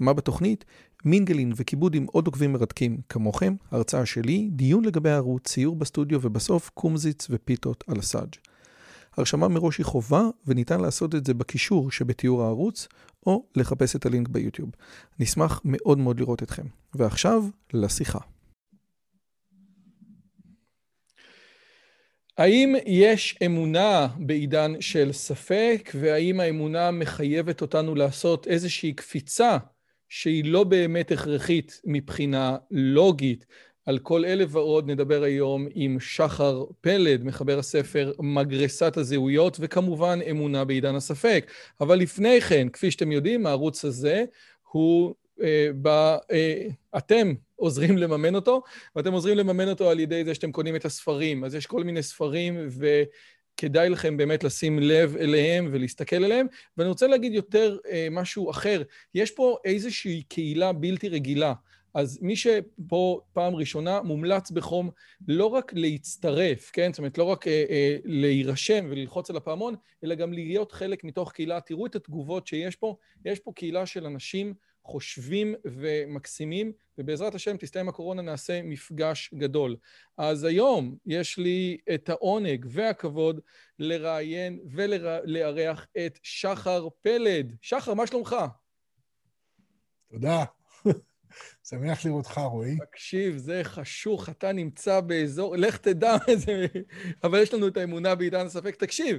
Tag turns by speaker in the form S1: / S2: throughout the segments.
S1: מה בתוכנית? מינגלין וכיבוד עם עוד עוקבים מרתקים כמוכם, הרצאה שלי, דיון לגבי הערוץ, ציור בסטודיו ובסוף קומזיץ ופיתות על הסאג'. הרשמה מראש היא חובה וניתן לעשות את זה בקישור שבתיאור הערוץ או לחפש את הלינק ביוטיוב. נשמח מאוד מאוד לראות אתכם. ועכשיו, לשיחה. האם יש אמונה בעידן של ספק, והאם האמונה מחייבת אותנו לעשות איזושהי קפיצה שהיא לא באמת הכרחית מבחינה לוגית. על כל אלה ועוד נדבר היום עם שחר פלד, מחבר הספר מגרסת הזהויות, וכמובן אמונה בעידן הספק. אבל לפני כן, כפי שאתם יודעים, הערוץ הזה הוא, אה, ב, אה, אתם עוזרים לממן אותו, ואתם עוזרים לממן אותו על ידי זה שאתם קונים את הספרים. אז יש כל מיני ספרים, ו... כדאי לכם באמת לשים לב אליהם ולהסתכל עליהם. ואני רוצה להגיד יותר אה, משהו אחר. יש פה איזושהי קהילה בלתי רגילה. אז מי שפה פעם ראשונה מומלץ בחום לא רק להצטרף, כן? זאת אומרת, לא רק אה, אה, להירשם וללחוץ על הפעמון, אלא גם להיות חלק מתוך קהילה. תראו את התגובות שיש פה. יש פה קהילה של אנשים חושבים ומקסימים, ובעזרת השם תסתיים הקורונה, נעשה מפגש גדול. אז היום יש לי את העונג והכבוד לראיין ולארח את שחר פלד. שחר, מה שלומך?
S2: תודה. שמח לראותך, רועי.
S1: תקשיב, זה חשוך, אתה נמצא באזור, לך תדע איזה... אבל יש לנו את האמונה בעידן הספק. תקשיב,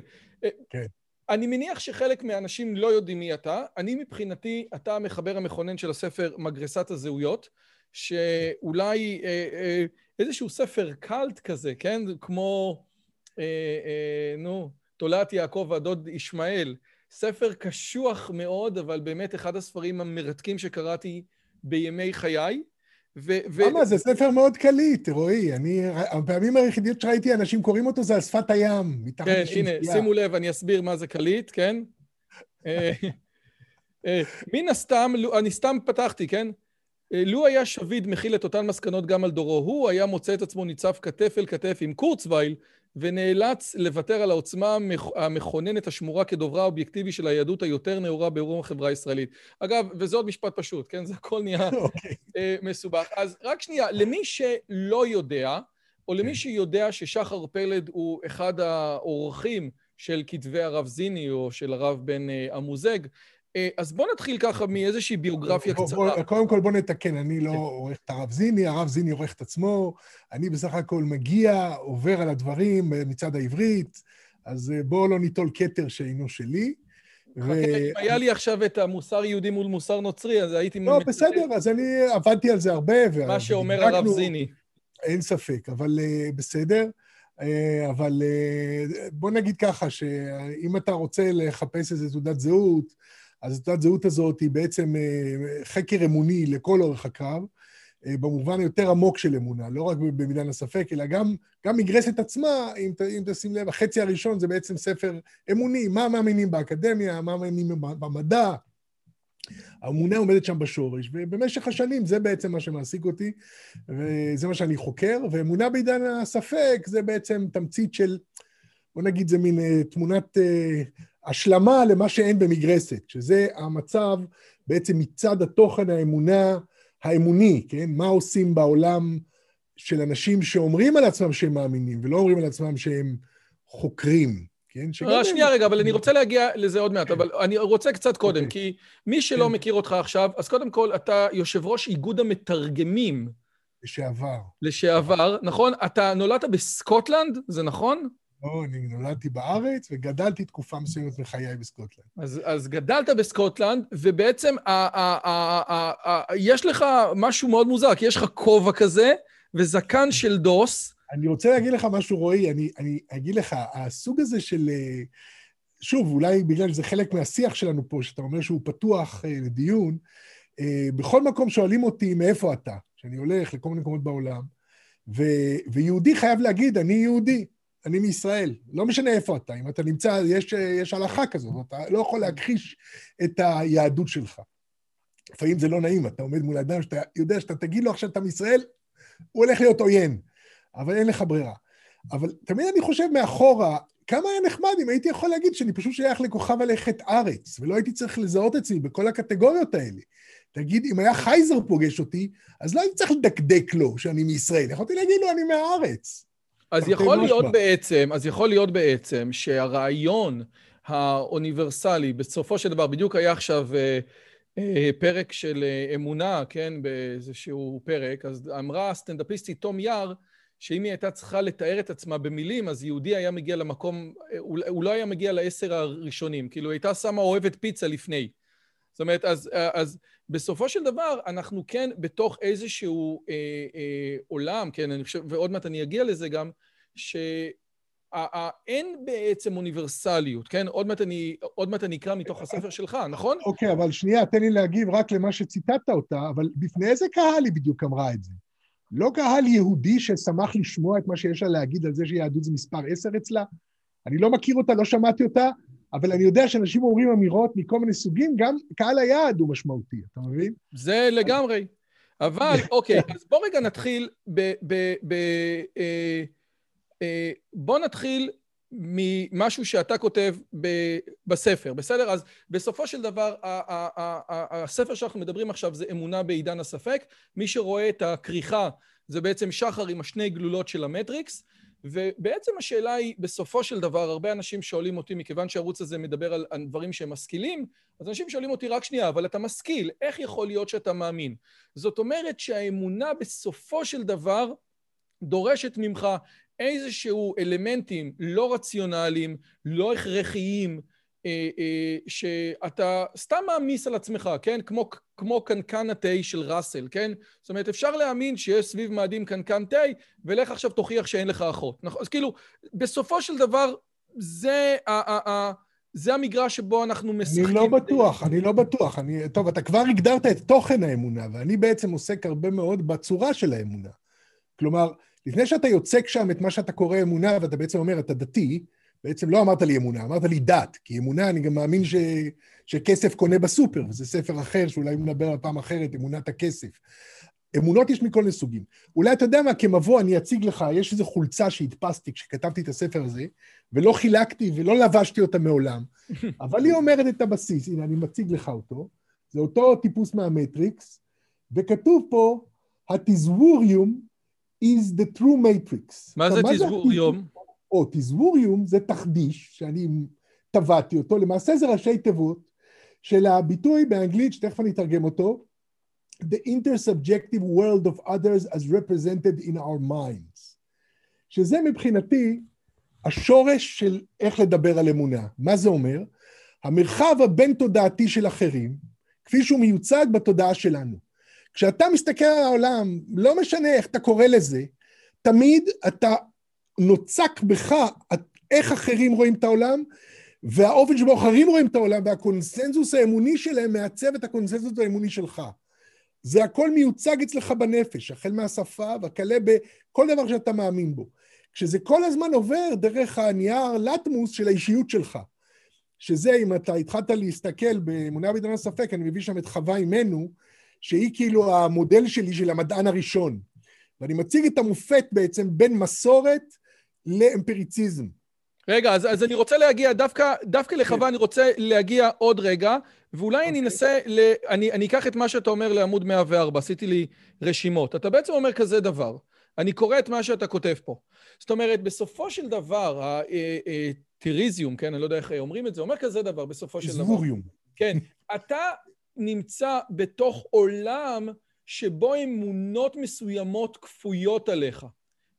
S1: כן. אני מניח שחלק מהאנשים לא יודעים מי אתה. אני מבחינתי, אתה המחבר המכונן של הספר מגרסת הזהויות, שאולי אה, אה, איזשהו ספר קאלט כזה, כן? כמו, אה, אה, נו, תולעת יעקב והדוד ישמעאל. ספר קשוח מאוד, אבל באמת אחד הספרים המרתקים שקראתי בימי חיי.
S2: למה? ו... זה ספר מאוד קליט, רועי. אני, הפעמים היחידיות שראיתי אנשים קוראים אותו זה על שפת הים,
S1: מתחת כן, הנה, שימו לב, אני אסביר מה זה קליט, כן? אה, אה, מן הסתם, אני סתם פתחתי, כן? אה, לו היה שביד מכיל את אותן מסקנות גם על דורו, הוא היה מוצא את עצמו ניצב כתף אל כתף עם קורצווייל, ונאלץ לוותר על העוצמה המכוננת השמורה כדוברה האובייקטיבי של היהדות היותר נאורה ברום החברה הישראלית. אגב, וזה עוד משפט פשוט, כן? זה הכל נהיה okay. אוקיי. אה, מסובך. אז רק שנייה, למי שלא יודע, או למי כן. שיודע ששחר פלד הוא אחד האורחים של כתבי הרב זיני או של הרב בן אמוזג, אה, אז בוא נתחיל ככה מאיזושהי ביוגרפיה בוא, קצרה.
S2: בוא, קודם כל בוא נתקן, אני לא כן. עורך את הרב זיני, הרב זיני עורך את עצמו, אני בסך הכל מגיע, עובר על הדברים אה, מצד העברית, אז אה, בואו לא ניטול כתר שאינו שלי.
S1: ו... אם היה לי עכשיו את המוסר יהודי מול מוסר נוצרי, אז הייתי...
S2: לא, בסדר, אז אני עבדתי על זה הרבה.
S1: מה שאומר הרב זיני.
S2: אין ספק, אבל בסדר. אבל בוא נגיד ככה, שאם אתה רוצה לחפש איזו תעודת זהות, אז התעודת זהות הזאת היא בעצם אה, חקר אמוני לכל אורך הקו, אה, במובן היותר עמוק של אמונה, לא רק במילן הספק, אלא גם, גם מגרסת עצמה, אם, אם תשים לב, החצי הראשון זה בעצם ספר אמוני, מה מאמינים באקדמיה, מה מאמינים במדע. האמונה עומדת שם בשורש, ובמשך השנים זה בעצם מה שמעסיק אותי, וזה מה שאני חוקר, ואמונה בעידן הספק זה בעצם תמצית של, בוא נגיד, זה מין אה, תמונת השלמה למה שאין במגרסת, שזה המצב בעצם מצד התוכן האמונה, האמוני, כן? מה עושים בעולם של אנשים שאומרים על עצמם שהם מאמינים, ולא אומרים על עצמם שהם חוקרים, כן?
S1: אה, שנייה רגע, אבל אני רוצה להגיע לזה עוד מעט, אבל אני רוצה קצת קודם, אוקיי. כי מי שלא כן. מכיר אותך עכשיו, אז קודם כל, אתה יושב ראש איגוד המתרגמים.
S2: לשעבר.
S1: לשעבר, נכון? אתה נולדת בסקוטלנד, זה נכון?
S2: לא, אני נולדתי בארץ וגדלתי תקופה מסוימת בחיי בסקוטלנד.
S1: אז, אז גדלת בסקוטלנד, ובעצם ה, ה, ה, ה, ה, ה, יש לך משהו מאוד מוזר, כי יש לך כובע כזה וזקן של דוס.
S2: אני רוצה להגיד לך משהו, רועי, אני, אני אגיד לך, הסוג הזה של... אה, שוב, אולי בגלל שזה חלק מהשיח שלנו פה, שאתה אומר שהוא פתוח אה, לדיון, אה, בכל מקום שואלים אותי מאיפה אתה, שאני הולך לכל מיני מקומות בעולם, ו, ויהודי חייב להגיד, אני יהודי. אני מישראל. לא משנה איפה אתה, אם אתה נמצא, יש, יש הלכה כזאת, אתה לא יכול להכחיש את היהדות שלך. לפעמים זה לא נעים, אתה עומד מול אדם שאתה יודע שאתה תגיד לו עכשיו אתה מישראל, הוא הולך להיות עוין, אבל אין לך ברירה. אבל תמיד אני חושב מאחורה, כמה היה נחמד אם הייתי יכול להגיד שאני פשוט שייך לכוכב הלכת ארץ, ולא הייתי צריך לזהות עצמי בכל הקטגוריות האלה. תגיד, אם היה חייזר פוגש אותי, אז לא הייתי צריך לדקדק לו שאני מישראל, יכולתי להגיד לו, אני מהארץ.
S1: אז יכול להיות בה. בעצם, אז יכול להיות בעצם שהרעיון האוניברסלי, בסופו של דבר, בדיוק היה עכשיו אה, אה, פרק של אה, אמונה, כן, באיזשהו פרק, אז אמרה הסטנדאפיסטית תום יער, שאם היא הייתה צריכה לתאר את עצמה במילים, אז יהודי היה מגיע למקום, הוא, הוא לא היה מגיע לעשר הראשונים, כאילו היא הייתה שמה אוהבת פיצה לפני. זאת אומרת, אז, אז בסופו של דבר, אנחנו כן בתוך איזשהו אה, אה, עולם, כן, אני חושב, ועוד מעט אני אגיע לזה גם, שאין בעצם אוניברסליות, כן? עוד מעט, אני, עוד מעט אני אקרא מתוך הספר שלך, נכון?
S2: אוקיי, okay, אבל שנייה, תן לי להגיב רק למה שציטטת אותה, אבל בפני איזה קהל היא בדיוק אמרה את זה? לא קהל יהודי ששמח לשמוע את מה שיש לה להגיד על זה שיהדות זה מספר עשר אצלה? אני לא מכיר אותה, לא שמעתי אותה, אבל אני יודע שאנשים אומרים אמירות מכל מיני סוגים, גם קהל היעד הוא משמעותי, אתה מבין?
S1: זה לגמרי. אבל, אוקיי, אז בוא רגע נתחיל ב... ב, ב אה, אה, בוא נתחיל ממשהו שאתה כותב ב- בספר, בסדר? אז בסופו של דבר, הספר שאנחנו מדברים עכשיו זה אמונה בעידן הספק. מי שרואה את הכריכה זה בעצם שחר עם השני גלולות של המטריקס, ובעצם השאלה היא, בסופו של דבר, הרבה אנשים שואלים אותי, מכיוון שהערוץ הזה מדבר על, דברים שהם משכילים, אז אנשים שואלים אותי, רק שנייה, אבל אתה משכיל, איך יכול להיות שאתה מאמין? זאת אומרת שהאמונה בסופו של דבר דורשת ממך איזשהו אלמנטים לא רציונליים, לא הכרחיים, שאתה סתם מעמיס על עצמך, כן? כמו, כמו קנקן התה של ראסל, כן? זאת אומרת, אפשר להאמין שיש סביב מאדים קנקן תה, ולך עכשיו תוכיח שאין לך אחות. נכון? אז כאילו, בסופו של דבר, זה ה... ה, ה זה המגרש שבו אנחנו משחקים.
S2: אני לא בטוח, אני לא בטוח. אני, טוב, אתה כבר הגדרת את תוכן האמונה, ואני בעצם עוסק הרבה מאוד בצורה של האמונה. כלומר, לפני שאתה יוצק שם את מה שאתה קורא אמונה, ואתה בעצם אומר, אתה דתי, בעצם לא אמרת לי אמונה, אמרת לי דת, כי אמונה, אני גם מאמין ש... שכסף קונה בסופר, וזה ספר אחר שאולי נדבר על פעם אחרת, אמונת הכסף. אמונות יש מכל מיני סוגים. אולי אתה יודע מה, כמבוא אני אציג לך, יש איזו חולצה שהדפסתי כשכתבתי את הספר הזה, ולא חילקתי ולא לבשתי אותה מעולם, אבל היא אומרת את הבסיס, הנה אני מציג לך אותו, זה אותו טיפוס מהמטריקס, וכתוב פה, התזווריום is the true matrix.
S1: מה זה תזווריום?
S2: או תזווריום זה תחדיש שאני טבעתי אותו, למעשה זה ראשי תיבות של הביטוי באנגלית, שתכף אני אתרגם אותו, The intersubjective world of others as represented in our minds. שזה מבחינתי השורש של איך לדבר על אמונה. מה זה אומר? המרחב הבין-תודעתי של אחרים, כפי שהוא מיוצג בתודעה שלנו. כשאתה מסתכל על העולם, לא משנה איך אתה קורא לזה, תמיד אתה נוצק בך איך אחרים רואים את העולם, והאופן שבו אחרים רואים את העולם, והקונסנזוס האמוני שלהם מעצב את הקונסנזוס האמוני שלך. זה הכל מיוצג אצלך בנפש, החל מהשפה וכלה בכל דבר שאתה מאמין בו. כשזה כל הזמן עובר דרך הנייר לטמוס של האישיות שלך. שזה, אם אתה התחלת להסתכל באמונה בעידן הספק, אני מביא שם את חווה אימנו, שהיא כאילו המודל שלי של המדען הראשון. ואני מציג את המופת בעצם בין מסורת לאמפיריציזם.
S1: רגע, אז, אז אני רוצה להגיע, דווקא, דווקא לחווה כן. אני רוצה להגיע עוד רגע, ואולי okay. אני אוקיי. אנסה, ל, אני, אני אקח את מה שאתה אומר לעמוד 104, עשיתי לי רשימות. אתה בעצם אומר כזה דבר, אני קורא את מה שאתה כותב פה. זאת אומרת, בסופו של דבר, הטיריזיום, כן, אני לא יודע איך אומרים את זה, אומר כזה דבר, בסופו של דבר.
S2: זבוריום.
S1: כן, אתה נמצא בתוך עולם שבו אמונות מסוימות כפויות עליך.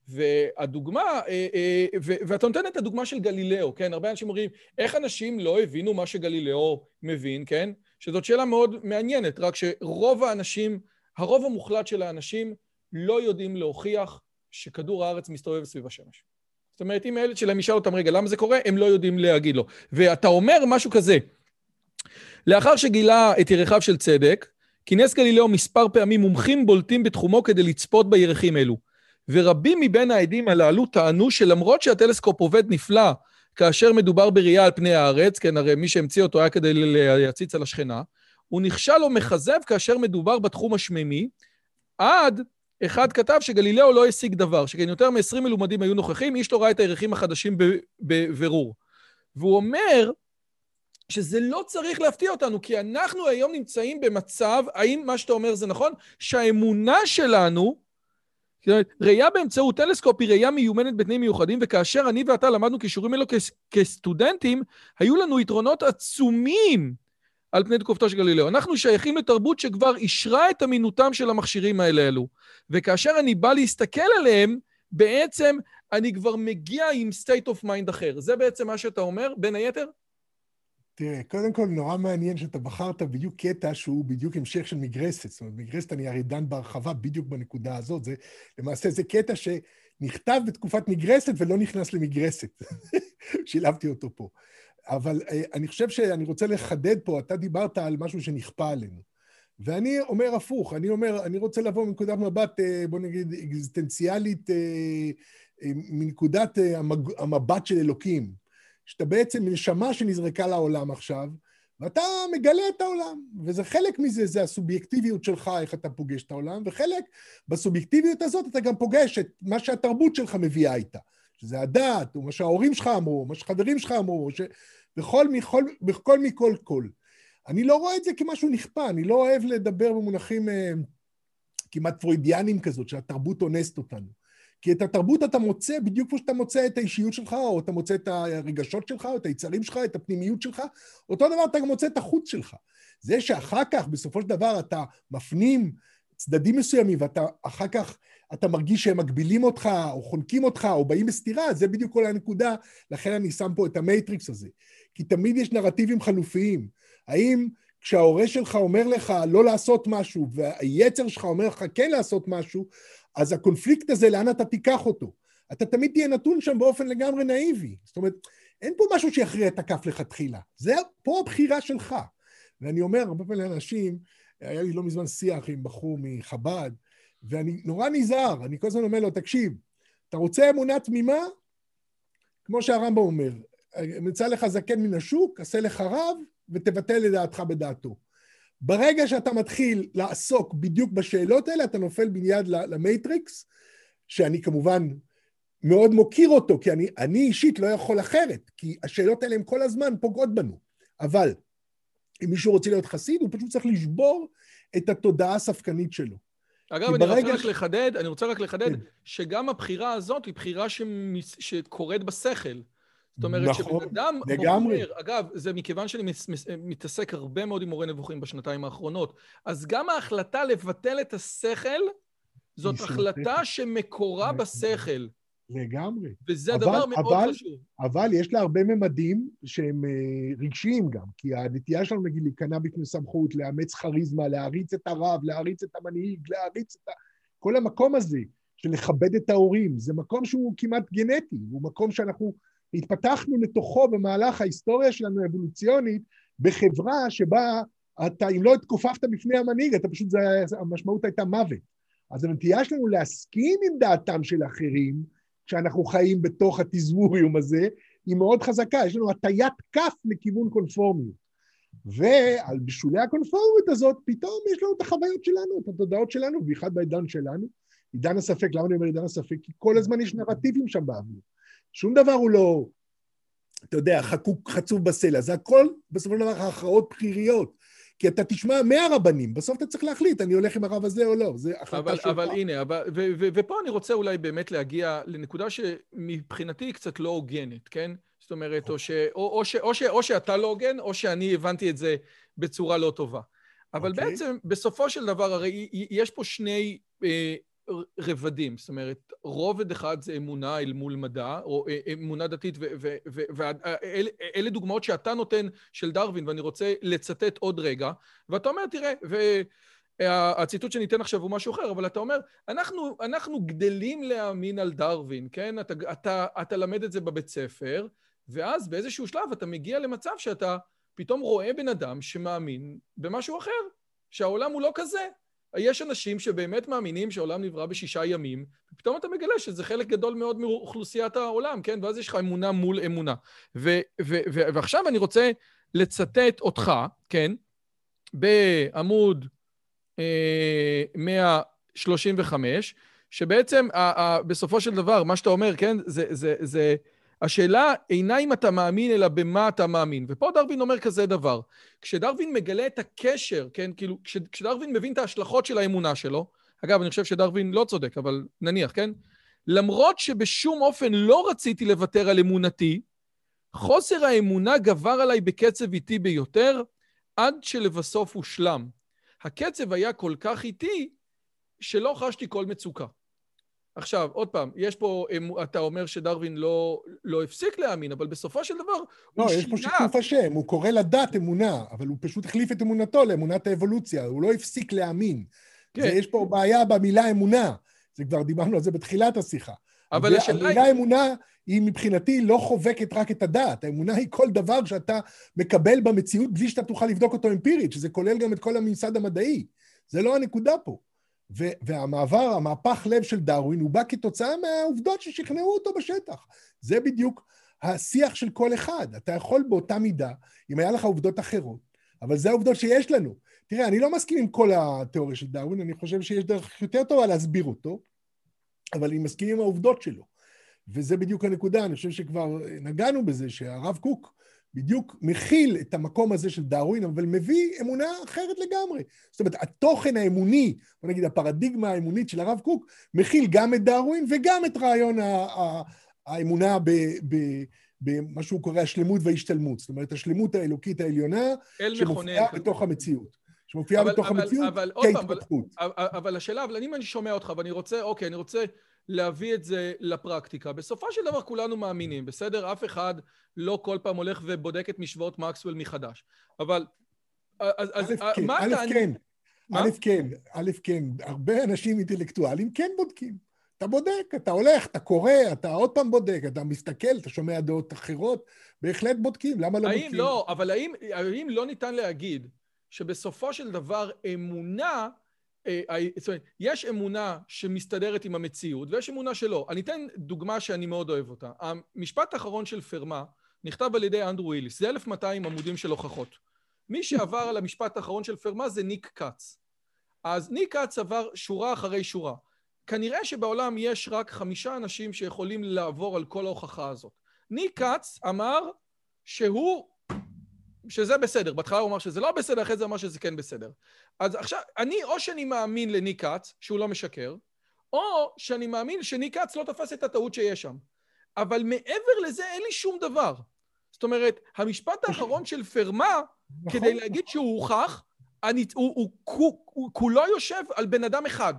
S1: והדוגמה, אה, אה, ואתה נותן את הדוגמה של גלילאו, כן? הרבה אנשים אומרים, איך אנשים לא הבינו מה שגלילאו מבין, כן? שזאת שאלה מאוד מעניינת, רק שרוב האנשים, הרוב המוחלט של האנשים לא יודעים להוכיח שכדור הארץ מסתובב סביב השמש. זאת אומרת, אם הילד שלהם ישאל אותם, רגע, למה זה קורה? הם לא יודעים להגיד לו. ואתה אומר משהו כזה, לאחר שגילה את ירחיו של צדק, כינס גלילאו מספר פעמים מומחים בולטים בתחומו כדי לצפות בירחים אלו. ורבים מבין העדים הללו טענו שלמרות שהטלסקופ עובד נפלא כאשר מדובר בראייה על פני הארץ, כן, הרי מי שהמציא אותו היה כדי להציץ על השכנה, הוא נכשל או מכזב כאשר מדובר בתחום השמימי, עד אחד כתב שגלילאו לא השיג דבר, שכן יותר מ-20 מלומדים היו נוכחים, איש לא ראה את הירחים החדשים בבירור. והוא אומר שזה לא צריך להפתיע אותנו, כי אנחנו היום נמצאים במצב, האם מה שאתה אומר זה נכון? שהאמונה שלנו, ראייה באמצעות טלסקופ היא ראייה מיומנת בתנאים מיוחדים, וכאשר אני ואתה למדנו כישורים אלו כסטודנטים, היו לנו יתרונות עצומים על פני תקופתו של גלילאו. אנחנו שייכים לתרבות שכבר אישרה את אמינותם של המכשירים האלה אלו. וכאשר אני בא להסתכל עליהם, בעצם אני כבר מגיע עם state of mind אחר. זה בעצם מה שאתה אומר, בין היתר?
S2: תראה, קודם כל, נורא מעניין שאתה בחרת בדיוק קטע שהוא בדיוק המשך של מגרסת. זאת אומרת, מגרסת אני הרי דן בהרחבה בדיוק בנקודה הזאת. זה, למעשה זה קטע שנכתב בתקופת מגרסת ולא נכנס למגרסת. שילבתי אותו פה. אבל אה, אני חושב שאני רוצה לחדד פה, אתה דיברת על משהו שנכפה עלינו. ואני אומר הפוך, אני אומר, אני רוצה לבוא מנקודת מבט, אה, בוא נגיד, אקזיסטנציאלית, אה, מנקודת המבט של אלוקים. שאתה בעצם נשמה שנזרקה לעולם עכשיו, ואתה מגלה את העולם, וזה חלק מזה, זה הסובייקטיביות שלך, איך אתה פוגש את העולם, וחלק בסובייקטיביות הזאת אתה גם פוגש את מה שהתרבות שלך מביאה איתה. שזה הדת, או מה שההורים שלך אמרו, מה שחברים שלך אמרו, ש... בכל, מכל, בכל מכל כל. אני לא רואה את זה כמשהו נכפה, אני לא אוהב לדבר במונחים אה, כמעט פרוידיאנים כזאת, שהתרבות אונסת אותנו. כי את התרבות אתה מוצא בדיוק כמו שאתה מוצא את האישיות שלך, או אתה מוצא את הרגשות שלך, או את היצרים שלך, את הפנימיות שלך, אותו דבר אתה גם מוצא את החוץ שלך. זה שאחר כך, בסופו של דבר, אתה מפנים צדדים מסוימים, ואתה אחר כך אתה מרגיש שהם מגבילים אותך, או חונקים אותך, או באים בסתירה, זה בדיוק כל הנקודה, לכן אני שם פה את ה matrix הזה. כי תמיד יש נרטיבים חלופיים. האם כשההורה שלך אומר לך לא לעשות משהו, והיצר שלך אומר לך כן לעשות משהו, אז הקונפליקט הזה, לאן אתה תיקח אותו? אתה תמיד תהיה נתון שם באופן לגמרי נאיבי. זאת אומרת, אין פה משהו שיכריע את הכף לכתחילה. זה פה הבחירה שלך. ואני אומר, הרבה פעמים לאנשים, היה לי לא מזמן שיח עם בחור מחב"ד, ואני נורא נזהר, אני כל הזמן אומר לו, תקשיב, אתה רוצה אמונה תמימה? כמו שהרמב"ם אומר, מצא לך זקן מן השוק, עשה לך רב, ותבטל לדעתך בדעתו. ברגע שאתה מתחיל לעסוק בדיוק בשאלות האלה, אתה נופל מיד ל matrix, שאני כמובן מאוד מוקיר אותו, כי אני, אני אישית לא יכול אחרת, כי השאלות האלה הן כל הזמן פוגעות בנו. אבל אם מישהו רוצה להיות חסיד, הוא פשוט צריך לשבור את התודעה הספקנית שלו.
S1: אגב, אני רוצה רק לחדד, אני רוצה רק לחדד, כן. שגם הבחירה הזאת היא בחירה שקורית בשכל. זאת אומרת נכון, שבן אדם לגמרי. בוחר, אגב, זה מכיוון שאני מתעסק הרבה מאוד עם מורה נבוכים בשנתיים האחרונות, אז גם ההחלטה לבטל את השכל, זאת החלטה שמקורה בשכל.
S2: לגמרי.
S1: וזה אבל, דבר מאוד
S2: אבל,
S1: חשוב.
S2: אבל יש לה הרבה ממדים שהם uh, רגשיים גם, כי הנטייה שלנו, נגיד, להיכנע בפני סמכות, לאמץ כריזמה, להעריץ את הרב, להעריץ את המנהיג, להעריץ את ה... כל המקום הזה של לכבד את ההורים, זה מקום שהוא כמעט גנטי, הוא מקום שאנחנו התפתחנו לתוכו במהלך ההיסטוריה שלנו האבולוציונית, בחברה שבה אתה, אם לא התכופפת בפני המנהיג, אתה פשוט, זה, המשמעות הייתה מוות. אז הנטייה שלנו להסכים עם דעתם של אחרים, כשאנחנו חיים בתוך התזמוריום הזה, היא מאוד חזקה, יש לנו הטיית כף לכיוון קונפורמיות. ועל בשולי הקונפורמיות הזאת, פתאום יש לנו את החוויות שלנו, את התודעות שלנו, בייחד בעידן שלנו. עידן הספק, למה אני אומר עידן הספק? כי כל הזמן יש נרטיבים שם באוויר. שום דבר הוא לא, אתה יודע, חקוק, חצוב בסלע, זה הכל בסופו של דבר הכרעות בחיריות. כי אתה תשמע מהרבנים, בסוף אתה צריך להחליט, אני הולך עם הרב הזה או לא, זה החלטה שלך.
S1: אבל הנה, אבל, ו, ו, ופה אני רוצה אולי באמת להגיע לנקודה שמבחינתי היא קצת לא הוגנת, כן? זאת אומרת, או, ש, או, או, ש, או, ש, או שאתה לא הוגן, או שאני הבנתי את זה בצורה לא טובה. אבל okay. אוקיי. בעצם, בסופו של דבר, הרי יש פה שני אה, רבדים, זאת אומרת, רובד אחד זה אמונה אל מול מדע, או אה, אמונה דתית, ואלה דוגמאות שאתה נותן של דרווין, ואני רוצה לצטט עוד רגע, ואתה אומר, תראה, והציטוט שניתן עכשיו הוא משהו אחר, אבל אתה אומר, אנחנו, אנחנו גדלים להאמין על דרווין, כן? אתה, אתה, אתה למד את זה בבית ספר, ואז באיזשהו שלב אתה מגיע למצב שאתה פתאום רואה בן אדם שמאמין במשהו אחר, שהעולם הוא לא כזה. יש אנשים שבאמת מאמינים שהעולם נברא בשישה ימים, ופתאום אתה מגלה שזה חלק גדול מאוד מאוכלוסיית העולם, כן? ואז יש לך אמונה מול אמונה. ו- ו- ו- ועכשיו אני רוצה לצטט אותך, כן? בעמוד אה, 135, שבעצם ה- ה- בסופו של דבר, מה שאתה אומר, כן? זה... זה, זה השאלה אינה אם אתה מאמין, אלא במה אתה מאמין. ופה דרווין אומר כזה דבר. כשדרווין מגלה את הקשר, כן, כאילו, כש, כשדרווין מבין את ההשלכות של האמונה שלו, אגב, אני חושב שדרווין לא צודק, אבל נניח, כן? למרות שבשום אופן לא רציתי לוותר על אמונתי, חוסר האמונה גבר עליי בקצב איטי ביותר, עד שלבסוף הושלם. הקצב היה כל כך איטי, שלא חשתי כל מצוקה. עכשיו, עוד פעם, יש פה, אתה אומר שדרווין לא, לא הפסיק להאמין, אבל בסופו של דבר
S2: לא, הוא שינה... לא, יש פה שיתוף השם, הוא קורא לדת אמונה, אבל הוא פשוט החליף את אמונתו לאמונת האבולוציה, הוא לא הפסיק להאמין. כן. יש פה בעיה במילה אמונה, זה כבר דיברנו על זה בתחילת השיחה. אבל השאלה היא... המילה אמונה היא מבחינתי לא חובקת רק את הדת, האמונה היא כל דבר שאתה מקבל במציאות בלי שאתה תוכל לבדוק אותו אמפירית, שזה כולל גם את כל הממסד המדעי. זה לא הנקודה פה. והמעבר, המהפך לב של דרווין, הוא בא כתוצאה מהעובדות ששכנעו אותו בשטח. זה בדיוק השיח של כל אחד. אתה יכול באותה מידה, אם היה לך עובדות אחרות, אבל זה העובדות שיש לנו. תראה, אני לא מסכים עם כל התיאוריה של דרווין, אני חושב שיש דרך יותר טובה להסביר אותו, אבל אני מסכים עם העובדות שלו. וזה בדיוק הנקודה, אני חושב שכבר נגענו בזה, שהרב קוק בדיוק מכיל את המקום הזה של דרווין, אבל מביא אמונה אחרת לגמרי. זאת אומרת, התוכן האמוני, בוא נגיד הפרדיגמה האמונית של הרב קוק, מכיל גם את דרווין וגם את רעיון האמונה במה שהוא קורא השלמות וההשתלמות. זאת אומרת, השלמות האלוקית העליונה, שמופיעה בתוך המציאות. שמופיעה בתוך המציאות
S1: כהתפתחות. אבל, אבל, אבל השאלה, אבל אם אני שומע אותך ואני רוצה, אוקיי, אני רוצה להביא את זה לפרקטיקה. בסופו של דבר כולנו מאמינים, בסדר? אף אחד לא כל פעם הולך ובודק את משוואות מקסוול מחדש. אבל...
S2: אז, אז כן, מה אתה... א' כן, א' כן, א' כן. הרבה אנשים אינטלקטואלים כן בודקים. אתה בודק, אתה הולך, אתה קורא, אתה עוד פעם בודק, אתה מסתכל, אתה שומע דעות אחרות, בהחלט בודקים, למה לא
S1: האם
S2: בודקים?
S1: לא, אבל האם, האם לא ניתן להגיד שבסופו של דבר אמונה אה, זאת אומרת, יש אמונה שמסתדרת עם המציאות ויש אמונה שלא. אני אתן דוגמה שאני מאוד אוהב אותה. המשפט האחרון של פרמה נכתב על ידי אנדרו וויליס, זה 1200 עמודים של הוכחות. מי שעבר על המשפט האחרון של פרמה זה ניק קאץ. אז ניק קאץ עבר שורה אחרי שורה. כנראה שבעולם יש רק חמישה אנשים שיכולים לעבור על כל ההוכחה הזאת. ניק קאץ אמר שהוא שזה בסדר. בהתחלה הוא אמר שזה לא בסדר, אחרי זה אמר שזה כן בסדר. אז עכשיו, אני, או שאני מאמין לניק כץ, שהוא לא משקר, או שאני מאמין שניק כץ לא תפס את הטעות שיש שם. אבל מעבר לזה אין לי שום דבר. זאת אומרת, המשפט האחרון של פרמה, נכון. כדי להגיד שהוא הוכח, אני, הוא, הוא, הוא, הוא, הוא כולו יושב על בן אדם אחד.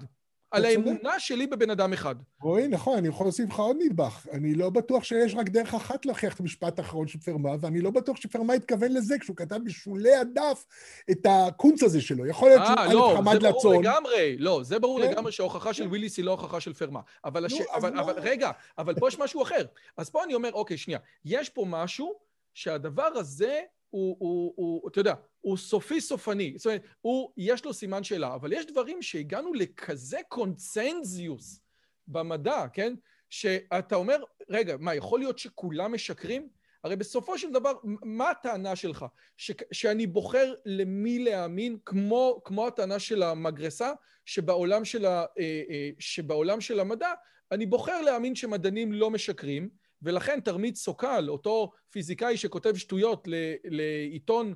S1: על האמונה שלי בבן אדם אחד.
S2: רועי, נכון, אני יכול להוסיף לך עוד נדבך. אני לא בטוח שיש רק דרך אחת להוכיח את המשפט האחרון של פרמה, ואני לא בטוח שפרמה התכוון לזה כשהוא כתב בשולי הדף את הקונץ הזה שלו. יכול להיות שהוא
S1: א' לא, חמד לצון. לא, זה ברור לגמרי, לא, זה ברור כן? לגמרי שההוכחה של וויליס היא לא הוכחה של פרמה. אבל, הש... אבל, אבל רגע, אבל פה יש משהו אחר. אז פה אני אומר, אוקיי, שנייה, יש פה משהו שהדבר הזה הוא, הוא, הוא, אתה יודע, הוא סופי סופני. זאת אומרת, הוא, יש לו סימן שאלה, אבל יש דברים שהגענו לכזה קונצנזיוס במדע, כן? שאתה אומר, רגע, מה, יכול להיות שכולם משקרים? הרי בסופו של דבר, מה הטענה שלך? ש, שאני בוחר למי להאמין, כמו, כמו הטענה של המגרסה, שבעולם של, ה, אה, אה, שבעולם של המדע, אני בוחר להאמין שמדענים לא משקרים, ולכן תרמית סוקל, אותו פיזיקאי שכותב שטויות לעיתון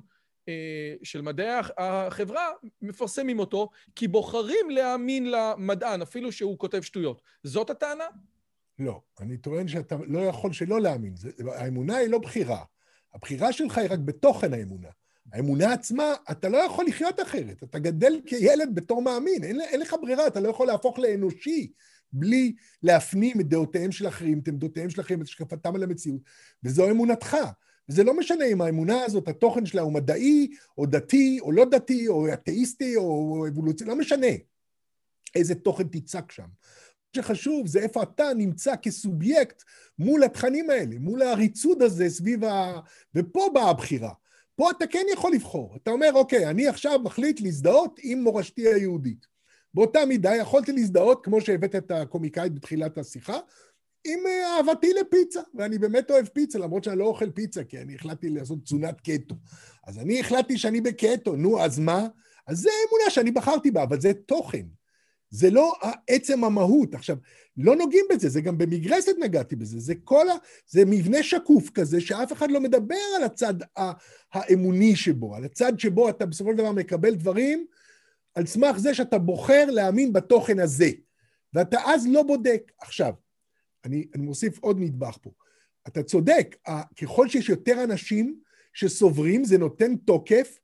S1: של מדעי החברה, מפרסמים אותו, כי בוחרים להאמין למדען, אפילו שהוא כותב שטויות. זאת הטענה?
S2: לא. אני טוען שאתה לא יכול שלא להאמין. זה, האמונה היא לא בחירה. הבחירה שלך היא רק בתוכן האמונה. האמונה עצמה, אתה לא יכול לחיות אחרת. אתה גדל כילד בתור מאמין, אין, אין לך ברירה, אתה לא יכול להפוך לאנושי. בלי להפנים את דעותיהם של אחרים, את עמדותיהם של אחרים, את השקפתם על המציאות, וזו אמונתך. וזה לא משנה אם האמונה הזאת, התוכן שלה הוא מדעי, או דתי, או לא דתי, או אתאיסטי, או אבולוציה, לא משנה איזה תוכן תצעק שם. מה שחשוב זה איפה אתה נמצא כסובייקט מול התכנים האלה, מול העריצות הזה סביב ה... ופה באה הבחירה. פה אתה כן יכול לבחור. אתה אומר, אוקיי, אני עכשיו מחליט להזדהות עם מורשתי היהודית. באותה מידה יכולתי להזדהות, כמו שהבאת את הקומיקאית בתחילת השיחה, עם אה, אהבתי לפיצה, ואני באמת אוהב פיצה, למרות שאני לא אוכל פיצה, כי אני החלטתי לעשות תזונת קטו. אז אני החלטתי שאני בקטו, נו, אז מה? אז זה אמונה שאני בחרתי בה, אבל זה תוכן. זה לא עצם המהות. עכשיו, לא נוגעים בזה, זה גם במגרסת נגעתי בזה, זה כל ה... זה מבנה שקוף כזה, שאף אחד לא מדבר על הצד האמוני שבו, על הצד שבו אתה בסופו של דבר מקבל דברים על סמך זה שאתה בוחר להאמין בתוכן הזה, ואתה אז לא בודק. עכשיו, אני, אני מוסיף עוד נדבך פה. אתה צודק, ככל שיש יותר אנשים שסוברים, זה נותן תוקף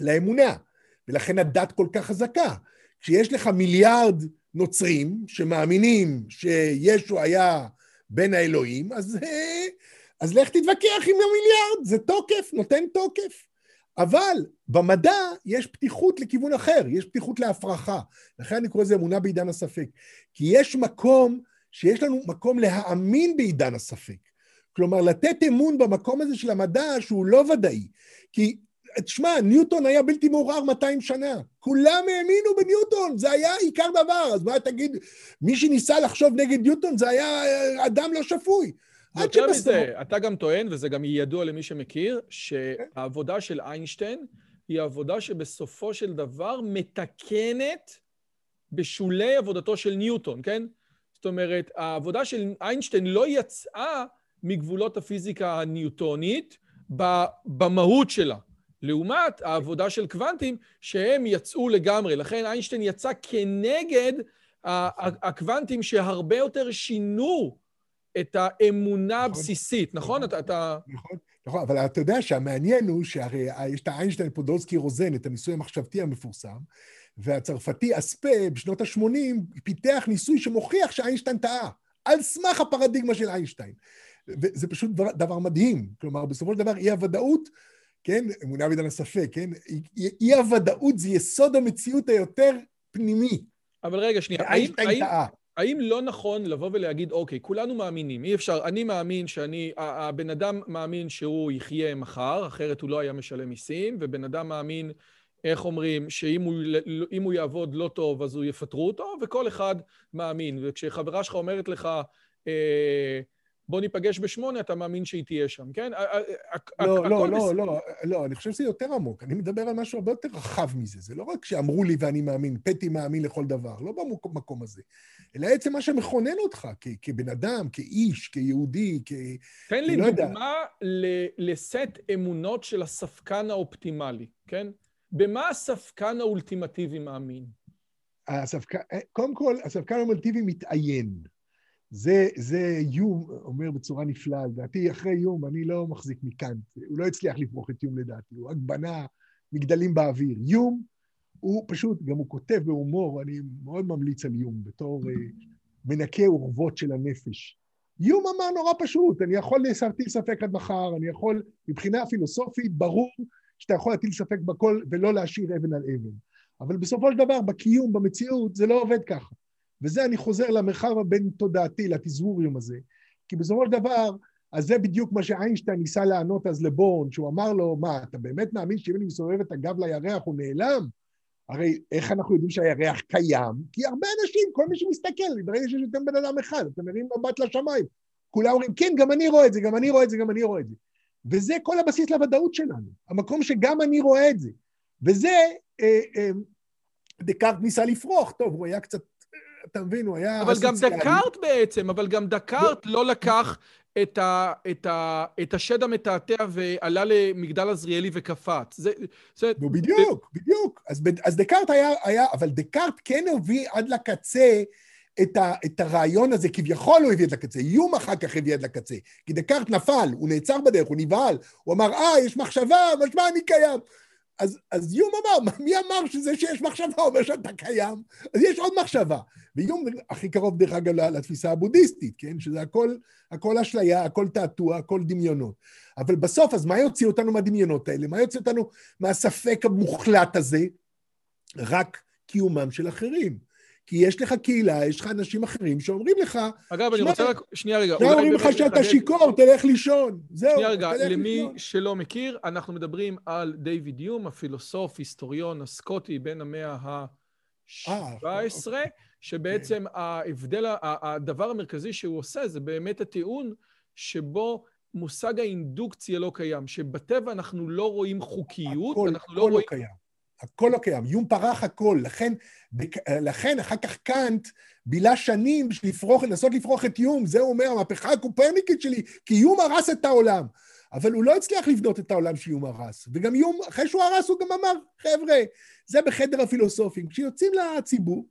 S2: לאמונה, ולכן הדת כל כך חזקה. כשיש לך מיליארד נוצרים שמאמינים שישו היה בין האלוהים, אז, אז לך תתווכח עם המיליארד, זה תוקף, נותן תוקף. אבל במדע יש פתיחות לכיוון אחר, יש פתיחות להפרחה. לכן אני קורא לזה אמונה בעידן הספק. כי יש מקום, שיש לנו מקום להאמין בעידן הספק. כלומר, לתת אמון במקום הזה של המדע שהוא לא ודאי. כי תשמע, ניוטון היה בלתי מעורער 200 שנה. כולם האמינו בניוטון, זה היה עיקר דבר. אז מה תגיד, מי שניסה לחשוב נגד ניוטון זה היה אה, אדם לא שפוי.
S1: יותר מזה, אתה גם טוען, וזה גם ידוע למי שמכיר, שהעבודה של איינשטיין היא עבודה שבסופו של דבר מתקנת בשולי עבודתו של ניוטון, כן? זאת אומרת, העבודה של איינשטיין לא יצאה מגבולות הפיזיקה הניוטונית במהות שלה. לעומת העבודה של קוונטים, שהם יצאו לגמרי. לכן איינשטיין יצא כנגד הקוונטים שהרבה יותר שינו את האמונה נכון. הבסיסית, נכון?
S2: נכון? אתה... נכון, נכון, אבל אתה יודע שהמעניין הוא שהרי יש את האיינשטיין פודולסקי רוזן, את הניסוי המחשבתי המפורסם, והצרפתי אספה בשנות ה-80 פיתח ניסוי שמוכיח שאיינשטיין טעה, על סמך הפרדיגמה של איינשטיין. וזה פשוט דבר, דבר מדהים. כלומר, בסופו של דבר, אי הוודאות כן? אמונה בעידן הספק, כן? אי הוודאות זה יסוד המציאות היותר פנימי.
S1: אבל רגע, שנייה, האם, האם, האם לא נכון לבוא ולהגיד, אוקיי, כולנו מאמינים, אי אפשר, אני מאמין שאני, הבן אדם מאמין שהוא יחיה מחר, אחרת הוא לא היה משלם מיסים, ובן אדם מאמין, איך אומרים, שאם הוא, הוא יעבוד לא טוב אז הוא יפטרו אותו, וכל אחד מאמין. וכשחברה שלך אומרת לך, אה, בוא ניפגש בשמונה, אתה מאמין שהיא תהיה שם, כן?
S2: לא, לא, לא, לא, לא, אני חושב שזה יותר עמוק. אני מדבר על משהו הרבה יותר רחב מזה. זה לא רק שאמרו לי ואני מאמין, פטי מאמין לכל דבר, לא במקום הזה, אלא עצם מה שמכונן אותך כבן אדם, כאיש, כיהודי, כ...
S1: תן לי לא דוגמה לסט אמונות של הספקן האופטימלי, כן? במה הספקן האולטימטיבי מאמין?
S2: הספקן, קודם כל, הספקן האולטימטיבי מתעיין. זה, זה יום אומר בצורה נפלאה, לדעתי אחרי יום אני לא מחזיק מקאנט, הוא לא הצליח לברוך את יום לדעתי, הוא רק בנה מגדלים באוויר. יום הוא פשוט, גם הוא כותב בהומור, אני מאוד ממליץ על יום בתור uh, מנקה אורוות של הנפש. יום אמר נורא פשוט, אני יכול להטיל ספק עד מחר, אני יכול, מבחינה פילוסופית, ברור שאתה יכול להטיל ספק בכל ולא להשאיר אבן על אבן. אבל בסופו של דבר, בקיום, במציאות, זה לא עובד ככה. וזה אני חוזר למרחב הבין-תודעתי, לתזמוריום הזה. כי בסופו של דבר, אז זה בדיוק מה שאיינשטיין ניסה לענות אז לבורן, שהוא אמר לו, מה, אתה באמת מאמין שאם אני מסובב את הגב לירח הוא נעלם? הרי איך אנחנו יודעים שהירח קיים? כי הרבה אנשים, כל מי שמסתכל, ברגע שיש יותר בן אדם אחד, אתה מרים מבט לשמיים. כולם אומרים, כן, גם אני רואה את זה, גם אני רואה את זה, גם אני רואה את זה. וזה כל הבסיס לוודאות שלנו, המקום שגם אני רואה את זה. וזה, אה, אה, דקארט ניסה לפרוח, טוב, הוא היה קצת אתה מבין, הוא היה...
S1: אבל גם דקארט בעצם, אבל גם דקארט לא לקח את, ה, את, ה, את השד המתעתע ועלה למגדל עזריאלי וקפץ. זה...
S2: זה נו, בדיוק, זה... בדיוק. אז, אז דקארט היה, היה... אבל דקארט כן הביא עד לקצה את, ה, את הרעיון הזה, כביכול הוא הביא את לקצה, איום אחר כך הביא עד לקצה. כי דקארט נפל, הוא נעצר בדרך, הוא נבהל, הוא אמר, אה, יש מחשבה, משמע אני קיים. אז, אז יום אמר, מי אמר שזה שיש מחשבה אומר שאתה קיים? אז יש עוד מחשבה. ויום הכי קרוב דרך אגב לתפיסה הבודהיסטית, כן? שזה הכל, הכל אשליה, הכל תעתוע, הכל דמיונות. אבל בסוף, אז מה יוציא אותנו מהדמיונות האלה? מה יוציא אותנו מהספק המוחלט הזה? רק קיומם של אחרים. כי יש לך קהילה, יש לך אנשים אחרים שאומרים לך...
S1: אגב, אני רוצה רק... שנייה רגע.
S2: אומרים לך שאתה שיכור, תלך לישון. זהו,
S1: שנייה רגע, למי שלא מכיר, אנחנו מדברים על דיוויד יום, הפילוסוף, היסטוריון הסקוטי בין המאה 17, שבעצם כן. ההבדל, הדבר המרכזי שהוא עושה זה באמת הטיעון שבו מושג האינדוקציה לא קיים, שבטבע אנחנו לא רואים חוקיות,
S2: הכל,
S1: אנחנו
S2: הכל לא רואים... הכל לא קיים. הכל לא קיים. יום פרח הכל. לכן, לכן אחר כך קאנט בילה שנים בשביל לפרוח, לנסות לפרוח את יום. זה הוא אומר, המהפכה הקופרניקית שלי, כי יום הרס את העולם. אבל הוא לא הצליח לבנות את העולם שיום הרס. וגם יום, אחרי שהוא הרס, הוא גם אמר, חבר'ה, זה בחדר הפילוסופים. כשיוצאים לציבור,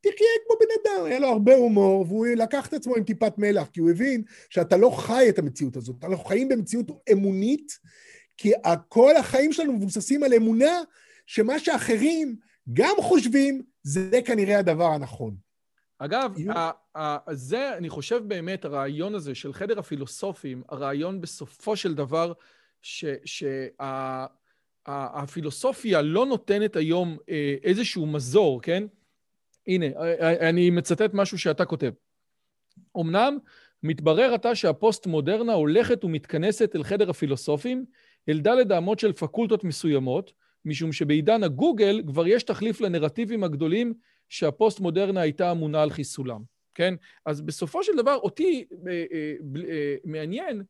S2: תחיה כמו בן אדם, היה לו הרבה הומור, והוא לקח את עצמו עם טיפת מלח, כי הוא הבין שאתה לא חי את המציאות הזאת. אנחנו חיים במציאות אמונית, כי כל החיים שלנו מבוססים על אמונה שמה שאחרים גם חושבים, זה כנראה הדבר הנכון.
S1: אגב, זה, אני חושב באמת, הרעיון הזה של חדר הפילוסופים, הרעיון בסופו של דבר, שהפילוסופיה לא נותנת היום אה, איזשהו מזור, כן? הנה, אני מצטט משהו שאתה כותב. אמנם מתברר עתה שהפוסט-מודרנה הולכת ומתכנסת אל חדר הפילוסופים, אל דלת האמות של פקולטות מסוימות, משום שבעידן הגוגל כבר יש תחליף לנרטיבים הגדולים שהפוסט-מודרנה הייתה אמונה על חיסולם, כן? אז בסופו של דבר, אותי אה, אה, אה, מעניין,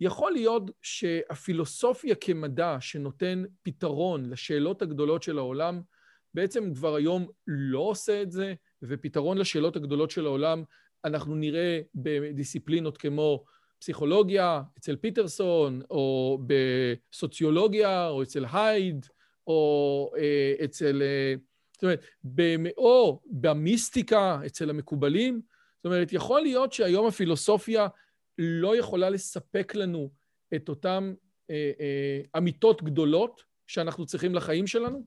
S1: יכול להיות שהפילוסופיה כמדע שנותן פתרון לשאלות הגדולות של העולם, בעצם כבר היום לא עושה את זה, ופתרון לשאלות הגדולות של העולם אנחנו נראה בדיסציפלינות כמו פסיכולוגיה, אצל פיטרסון, או בסוציולוגיה, או אצל הייד, או אה, אצל... אה, זאת אומרת, או במיסטיקה, אצל המקובלים. זאת אומרת, יכול להיות שהיום הפילוסופיה לא יכולה לספק לנו את אותן אה, אמיתות גדולות שאנחנו צריכים לחיים שלנו?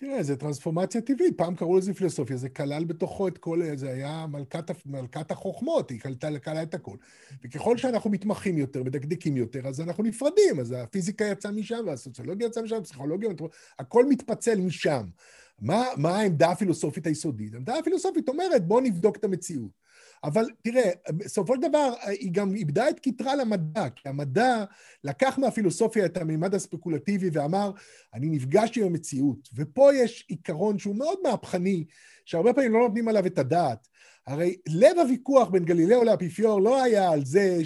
S2: תראה, זה טרנספורמציה טבעית, פעם קראו לזה פילוסופיה, זה כלל בתוכו את כל, זה היה מלכת, מלכת החוכמות, היא כללה, כללה את הכל. וככל שאנחנו מתמחים יותר, מדקדקים יותר, אז אנחנו נפרדים, אז הפיזיקה יצאה משם, והסוציולוגיה יצאה משם, הפסיכולוגיה, הכל מתפצל משם. מה, מה העמדה הפילוסופית היסודית? העמדה הפילוסופית אומרת, בואו נבדוק את המציאות. אבל תראה, בסופו של דבר היא גם איבדה את כתרה למדע, כי המדע לקח מהפילוסופיה את המימד הספקולטיבי ואמר, אני נפגש עם המציאות. ופה יש עיקרון שהוא מאוד מהפכני, שהרבה פעמים לא נותנים עליו את הדעת. הרי לב הוויכוח בין גלילאו לאפיפיור לא היה על זה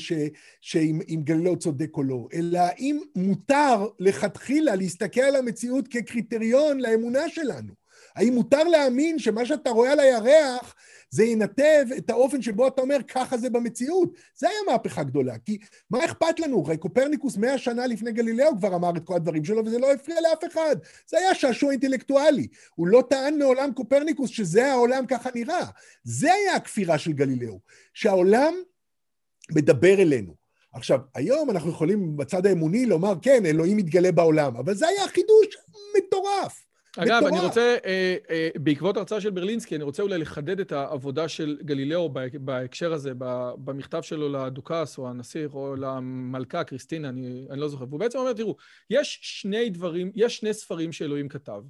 S2: שאם גלילאו צודק או לא, אלא האם מותר לכתחילה להסתכל על המציאות כקריטריון לאמונה שלנו. האם מותר להאמין שמה שאתה רואה על הירח זה ינתב את האופן שבו אתה אומר, ככה זה במציאות. זה היה מהפכה גדולה, כי מה אכפת לנו? הרי קופרניקוס מאה שנה לפני גלילאו כבר אמר את כל הדברים שלו, וזה לא הפריע לאף אחד. זה היה שעשוע אינטלקטואלי. הוא לא טען מעולם קופרניקוס שזה העולם ככה נראה. זה היה הכפירה של גלילאו, שהעולם מדבר אלינו. עכשיו, היום אנחנו יכולים בצד האמוני לומר, כן, אלוהים מתגלה בעולם, אבל זה היה חידוש מטורף.
S1: אגב, מטורף. אני רוצה, אה, אה, בעקבות הרצאה של ברלינסקי, אני רוצה אולי לחדד את העבודה של גלילאו בהקשר הזה, במכתב שלו לדוכס, או הנסיך, או למלכה, קריסטינה, אני, אני לא זוכר. והוא בעצם אומר, תראו, יש שני דברים, יש שני ספרים שאלוהים כתב.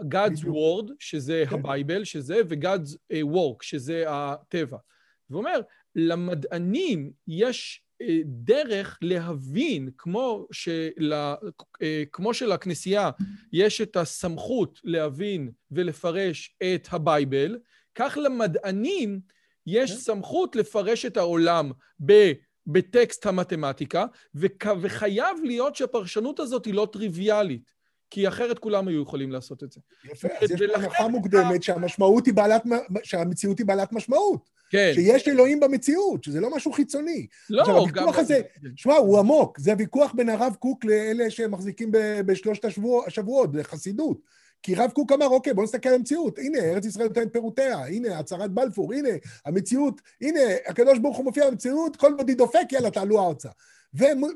S1: God's Word, שזה כן. ה Bible, שזה, ו-God's אה, Work, שזה הטבע. והוא אומר, למדענים יש דרך להבין, כמו, של, אה, כמו שלכנסייה יש את הסמכות להבין ולפרש את ה Bible, כך למדענים יש okay. כן. סמכות לפרש את העולם ב... בטקסט המתמטיקה, וחייב להיות שהפרשנות הזאת היא לא טריוויאלית, כי אחרת כולם היו יכולים לעשות את זה.
S2: יפה, אז יש הנחה מוקדמת שהמשמעות היא בעלת, שהמציאות היא בעלת משמעות. כן. שיש אלוהים במציאות, שזה לא משהו חיצוני.
S1: לא, עכשיו,
S2: הוויכוח גם... הזה, שמע, הוא עמוק, זה הוויכוח בין הרב קוק לאלה שמחזיקים בשלושת השבועות, בחסידות. כי רב קוק אמר, אוקיי, בואו נסתכל על המציאות. הנה, ארץ ישראל נותנת פירותיה, הנה, הצהרת בלפור, הנה, המציאות, הנה, הקדוש ברוך הוא מופיע במציאות, כל בודי דופק, יאללה, תעלו ארצה.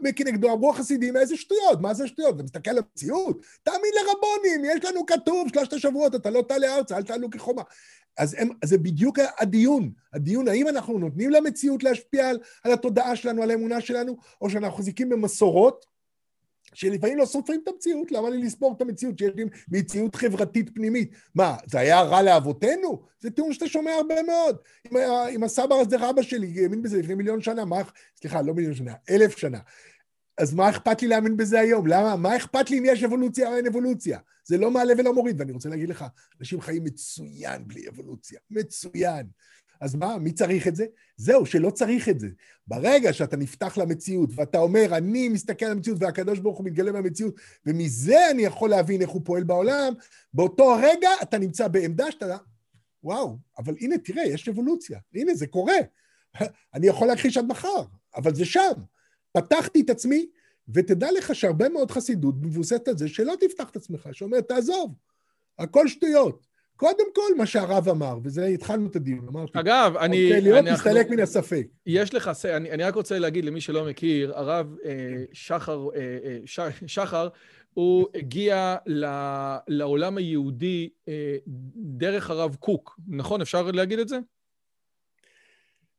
S2: וכנגדו אמרו החסידים, איזה שטויות, מה זה שטויות? אתה מסתכל על המציאות? תאמין לרבונים, יש לנו כתוב שלושת השבועות, אתה לא תעלה ארצה, אל תעלו כחומה. אז הם, זה בדיוק הדיון. הדיון, האם אנחנו נותנים למציאות להשפיע על, על התודעה שלנו, על האמונה שלנו, או שאנחנו מחזיקים במסורות שלפעמים לא סופרים את המציאות, למה לי לספור את המציאות שיש לי מציאות חברתית פנימית? מה, זה היה רע לאבותינו? זה טיעון שאתה שומע הרבה מאוד. עם, עם הסבא הזה רבא שלי, האמין בזה לפני מיליון שנה, מה, סליחה, לא מיליון שנה, אלף שנה. אז מה אכפת לי להאמין בזה היום? למה? מה אכפת לי אם יש אבולוציה או אין אבולוציה? זה לא מעלה ולא מוריד, ואני רוצה להגיד לך, אנשים חיים מצוין בלי אבולוציה, מצוין. אז מה, מי צריך את זה? זהו, שלא צריך את זה. ברגע שאתה נפתח למציאות ואתה אומר, אני מסתכל על המציאות והקדוש ברוך הוא מתגלה במציאות, ומזה אני יכול להבין איך הוא פועל בעולם, באותו הרגע אתה נמצא בעמדה שאתה, וואו, אבל הנה, תראה, יש אבולוציה. הנה, זה קורה. אני יכול להכחיש עד מחר, אבל זה שם. פתחתי את עצמי, ותדע לך שהרבה מאוד חסידות מבוססת על זה שלא תפתח את עצמך, שאומר, תעזוב, הכל שטויות. קודם כל, מה שהרב אמר, וזה התחלנו את הדיון, אמרתי.
S1: אגב, אני...
S2: רוצה להיות מסתלק מן הספק.
S1: יש לך, אני, אני רק רוצה להגיד למי שלא מכיר, הרב אה, שחר, אה, אה, ש, שחר, הוא הגיע ל, לעולם היהודי אה, דרך הרב קוק, נכון? אפשר להגיד את זה?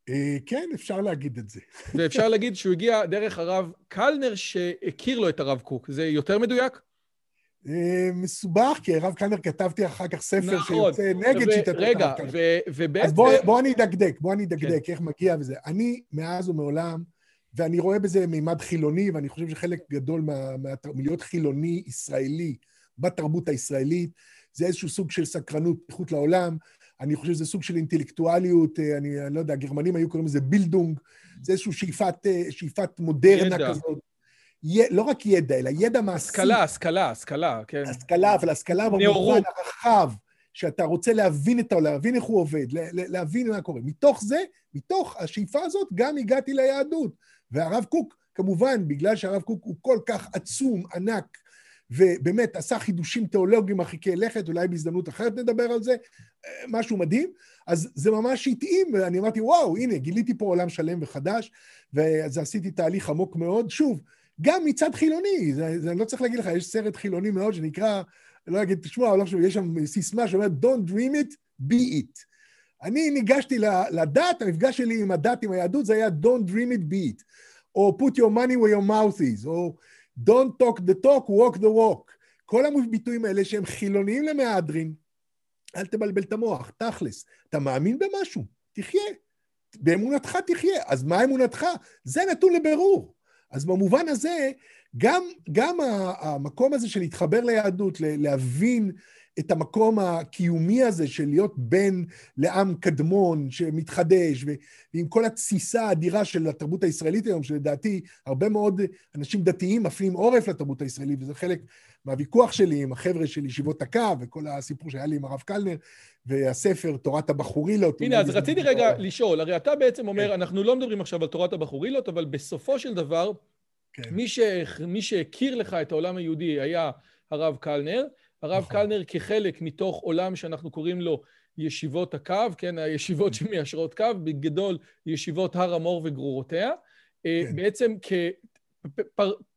S2: אה, כן, אפשר להגיד את זה.
S1: ואפשר להגיד שהוא הגיע דרך הרב קלנר שהכיר לו את הרב קוק. זה יותר מדויק?
S2: אה, מסובך, כי הרב קלנר כתבתי אחר כך ספר נכון. שיוצא נגד שיטת
S1: הרב רגע, ובעצם...
S2: אז בוא, בוא אני אדקדק, בוא אני אדקדק כן. איך מגיע וזה. אני מאז ומעולם, ואני רואה בזה מימד חילוני, ואני חושב שחלק גדול מה, מה, מלהיות חילוני ישראלי בתרבות הישראלית, זה איזשהו סוג של סקרנות, פתיחות לעולם. אני חושב שזה סוג של אינטלקטואליות, אה, אני, אני לא יודע, הגרמנים היו קוראים לזה בילדונג, זה איזושהי שאיפת, אה, שאיפת מודרנה ידע. כזאת. י, לא רק ידע, אלא ידע מעשי.
S1: השכלה, השכלה, השכלה, כן.
S2: השכלה, אבל השכלה במובן הרחב, שאתה רוצה להבין את העולם, להבין איך הוא עובד, להבין מה קורה. מתוך זה, מתוך השאיפה הזאת, גם הגעתי ליהדות. והרב קוק, כמובן, בגלל שהרב קוק הוא כל כך עצום, ענק, ובאמת עשה חידושים תיאולוגיים מרחיקי לכת, אולי בהזדמנות אחרת נדבר על זה, משהו מדהים. אז זה ממש התאים, ואני אמרתי, וואו, הנה, גיליתי פה עולם שלם וחדש, ואז עשיתי תהליך עמוק מאוד. שוב, גם מצד חילוני, זה, זה אני לא צריך להגיד לך, יש סרט חילוני מאוד שנקרא, לא אגיד, תשמעו, לא חושב, יש שם סיסמה שאומרת, Don't dream it, be it. אני ניגשתי לדת, המפגש שלי עם הדת, עם היהדות, זה היה Don't dream it, be it. או put your money where your mouth is, או Don't talk the talk, walk the walk. כל הביטויים האלה שהם חילוניים למהדרין, אל תבלבל את המוח, תכלס. אתה מאמין במשהו? תחיה. באמונתך תחיה. אז מה אמונתך? זה נתון לבירור. אז במובן הזה, גם, גם המקום הזה של להתחבר ליהדות, להבין את המקום הקיומי הזה של להיות בן לעם קדמון שמתחדש, ועם כל התסיסה האדירה של התרבות הישראלית היום, שלדעתי הרבה מאוד אנשים דתיים מפנים עורף לתרבות הישראלית, וזה חלק מהוויכוח שלי עם החבר'ה של ישיבות הקו, וכל הסיפור שהיה לי עם הרב קלנר, והספר תורת הבחורילות.
S1: הנה, אז רציתי רגע לשאול, הרי אתה בעצם אומר, כן. אנחנו לא מדברים עכשיו על תורת הבחורילות, אבל בסופו של דבר, כן. מי, ש... מי שהכיר לך את העולם היהודי היה הרב קלנר, הרב נכון. קלנר כחלק מתוך עולם שאנחנו קוראים לו ישיבות הקו, כן, הישיבות שמיישרות קו, בגדול ישיבות הר המור וגרורותיה, אה, כן. בעצם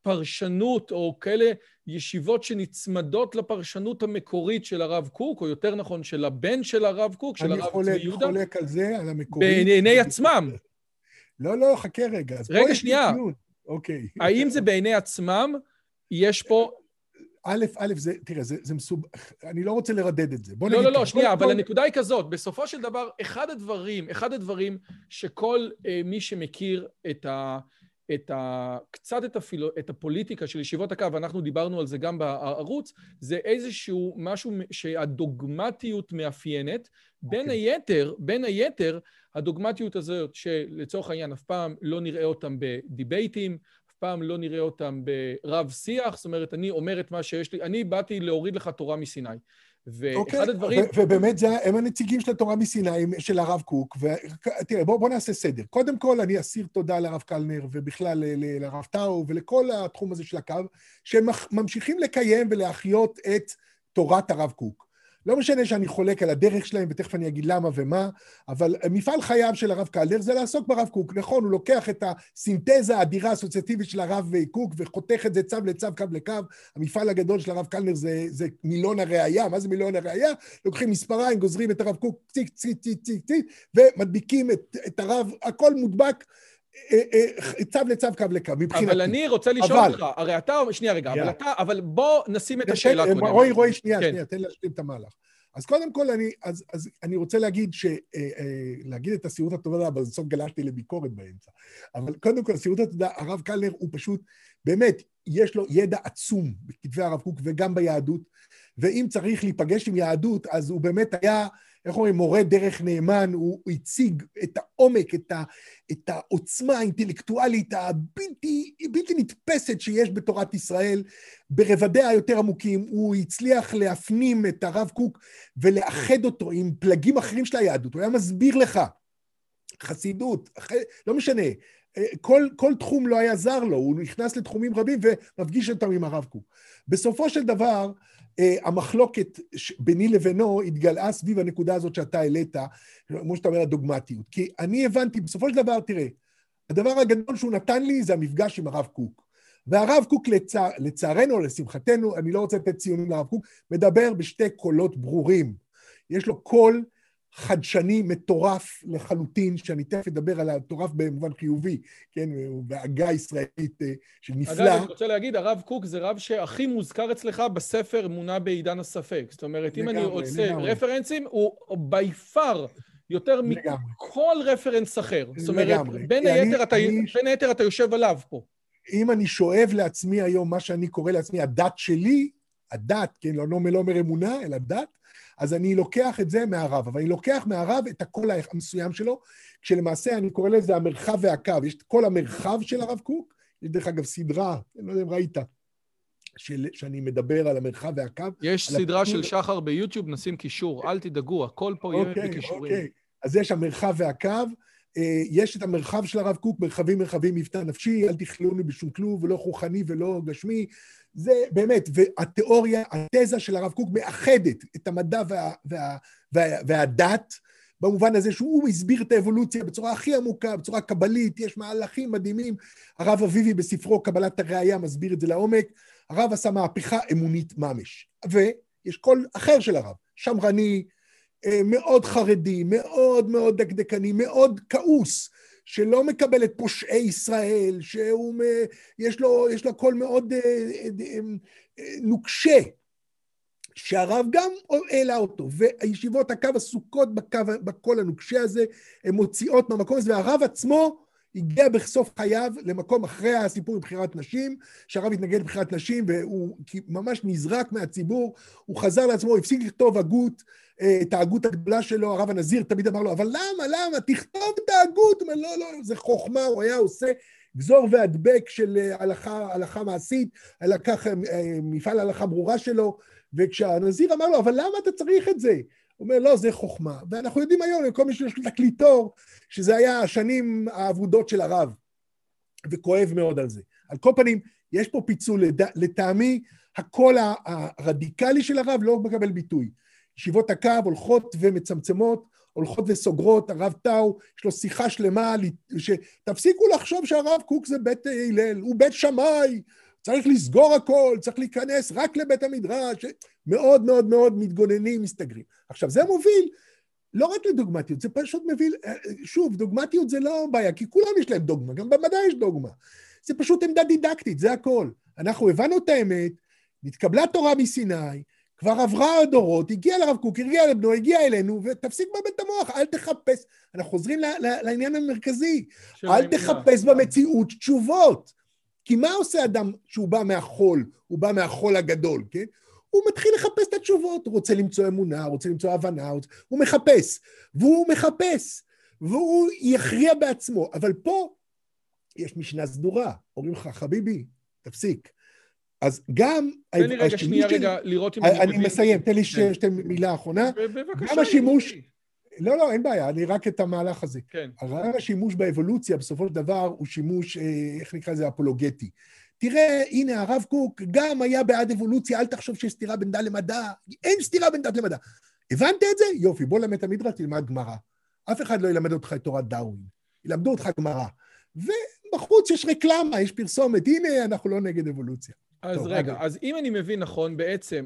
S1: כפרשנות או כאלה ישיבות שנצמדות לפרשנות המקורית של הרב קוק, או יותר נכון של הבן של הרב קוק, של הרב צבי יהודה.
S2: אני חולק על זה, על המקורית.
S1: בעיני עצמם.
S2: לא, לא, חכה רגע.
S1: רגע, שנייה. אוקיי. האם זה בעיני עצמם? יש פה
S2: א', א', זה, תראה, זה, זה מסוב... אני לא רוצה לרדד את זה. בוא
S1: לא, נגיד... לא, לא, לא, שנייה, אבל כל... הנקודה היא כזאת. בסופו של דבר, אחד הדברים, אחד הדברים שכל אה, מי שמכיר את ה... את ה... קצת את, הפילו, את הפוליטיקה של ישיבות הקו, ואנחנו דיברנו על זה גם בערוץ, זה איזשהו משהו שהדוגמטיות מאפיינת. Okay. בין אוקיי. היתר, בין היתר, הדוגמטיות הזאת, שלצורך העניין אף פעם לא נראה אותם בדיבייטים, פעם לא נראה אותם ברב שיח, זאת אומרת, אני אומר את מה שיש לי, אני באתי להוריד לך תורה מסיני. ואחד okay, אוקיי, הדברים...
S2: ובאמת זה, הם הנציגים של התורה מסיני, של הרב קוק, ותראה, בוא, בוא נעשה סדר. קודם כל, אני אסיר תודה לרב קלנר, ובכלל לרב טאו, ולכל התחום הזה של הקו, שהם ממשיכים לקיים ולהחיות את תורת הרב קוק. לא משנה שאני חולק על הדרך שלהם, ותכף אני אגיד למה ומה, אבל מפעל חייו של הרב קלנר זה לעסוק ברב קוק. נכון, הוא לוקח את הסינתזה האדירה האסוציאטיבית של הרב קוק וחותך את זה צו לצו, קו לקו. המפעל הגדול של הרב קלנר זה, זה מילון הראייה. מה זה מילון הראייה? לוקחים מספריים, גוזרים את הרב קוק ציק ציק ציק ציק ציק, ומדביקים את, את הרב, הכל מודבק. אה, אה, צו לצו, קו לקו, מבחינתי.
S1: אבל אני רוצה לשאול אבל... אותך, הרי אתה, שנייה רגע, אבל אתה, אבל בוא נשים את השאלה קודם.
S2: רועי, רועי, שנייה, כן. שנייה, תן להשלים את המהלך. אז קודם כל, אני, אז, אז אני רוצה להגיד, ש, אה, אה, להגיד את הסירות התודה, אבל בסוף גלשתי לביקורת באמצע. אבל קודם כל, סירות התודה, הרב קלנר הוא פשוט, באמת, יש לו ידע עצום בכתבי הרב קוק וגם ביהדות, ואם צריך להיפגש עם יהדות, אז הוא באמת היה... איך אומרים, מורה דרך נאמן, הוא, הציג את העומק, את, ה, את העוצמה האינטלקטואלית הבלתי בלתי נתפסת שיש בתורת ישראל, ברבדיה היותר עמוקים. הוא הצליח להפנים את הרב קוק ולאחד אותו עם פלגים אחרים של היהדות. הוא היה מסביר לך, חסידות, לא משנה, כל, כל תחום לא היה זר לו, הוא נכנס לתחומים רבים ומפגיש אותם עם הרב קוק. בסופו של דבר, אה, המחלוקת ביני לבינו התגלעה סביב הנקודה הזאת שאתה העלית, כמו שאתה אומר, הדוגמטיות. כי אני הבנתי, בסופו של דבר, תראה, הדבר הגדול שהוא נתן לי זה המפגש עם הרב קוק. והרב קוק, לצע, לצערנו, לשמחתנו, אני לא רוצה לתת ציונים לרב קוק, מדבר בשתי קולות ברורים. יש לו קול חדשני, מטורף לחלוטין, שאני תכף אדבר על המטורף במובן חיובי, כן, בעגה ישראלית אה, של נפלא.
S1: אגב, אני רוצה להגיד, הרב קוק זה רב שהכי מוזכר אצלך בספר אמונה בעידן הספק. זאת אומרת, אם אני רוצה רפרנסים, הוא בי פאר יותר מכל רפרנס אחר. זאת אומרת, בין היתר, אתה, יושב עליו פה.
S2: אם אני שואב לעצמי היום מה שאני קורא לעצמי הדת שלי, הדת, כן, לא לא אומר אמונה, אלא דת, אז אני לוקח את זה מהרב, אבל אני לוקח מהרב את הקול המסוים שלו, כשלמעשה אני קורא לזה המרחב והקו. יש את כל המרחב של הרב קוק, יש דרך אגב סדרה, אני לא יודע אם ראית, של, שאני מדבר על המרחב והקו.
S1: יש סדרה הקול... של שחר ביוטיוב, נשים קישור, אל תדאגו, הכל פה יהיה אוקיי, בקישורים. אוקיי,
S2: אז יש המרחב והקו, אה, יש את המרחב של הרב קוק, מרחבים מרחבים מבטא נפשי, אל תכלוני בשום כלוב, ולא חוכני ולא גשמי, זה באמת, והתיאוריה, התזה של הרב קוק מאחדת את המדע וה, וה, וה, והדת, במובן הזה שהוא הסביר את האבולוציה בצורה הכי עמוקה, בצורה קבלית, יש מהלכים מדהימים. הרב אביבי בספרו קבלת הראייה מסביר את זה לעומק. הרב עשה מהפכה אמונית ממש. ויש קול אחר של הרב, שמרני, אה, מאוד חרדי, מאוד מאוד דקדקני, מאוד כעוס. שלא מקבל את פושעי ישראל, שהוא, יש לו, יש לו קול מאוד אה, אה, אה, נוקשה, שהרב גם העלה אותו, והישיבות הקו עסוקות בקו, בקול הנוקשה הזה, הן מוציאות מהמקום הזה, והרב עצמו הגיע בסוף חייו למקום אחרי הסיפור עם בחירת נשים, שהרב התנגד לבחירת נשים והוא ממש נזרק מהציבור, הוא חזר לעצמו, הפסיק לכתוב הגות, את ההגות הגדולה שלו, הרב הנזיר תמיד אמר לו, אבל למה, למה? תכתוב את ההגות. הוא אומר, לא, לא, זה חוכמה, הוא היה עושה גזור והדבק של אה, הלכה, הלכה מעשית, לקח אה, מפעל הלכה ברורה שלו, וכשהנזיר אמר לו, אבל למה אתה צריך את זה? הוא אומר, לא, זה חוכמה. ואנחנו יודעים היום, לכל מי שיש לו תקליטור, שזה היה השנים האבודות של הרב, וכואב מאוד על זה. על כל פנים, יש פה פיצול, לטעמי, הקול הרדיקלי של הרב לא מקבל ביטוי. ישיבות הקו הולכות ומצמצמות, הולכות וסוגרות, הרב טאו, יש לו שיחה שלמה, שתפסיקו לחשוב שהרב קוק זה בית הלל, הוא בית שמאי, צריך לסגור הכל, צריך להיכנס רק לבית המדרש, מאוד מאוד מאוד מתגוננים, מסתגרים. עכשיו, זה מוביל לא רק לדוגמטיות, זה פשוט מוביל, שוב, דוגמטיות זה לא בעיה, כי כולם יש להם דוגמה, גם במדע יש דוגמה. זה פשוט עמדה דידקטית, זה הכל. אנחנו הבנו את האמת, נתקבלה תורה מסיני, כבר עברה הדורות, הגיע לרב קוק, הגיע לבנו, הגיע אלינו, ותפסיק לבלבל את המוח, אל תחפש. אנחנו חוזרים לעניין המרכזי, אל תחפש במציאות תשובות. כי מה עושה אדם שהוא בא מהחול, הוא בא מהחול הגדול, כן? הוא מתחיל לחפש את התשובות, הוא רוצה למצוא אמונה, רוצה למצוא הבנה, הוא מחפש, והוא מחפש, והוא יכריע בעצמו. אבל פה יש משנה סדורה, אומרים לך, חביבי, תפסיק. אז גם...
S1: תן לי רגע, שנייה רגע, לראות אם
S2: אני מסיים, תן לי כן. שתי מילה אחרונה.
S1: בבקשה.
S2: גם השימוש... לא, לא, אין בעיה, אני רק את המהלך הזה. כן. הרעיון השימוש באבולוציה, בסופו של דבר, הוא שימוש, אה, איך נקרא לזה, אפולוגטי. תראה, הנה, הרב קוק גם היה בעד אבולוציה, אל תחשוב שיש סתירה בין דת למדע. אין סתירה בין דת למדע. הבנת את זה? יופי, בוא למד את המדרש, תלמד גמרא. אף אחד לא ילמד אותך את תורת דארווין. ילמדו אותך גמרא. ובחוץ יש רקלמה, יש פרסומת, הנה, אנחנו לא נגד אבולוציה.
S1: אז טוב, רגע, אז אם אני מבין נכון, בעצם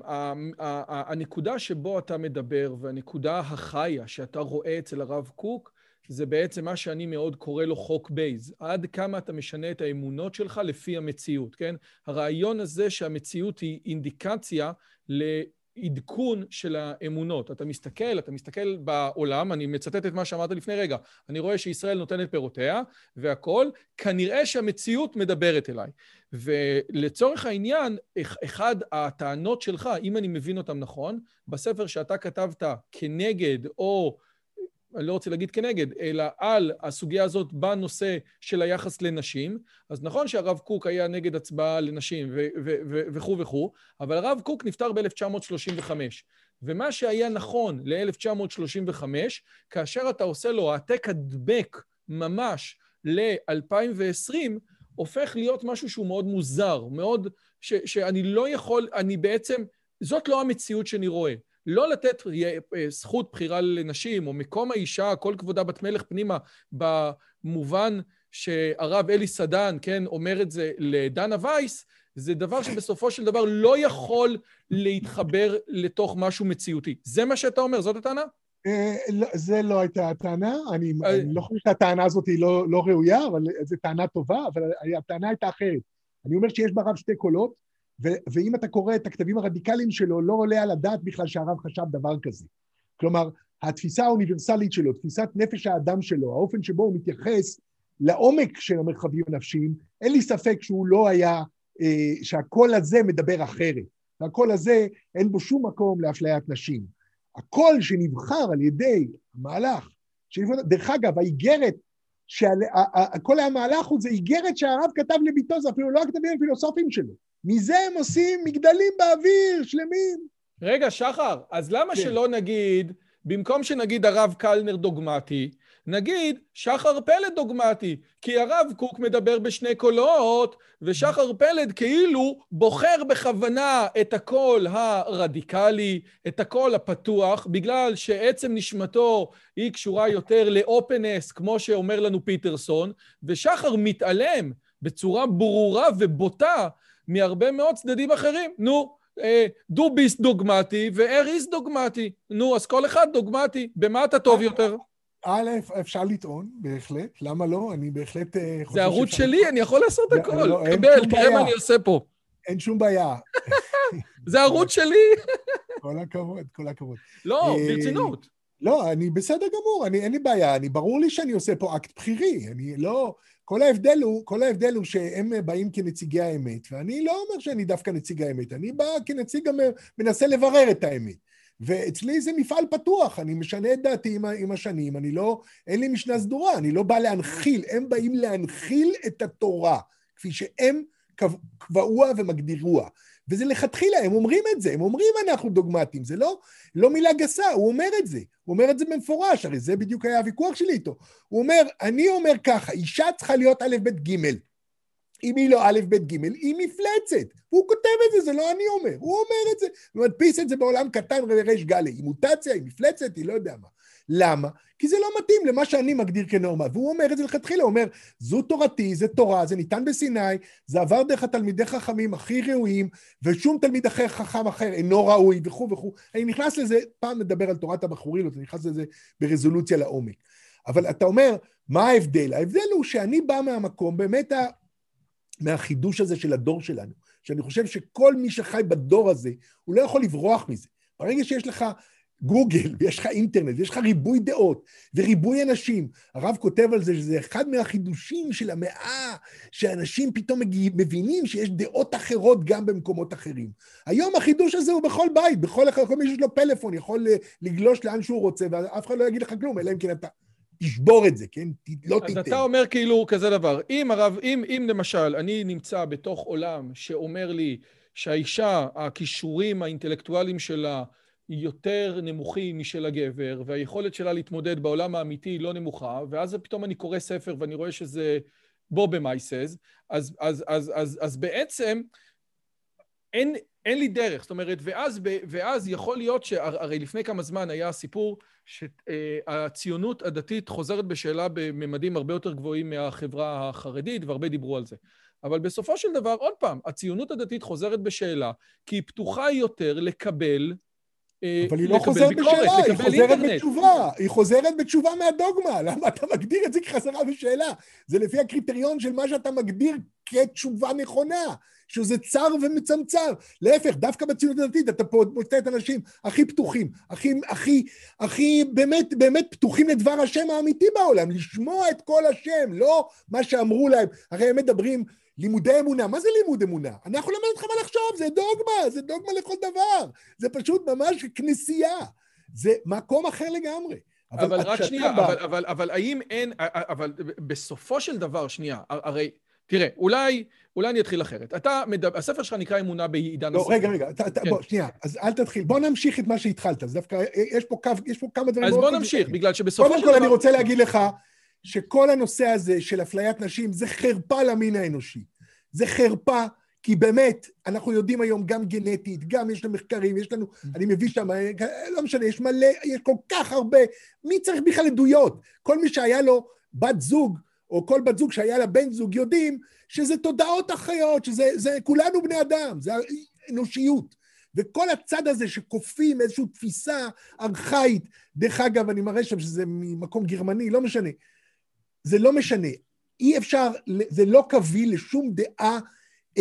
S1: הנקודה שבו אתה מדבר והנקודה החיה שאתה רואה אצל הרב קוק, זה בעצם מה שאני מאוד קורא לו חוק בייז. עד כמה אתה משנה את האמונות שלך לפי המציאות, כן? הרעיון הזה שהמציאות היא אינדיקציה עדכון של האמונות. אתה מסתכל, אתה מסתכל בעולם, אני מצטט את מה שאמרת לפני רגע, אני רואה שישראל נותנת פירותיה והכול, כנראה שהמציאות מדברת אליי. ולצורך העניין, אחד הטענות שלך, אם אני מבין אותם נכון, בספר שאתה כתבת כנגד או אני לא רוצה להגיד כנגד, אלא על הסוגיה הזאת בנושא של היחס לנשים. אז נכון שהרב קוק היה נגד הצבעה לנשים וכו' וכו', אבל הרב קוק נפטר ב-1935. ומה שהיה נכון ל-1935, כאשר אתה עושה לו העתק הדבק ממש ל-2020, הופך להיות משהו שהוא מאוד מוזר, מאוד, ש, שאני לא יכול, אני בעצם, זאת לא המציאות שאני רואה. לא לתת אה, זכות בחירה לנשים, או מקום האישה, כל כבודה בת מלך פנימה, במובן שהרב אלי סדן, כן, אומר את זה לדנה וייס, זה דבר שבסופו של דבר לא יכול להתחבר לתוך משהו מציאותי. זה מה שאתה אומר, זאת הטענה?
S2: אה, לא, זה לא הייתה הטענה, אני, אה, אני לא חושב שהטענה הזאת היא לא, לא ראויה, אבל זו טענה טובה, אבל הטענה הייתה אחרת. אני אומר שיש ברב שתי קולות, ו- ואם אתה קורא את הכתבים הרדיקליים שלו, לא עולה על הדעת בכלל שהרב חשב דבר כזה. כלומר, התפיסה האוניברסלית שלו, תפיסת נפש האדם שלו, האופן שבו הוא מתייחס לעומק של המרחבים הנפשיים, אין לי ספק שהוא לא היה, אה, שהקול הזה מדבר אחרת. והקול הזה, אין בו שום מקום לאפליית נשים. הקול שנבחר על ידי המהלך, שנבחר, דרך אגב, האיגרת, כל המהלך הוא זה איגרת שהרב כתב לביתו, זה אפילו לא הכתבים הפילוסופיים שלו. מזה הם עושים מגדלים באוויר, שלמים.
S1: רגע, שחר, אז למה כן. שלא נגיד, במקום שנגיד הרב קלנר דוגמטי, נגיד שחר פלד דוגמטי, כי הרב קוק מדבר בשני קולות, ושחר פלד כאילו בוחר בכוונה את הקול הרדיקלי, את הקול הפתוח, בגלל שעצם נשמתו היא קשורה יותר ל openness, כמו שאומר לנו פיטרסון, ושחר מתעלם בצורה ברורה ובוטה מהרבה מאוד צדדים אחרים. נו, אה, דוביס דוגמטי ואריס דוגמטי. נו, אז כל אחד דוגמטי. במה אתה טוב יותר?
S2: א', אפשר לטעון, בהחלט. למה לא? אני בהחלט
S1: אה, חושב... זה ערוץ שלי, אני יכול לעשות הכל. לא, קבל, תראה מה אני עושה פה.
S2: אין שום בעיה.
S1: זה ערוץ שלי.
S2: כל הכבוד, כל הכבוד.
S1: לא, אה, ברצינות.
S2: לא, אני בסדר גמור, אני, אין לי בעיה, אני, ברור לי שאני עושה פה אקט בכירי, אני לא... כל ההבדל הוא, כל ההבדל הוא שהם באים כנציגי האמת, ואני לא אומר שאני דווקא נציג האמת, אני בא כנציג, מנסה לברר את האמת. ואצלי זה מפעל פתוח, אני משנה את דעתי עם, עם השנים, אני לא, אין לי משנה סדורה, אני לא בא להנחיל, הם באים להנחיל את התורה, כפי שהם קבעוה ומגדירוה. וזה לכתחילה, הם אומרים את זה, הם אומרים אנחנו דוגמטיים, זה לא, לא מילה גסה, הוא אומר את זה, הוא אומר את זה במפורש, הרי זה בדיוק היה הוויכוח שלי איתו. הוא אומר, אני אומר ככה, אישה צריכה להיות א', ב', ג', אם היא לא א', ב', ג', היא מפלצת. והוא כותב את זה, זה לא אני אומר, הוא אומר את זה. הוא מדפיס את זה בעולם קטן ריש גלי. היא מוטציה, היא מפלצת, היא לא יודע מה. למה? כי זה לא מתאים למה שאני מגדיר כנורמה. והוא אומר את זה לכתחילה, הוא אומר, זו תורתי, זה תורה, זה ניתן בסיני, זה עבר דרך התלמידי חכמים הכי ראויים, ושום תלמיד אחר חכם אחר אינו ראוי, וכו' וכו'. אני נכנס לזה, פעם נדבר על תורת הבחורילות, אני נכנס לזה ברזולוציה לעומק. אבל אתה אומר, מה ההבדל? ההבדל הוא שאני בא מהמקום, באמת, מהחידוש הזה של הדור שלנו, שאני חושב שכל מי שחי בדור הזה, הוא לא יכול לברוח מזה. ברגע שיש לך גוגל, ויש לך אינטרנט, ויש לך ריבוי דעות, וריבוי אנשים. הרב כותב על זה שזה אחד מהחידושים של המאה, שאנשים פתאום מבינים שיש דעות אחרות גם במקומות אחרים. היום החידוש הזה הוא בכל בית, בכל אחד, כל מי שיש לו פלאפון יכול לגלוש לאן שהוא רוצה, ואף אחד לא יגיד לך כלום, אלא אם כן אתה... תשבור את זה, כן? לא
S1: תיתן. אז אתה אומר כאילו כזה דבר, אם הרב, אם, אם למשל אני נמצא בתוך עולם שאומר לי שהאישה, הכישורים האינטלקטואליים שלה יותר נמוכים משל הגבר, והיכולת שלה להתמודד בעולם האמיתי לא נמוכה, ואז פתאום אני קורא ספר ואני רואה שזה בובה מייסז, אז, אז, אז, אז, אז בעצם אין, אין לי דרך, זאת אומרת, ואז, ואז יכול להיות שהרי לפני כמה זמן היה סיפור שהציונות הדתית חוזרת בשאלה בממדים הרבה יותר גבוהים מהחברה החרדית, והרבה דיברו על זה. אבל בסופו של דבר, עוד פעם, הציונות הדתית חוזרת בשאלה, כי היא פתוחה יותר לקבל
S2: אה, אבל היא לא חוזרת ביקורת, בשאלה, היא חוזרת אינטרנט. בתשובה. היא חוזרת בתשובה מהדוגמה. למה אתה מגדיר את זה כחזרה בשאלה? זה לפי הקריטריון של מה שאתה מגדיר כתשובה נכונה, שזה צר ומצמצר. להפך, דווקא בציונות הדתית אתה פה מוצא את האנשים הכי פתוחים, הכי, הכי, הכי באמת, באמת פתוחים לדבר השם האמיתי בעולם, לשמוע את כל השם, לא מה שאמרו להם. הרי הם מדברים לימודי אמונה, מה זה לימוד אמונה? אנחנו לא אותך מה לחשוב, זה דוגמה, זה דוגמה לכל דבר. זה פשוט ממש כנסייה. זה מקום אחר לגמרי.
S1: אבל, אבל רק שנייה, בא... אבל, אבל, אבל האם אין, אבל בסופו של דבר, שנייה, הרי, תראה, אולי, אולי אני אתחיל אחרת. אתה מדבר, הספר שלך נקרא אמונה בעידן
S2: לא, רגע, רגע, אתה, כן. בוא, שנייה, אז אל תתחיל. בוא נמשיך את מה שהתחלת, אז דווקא יש פה, קו, יש פה כמה דברים
S1: אז בוא נמשיך, בגלל שבסופו
S2: של דבר... קודם כל אני רוצה להגיד לך שכל הנושא הזה של אפליית נשים זה חרפה למין האנושי. זה חרפה, כי באמת, אנחנו יודעים היום גם גנטית, גם יש לנו מחקרים, יש לנו, אני מביא שם, לא משנה, יש מלא, יש כל כך הרבה, מי צריך בכלל עדויות? כל מי שהיה לו בת זוג, או כל בת זוג שהיה לה בן זוג, יודעים שזה תודעות אחיות, שזה זה, כולנו בני אדם, זה אנושיות. וכל הצד הזה שכופים איזושהי תפיסה ארכאית, דרך אגב, אני מראה שם שזה ממקום גרמני, לא משנה. זה לא משנה. אי אפשר, זה לא קביל לשום דעה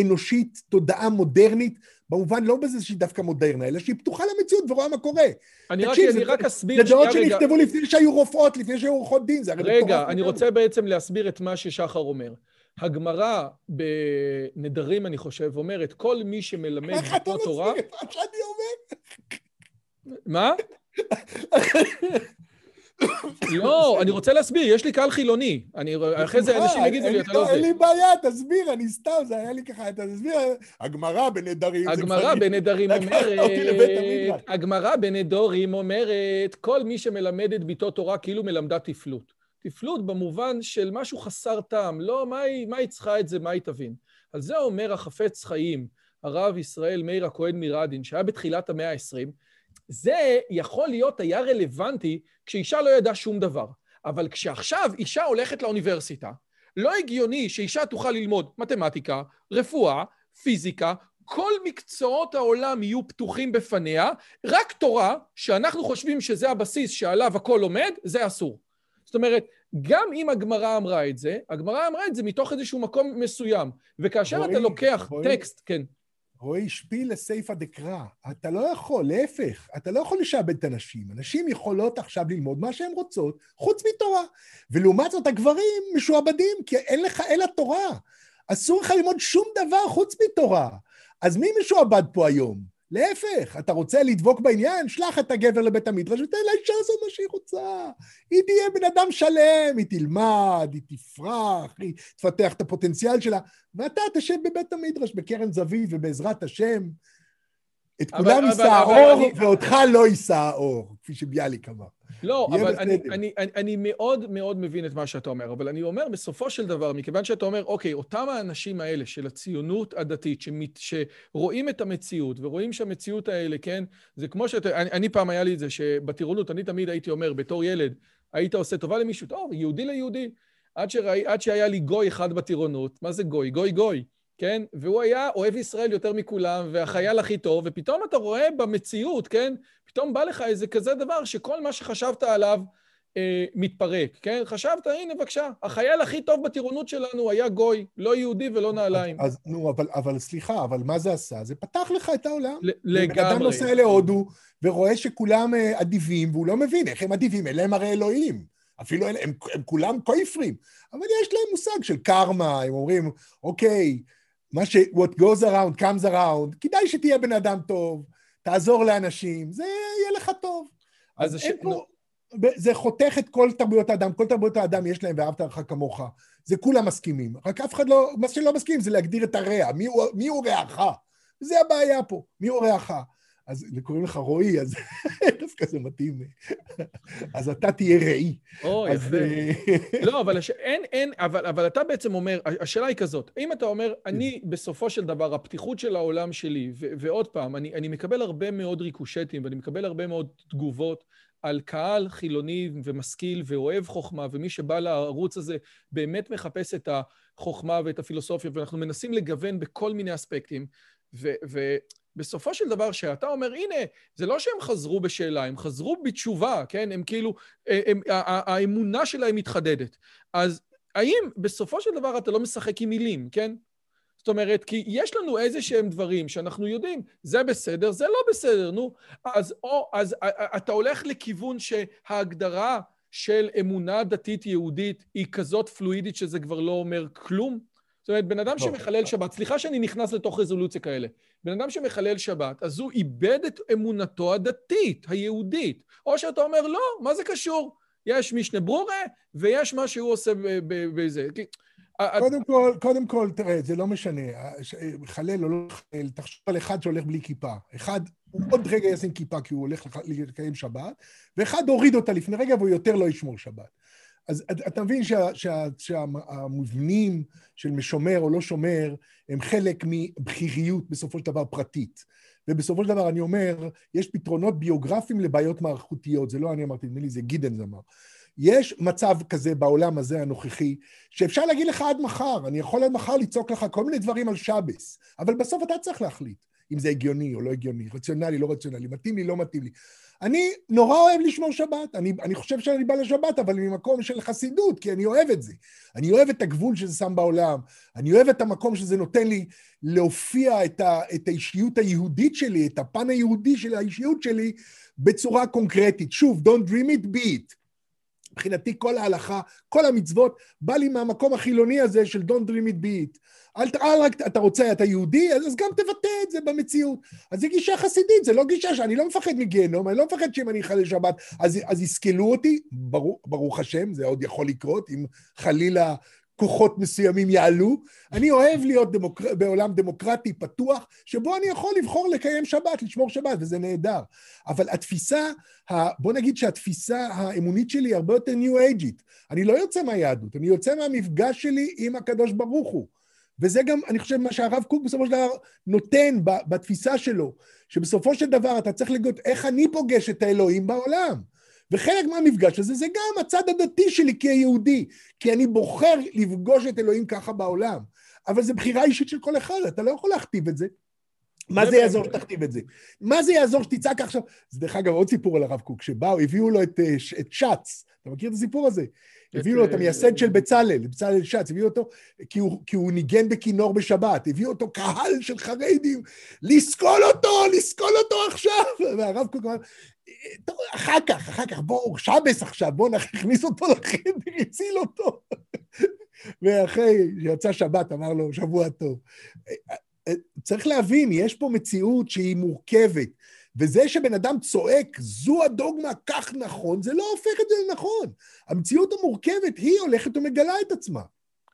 S2: אנושית, תודעה מודרנית, במובן לא בזה שהיא דווקא מודרנה, אלא שהיא פתוחה למציאות ורואה מה קורה.
S1: אני רק, אני רק אסביר.
S2: זה דעות שנכתבו לפני שהיו רופאות, לפני שהיו עורכות דין, זה
S1: הרי רגע, אני רוצה בעצם להסביר את מה ששחר אומר. הגמרא בנדרים, אני חושב, אומרת, כל מי שמלמד
S2: איך אתה מסביר את מה שאני אומר?
S1: מה? לא, אני רוצה להסביר, יש לי קהל חילוני. אני, אחרי זה אנשים יגידו לי, אתה לא זה.
S2: אין לי בעיה, תסביר, אני סתם, זה היה לי ככה, תסביר, הגמרא בנדרים.
S1: הגמרא בנדרים אומרת, הגמרא בנדורים אומרת, כל מי שמלמד את ביתו תורה כאילו מלמדה תפלות. תפלות במובן של משהו חסר טעם, לא, מה היא צריכה את זה, מה היא תבין. על זה אומר החפץ חיים, הרב ישראל מאיר הכהן מרדין, שהיה בתחילת המאה ה-20, זה יכול להיות, היה רלוונטי כשאישה לא ידעה שום דבר. אבל כשעכשיו אישה הולכת לאוניברסיטה, לא הגיוני שאישה תוכל ללמוד מתמטיקה, רפואה, פיזיקה, כל מקצועות העולם יהיו פתוחים בפניה, רק תורה, שאנחנו חושבים שזה הבסיס שעליו הכל עומד, זה אסור. זאת אומרת, גם אם הגמרא אמרה את זה, הגמרא אמרה את זה מתוך איזשהו מקום מסוים. וכאשר בואי, אתה לוקח בואי. טקסט, כן.
S2: רועי, שפיל לסייפא דקרא. אתה לא יכול, להפך, אתה לא יכול לשעבד את הנשים. הנשים יכולות עכשיו ללמוד מה שהן רוצות, חוץ מתורה. ולעומת זאת, הגברים משועבדים, כי אין לך אלא תורה. אסור לך ללמוד שום דבר חוץ מתורה. אז מי משועבד פה היום? להפך, אתה רוצה לדבוק בעניין? שלח את הגבר לבית המדרש ותן לאישה לעשות מה שהיא רוצה. היא תהיה בן אדם שלם, היא תלמד, היא תפרח, היא תפתח את הפוטנציאל שלה, ואתה תשב בבית המדרש בקרן זווית ובעזרת השם. את כולם יישא האור, ואותך לא יישא האור, כפי שביאליק אמר.
S1: לא, אבל אני, אני, אני, אני מאוד מאוד מבין את מה שאתה אומר, אבל אני אומר, בסופו של דבר, מכיוון שאתה אומר, אוקיי, אותם האנשים האלה של הציונות הדתית, שמת, שרואים את המציאות, ורואים שהמציאות האלה, כן, זה כמו שאתה... אני, אני פעם היה לי את זה, שבטירונות, אני תמיד הייתי אומר, בתור ילד, היית עושה טובה למישהו, טוב, יהודי ליהודי. עד, שראי, עד שהיה לי גוי אחד בטירונות, מה זה גוי? גוי גוי. כן? והוא היה אוהב ישראל יותר מכולם, והחייל הכי טוב, ופתאום אתה רואה במציאות, כן? פתאום בא לך איזה כזה דבר שכל מה שחשבת עליו אה, מתפרק, כן? חשבת, הנה בבקשה, החייל הכי טוב בטירונות שלנו היה גוי, לא יהודי ולא נעליים.
S2: אז, נו, אבל, אבל סליחה, אבל מה זה עשה? זה פתח לך את העולם.
S1: לגמרי.
S2: אדם נוסע להודו ורואה שכולם אה, אדיבים, והוא לא מבין איך הם אדיבים, אין להם הרי אלוהים. אפילו הם, הם, הם כולם כויפרים, אבל יש להם מושג של קרמה, הם אומרים, אוקיי, מה ש... what goes around comes around, כדאי שתהיה בן אדם טוב, תעזור לאנשים, זה יהיה לך טוב. אז, אין ש... פה... זה חותך את כל תרבויות האדם, כל תרבויות האדם יש להם ואהבת לך כמוך. זה כולם מסכימים. רק אף אחד לא, מה שלא מסכים זה להגדיר את הרע, מי הוא, מי הוא רעך? זה הבעיה פה, מי הוא רעך? אז קוראים לך רועי, אז דווקא זה מתאים. אז אתה תהיה ראי.
S1: או, יפה. אה, לא, אבל הש... אין, אין, אבל, אבל אתה בעצם אומר, השאלה היא כזאת, אם אתה אומר, אני בסופו של דבר, הפתיחות של העולם שלי, ו- ועוד פעם, אני, אני מקבל הרבה מאוד ריקושטים, ואני מקבל הרבה מאוד תגובות על קהל חילוני ומשכיל ואוהב חוכמה, ומי שבא לערוץ הזה באמת מחפש את החוכמה ואת הפילוסופיה, ואנחנו מנסים לגוון בכל מיני אספקטים, ו... ו- בסופו של דבר, שאתה אומר, הנה, זה לא שהם חזרו בשאלה, הם חזרו בתשובה, כן? הם כאילו, הם, הם, האמונה שלהם מתחדדת. אז האם בסופו של דבר אתה לא משחק עם מילים, כן? זאת אומרת, כי יש לנו איזה שהם דברים שאנחנו יודעים, זה בסדר, זה לא בסדר, נו. אז, או, אז אתה הולך לכיוון שההגדרה של אמונה דתית יהודית היא כזאת פלואידית שזה כבר לא אומר כלום? זאת אומרת, בן אדם לא. שמחלל שבת, סליחה שאני נכנס לתוך רזולוציה כאלה, בן אדם שמחלל שבת, אז הוא איבד את אמונתו הדתית, היהודית. או שאתה אומר, לא, מה זה קשור? יש משנה ברורה ויש מה שהוא עושה בזה.
S2: קודם כל, קודם כל, תראה, זה לא משנה. חלל או לא חלל, תחשוב על אחד שהולך בלי כיפה. אחד, הוא עוד רגע ישים כיפה כי הוא הולך לקיים שבת, ואחד הוריד אותה לפני רגע והוא יותר לא ישמור שבת. אז אתה מבין שה, שה, שהמבנים של משומר או לא שומר הם חלק מבכיריות בסופו של דבר פרטית. ובסופו של דבר אני אומר, יש פתרונות ביוגרפיים לבעיות מערכותיות, זה לא אני אמרתי, נדמה לי זה גידנס אמר. יש מצב כזה בעולם הזה הנוכחי, שאפשר להגיד לך עד מחר, אני יכול עד מחר לצעוק לך כל מיני דברים על שבס, אבל בסוף אתה צריך להחליט אם זה הגיוני או לא הגיוני, רציונלי, לא רציונלי, מתאים לי, לא מתאים לי. אני נורא אוהב לשמור שבת, אני, אני חושב שאני בא לשבת, אבל ממקום של חסידות, כי אני אוהב את זה. אני אוהב את הגבול שזה שם בעולם, אני אוהב את המקום שזה נותן לי להופיע את, ה, את האישיות היהודית שלי, את הפן היהודי של האישיות שלי, בצורה קונקרטית. שוב, don't dream it, be it. מבחינתי כל ההלכה, כל המצוות, בא לי מהמקום החילוני הזה של Don't Dream It Be It. אל, אל רק, אתה רוצה, אתה יהודי, אז גם תבטא את זה במציאות. אז זו גישה חסידית, זה לא גישה שאני לא מפחד מגיהנום, אני לא מפחד שאם אני אחלל שבת אז, אז יסכלו אותי, ברוך, ברוך השם, זה עוד יכול לקרות, אם חלילה כוחות מסוימים יעלו. אני אוהב להיות דמוקר... בעולם דמוקרטי פתוח, שבו אני יכול לבחור לקיים שבת, לשמור שבת, וזה נהדר. אבל התפיסה, ה... בוא נגיד שהתפיסה האמונית שלי היא הרבה יותר ניו אייג'ית. אני לא יוצא מהיהדות, אני יוצא מהמפגש שלי עם הקדוש ברוך הוא. וזה גם, אני חושב, מה שהרב קוק בסופו של דבר נותן בתפיסה שלו, שבסופו של דבר אתה צריך לגלות איך אני פוגש את האלוהים בעולם. וחלק מהמפגש הזה זה גם הצד הדתי שלי כיהודי, כי אני בוחר לפגוש את אלוהים ככה בעולם. אבל זו בחירה אישית של כל אחד, אתה לא יכול להכתיב את זה. מה זה יעזור שתכתיב את זה? מה זה יעזור שתצעק עכשיו? זה דרך אגב עוד סיפור על הרב קוק, שבאו, הביאו לו את, אה, את שץ, אתה מכיר את הסיפור הזה? הביאו לו את המייסד של בצלאל, בצלאל שץ, הביאו אותו, כי הוא, כי הוא ניגן בכינור בשבת, הביאו אותו קהל של חרדים, לסקול אותו, לסקול אותו עכשיו! והרב קוק אמר, טוב, אחר כך, אחר כך, בואו, שבס עכשיו, בואו נכניס אותו לחדר, הציל אותו. ואחרי שיצא שבת, אמר לו, שבוע טוב. צריך להבין, יש פה מציאות שהיא מורכבת, וזה שבן אדם צועק, זו הדוגמה, כך נכון, זה לא הופך את זה לנכון. המציאות המורכבת, היא הולכת ומגלה את עצמה.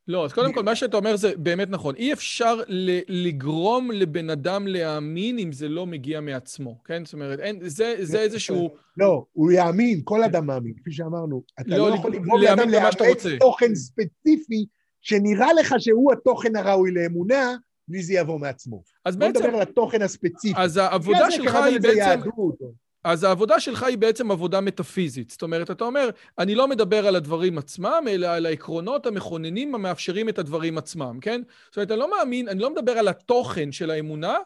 S1: לא, אז קודם כל, מה שאתה אומר זה באמת נכון. אי אפשר לגרום לבן אדם להאמין אם זה לא מגיע מעצמו, כן? זאת אומרת, אין, זה, זה איזשהו...
S2: לא, הוא יאמין, כל אדם מאמין, כפי שאמרנו. אתה לא, לא יכול לגרום לאדם לאמץ תוכן ספציפי שנראה לך שהוא התוכן הראוי לאמונה, בלי זה יבוא מעצמו. אז בעצם... בוא נדבר על התוכן הספציפי.
S1: אז העבודה שלך היא בעצם... אז העבודה שלך היא בעצם עבודה מטאפיזית. זאת אומרת, אתה אומר, אני לא מדבר על הדברים עצמם, אלא על העקרונות המכוננים המאפשרים את הדברים עצמם, כן? זאת אומרת, אני לא מאמין, אני לא מדבר על התוכן של האמונה,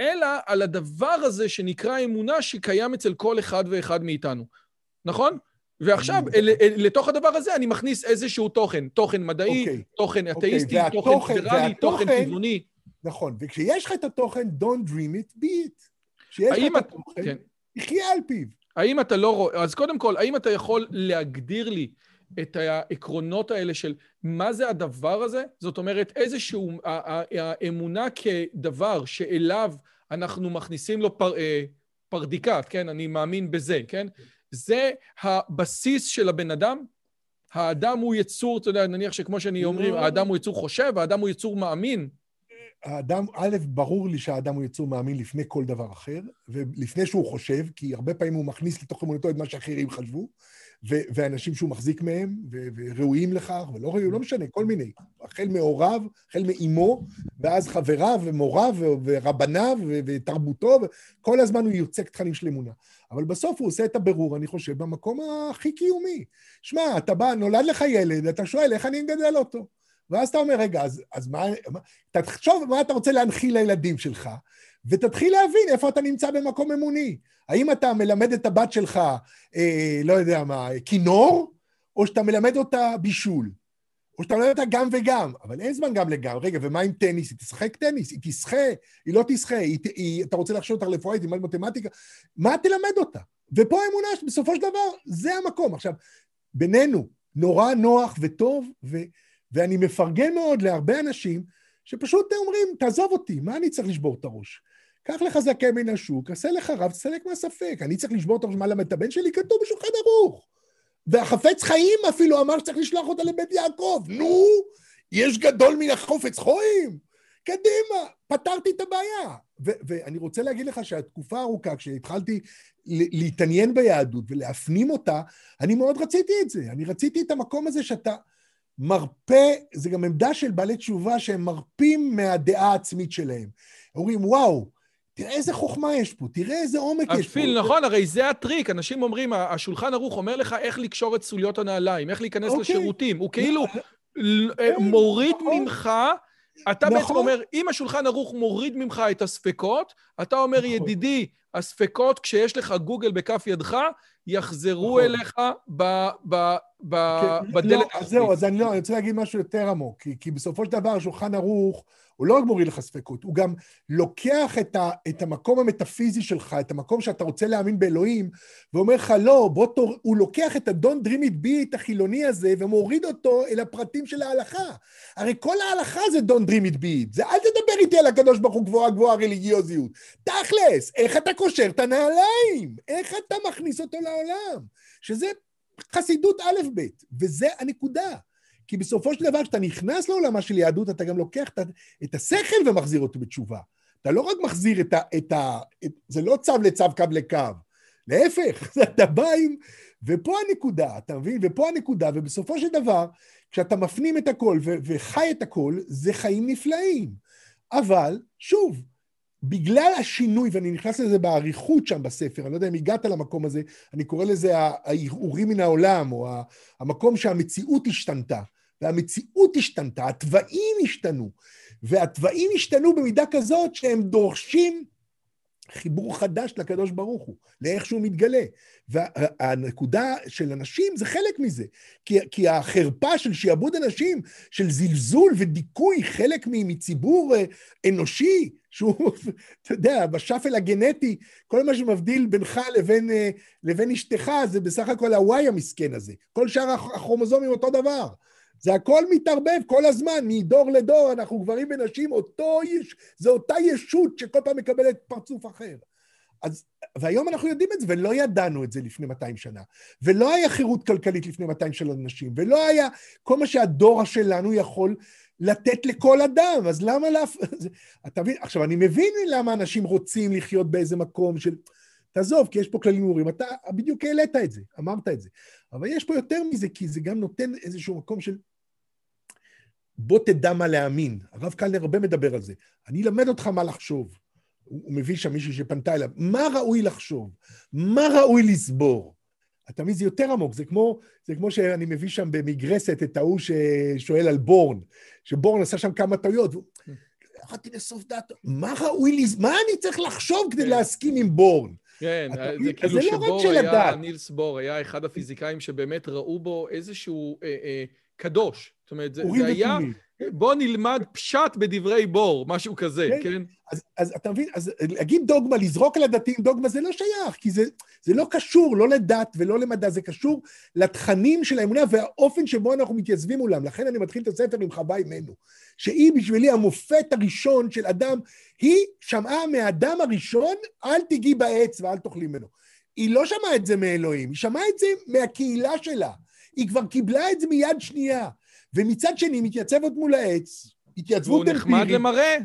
S1: אלא על הדבר הזה שנקרא אמונה שקיים אצל כל אחד ואחד מאיתנו. נכון? ועכשיו, אל, אל, לתוך הדבר הזה אני מכניס איזשהו תוכן, תוכן מדעי, okay. אוקיי. תוכן אוקיי, אתאיסטי, okay. תוכן פידרלי, תוכן טבעוני.
S2: נכון, וכשיש לך את התוכן, Don't dream it, be it. כשיש לך את התוכן, כן. יחיה על פיו.
S1: האם אתה לא רואה, אז קודם כל, האם אתה יכול להגדיר לי את העקרונות האלה של מה זה הדבר הזה? זאת אומרת, איזשהו, האמונה כדבר שאליו אנחנו מכניסים לו פר, אה, פרדיקט, כן? אני מאמין בזה, כן? זה הבסיס של הבן אדם? האדם הוא יצור, אתה יודע, נניח שכמו שאני אומרים. האדם הוא יצור חושב, האדם הוא יצור מאמין.
S2: האדם, א', ברור לי שהאדם הוא יצור מאמין לפני כל דבר אחר, ולפני שהוא חושב, כי הרבה פעמים הוא מכניס לתוך אמונתו את מה שאחרים חשבו, ו- ואנשים שהוא מחזיק מהם, ו- וראויים לכך, ולא ראויים, לא משנה, כל מיני. החל מהוריו, החל מאימו, ואז חבריו ומוריו ורבניו ותרבותו, וכל הזמן הוא יוצק תכנים של אמונה. אבל בסוף הוא עושה את הבירור, אני חושב, במקום הכי קיומי. שמע, אתה בא, נולד לך ילד, אתה שואל איך אני מגדל אותו. ואז אתה אומר, רגע, אז, אז מה, תחשוב מה אתה רוצה להנחיל לילדים שלך, ותתחיל להבין איפה אתה נמצא במקום אמוני. האם אתה מלמד את הבת שלך, אה, לא יודע מה, כינור, או שאתה מלמד אותה בישול? או שאתה מלמד אותה גם וגם, אבל אין זמן גם לגמרי. רגע, ומה עם טניס? היא תשחק טניס? היא תשחה? היא לא תשחה? היא, היא, אתה רוצה לחשוב אותה רפואה? היא תלמד מתמטיקה? מה תלמד אותה? ופה האמונה שבסופו של דבר זה המקום. עכשיו, בינינו, נורא נוח וטוב, ו, ואני מפרגן מאוד להרבה אנשים שפשוט אומרים, תעזוב אותי, מה אני צריך לשבור את הראש? קח לך זקן מן השוק, עשה לך רב, תסלק מהספק. אני צריך לשבור את הראש מה למד את הבן שלי? כתוב בשולחן ערוך. והחפץ חיים אפילו אמר שצריך לשלוח אותה לבית יעקב. נו, יש גדול מן החופץ חויים? קדימה, פתרתי את הבעיה. ואני רוצה להגיד לך שהתקופה הארוכה, כשהתחלתי להתעניין ביהדות ולהפנים אותה, אני מאוד רציתי את זה. אני רציתי את המקום הזה שאתה מרפה, זה גם עמדה של בעלי תשובה שהם מרפים מהדעה העצמית שלהם. אומרים, וואו, תראה איזה חוכמה יש פה, תראה איזה עומק יש פה.
S1: אפילו, נכון, הרי זה הטריק. אנשים אומרים, השולחן ערוך אומר לך איך לקשור את סוליות הנעליים, איך להיכנס אוקיי. לשירותים. הוא כאילו כן, מוריד נכון. ממך... אתה נכון. בעצם אומר, אם השולחן ערוך מוריד ממך את הספקות, אתה אומר, נכון. ידידי, הספקות, כשיש לך גוגל בכף ידך, יחזרו נכון. אליך ב, ב, ב, כן, בדלת.
S2: לא, אז זהו, אז אני, לא, אני רוצה להגיד משהו יותר עמוק, כי, כי בסופו של דבר השולחן ערוך הוא לא רק מוריד לך ספקות, הוא גם לוקח את, ה, את המקום המטאפיזי שלך, את המקום שאתה רוצה להאמין באלוהים, ואומר לך, לא, בוא תור... הוא לוקח את It Be, את החילוני הזה, ומוריד אותו אל הפרטים של ההלכה. הרי כל ההלכה זה Dream It Be. זה אל תדבר איתי על הקדוש ברוך הוא גבוהה גבוהה רליגיוזיות. תכלס, איך אתה קושר את הנעליים? איך אתה מכניס אותו לעולם? שזה חסידות א'-ב', וזה הנקודה. כי בסופו של דבר, כשאתה נכנס לעולמה של יהדות, אתה גם לוקח את השכל ומחזיר אותו בתשובה. אתה לא רק מחזיר את ה... את ה את, זה לא צו לצו, קו לקו. להפך, אתה בא עם... ופה הנקודה, אתה מבין? ופה הנקודה, ובסופו של דבר, כשאתה מפנים את הכל ו- וחי את הכל, זה חיים נפלאים. אבל, שוב, בגלל השינוי, ואני נכנס לזה באריכות שם בספר, אני לא יודע אם הגעת למקום הזה, אני קורא לזה הערעורים מן העולם, או המקום שהמציאות השתנתה. והמציאות השתנתה, התוואים השתנו, והתוואים השתנו במידה כזאת שהם דורשים חיבור חדש לקדוש ברוך הוא, לאיך שהוא מתגלה. והנקודה של אנשים זה חלק מזה, כי, כי החרפה של שיעבוד אנשים, של זלזול ודיכוי חלק מציבור אה, אנושי, שהוא, אתה יודע, בשאפל הגנטי, כל מה שמבדיל בינך לבין, אה, לבין אשתך זה בסך הכל הוואי המסכן הזה. כל שאר הכרומוזומים אותו דבר. זה הכל מתערבב כל הזמן, מדור לדור, אנחנו גברים ונשים, אותו יש, זה אותה ישות שכל פעם מקבלת פרצוף אחר. אז, והיום אנחנו יודעים את זה, ולא ידענו את זה לפני 200 שנה. ולא היה חירות כלכלית לפני 200 שנה לנשים, ולא היה כל מה שהדור שלנו יכול לתת לכל אדם, אז למה להפ... אתה מבין? עכשיו, אני מבין למה אנשים רוצים לחיות באיזה מקום של... תעזוב, כי יש פה כללים ברורים. אתה בדיוק העלית את זה, אמרת את זה. אבל יש פה יותר מזה, כי זה גם נותן איזשהו מקום של בוא תדע מה להאמין. הרב קלנר הרבה מדבר על זה. אני אלמד אותך מה לחשוב. הוא מביא שם מישהי שפנתה אליו. מה ראוי לחשוב? מה ראוי לסבור? אתה מבין? זה יותר עמוק. זה כמו, זה כמו שאני מביא שם במגרסת את ההוא ששואל על בורן, שבורן עשה שם כמה טעויות. יכולתי לסוף דעתו. מה ראוי לסבור? מה אני צריך לחשוב כדי כן. להסכים עם בורן?
S1: כן, זה כאילו לא שבור היה, נילס בור היה אחד הפיזיקאים שבאמת ראו בו איזשהו אה, אה, קדוש. זאת אומרת, זה, זה היה... בוא נלמד פשט בדברי בור, משהו כזה, כן? כן?
S2: אז, אז אתה מבין, אז להגיד דוגמה, לזרוק על הדתיים דוגמה, זה לא שייך, כי זה, זה לא קשור, לא לדת ולא למדע, זה קשור לתכנים של האמונה והאופן שבו אנחנו מתייצבים מולם. לכן אני מתחיל את הספר עם חווה אימנו, שהיא בשבילי המופת הראשון של אדם, היא שמעה מהאדם הראשון, אל תיגעי בעץ ואל תאכלי ממנו. היא לא שמעה את זה מאלוהים, היא שמעה את זה מהקהילה שלה. היא כבר קיבלה את זה מיד שנייה. ומצד שני מתייצבת מול העץ, התייצבות
S1: אמפירית. הוא נחמד למראה.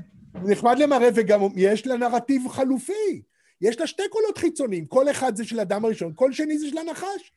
S2: הוא נחמד למראה, וגם יש לה נרטיב חלופי. יש לה שתי קולות חיצוניים, כל אחד זה של אדם הראשון, כל שני זה של הנחש.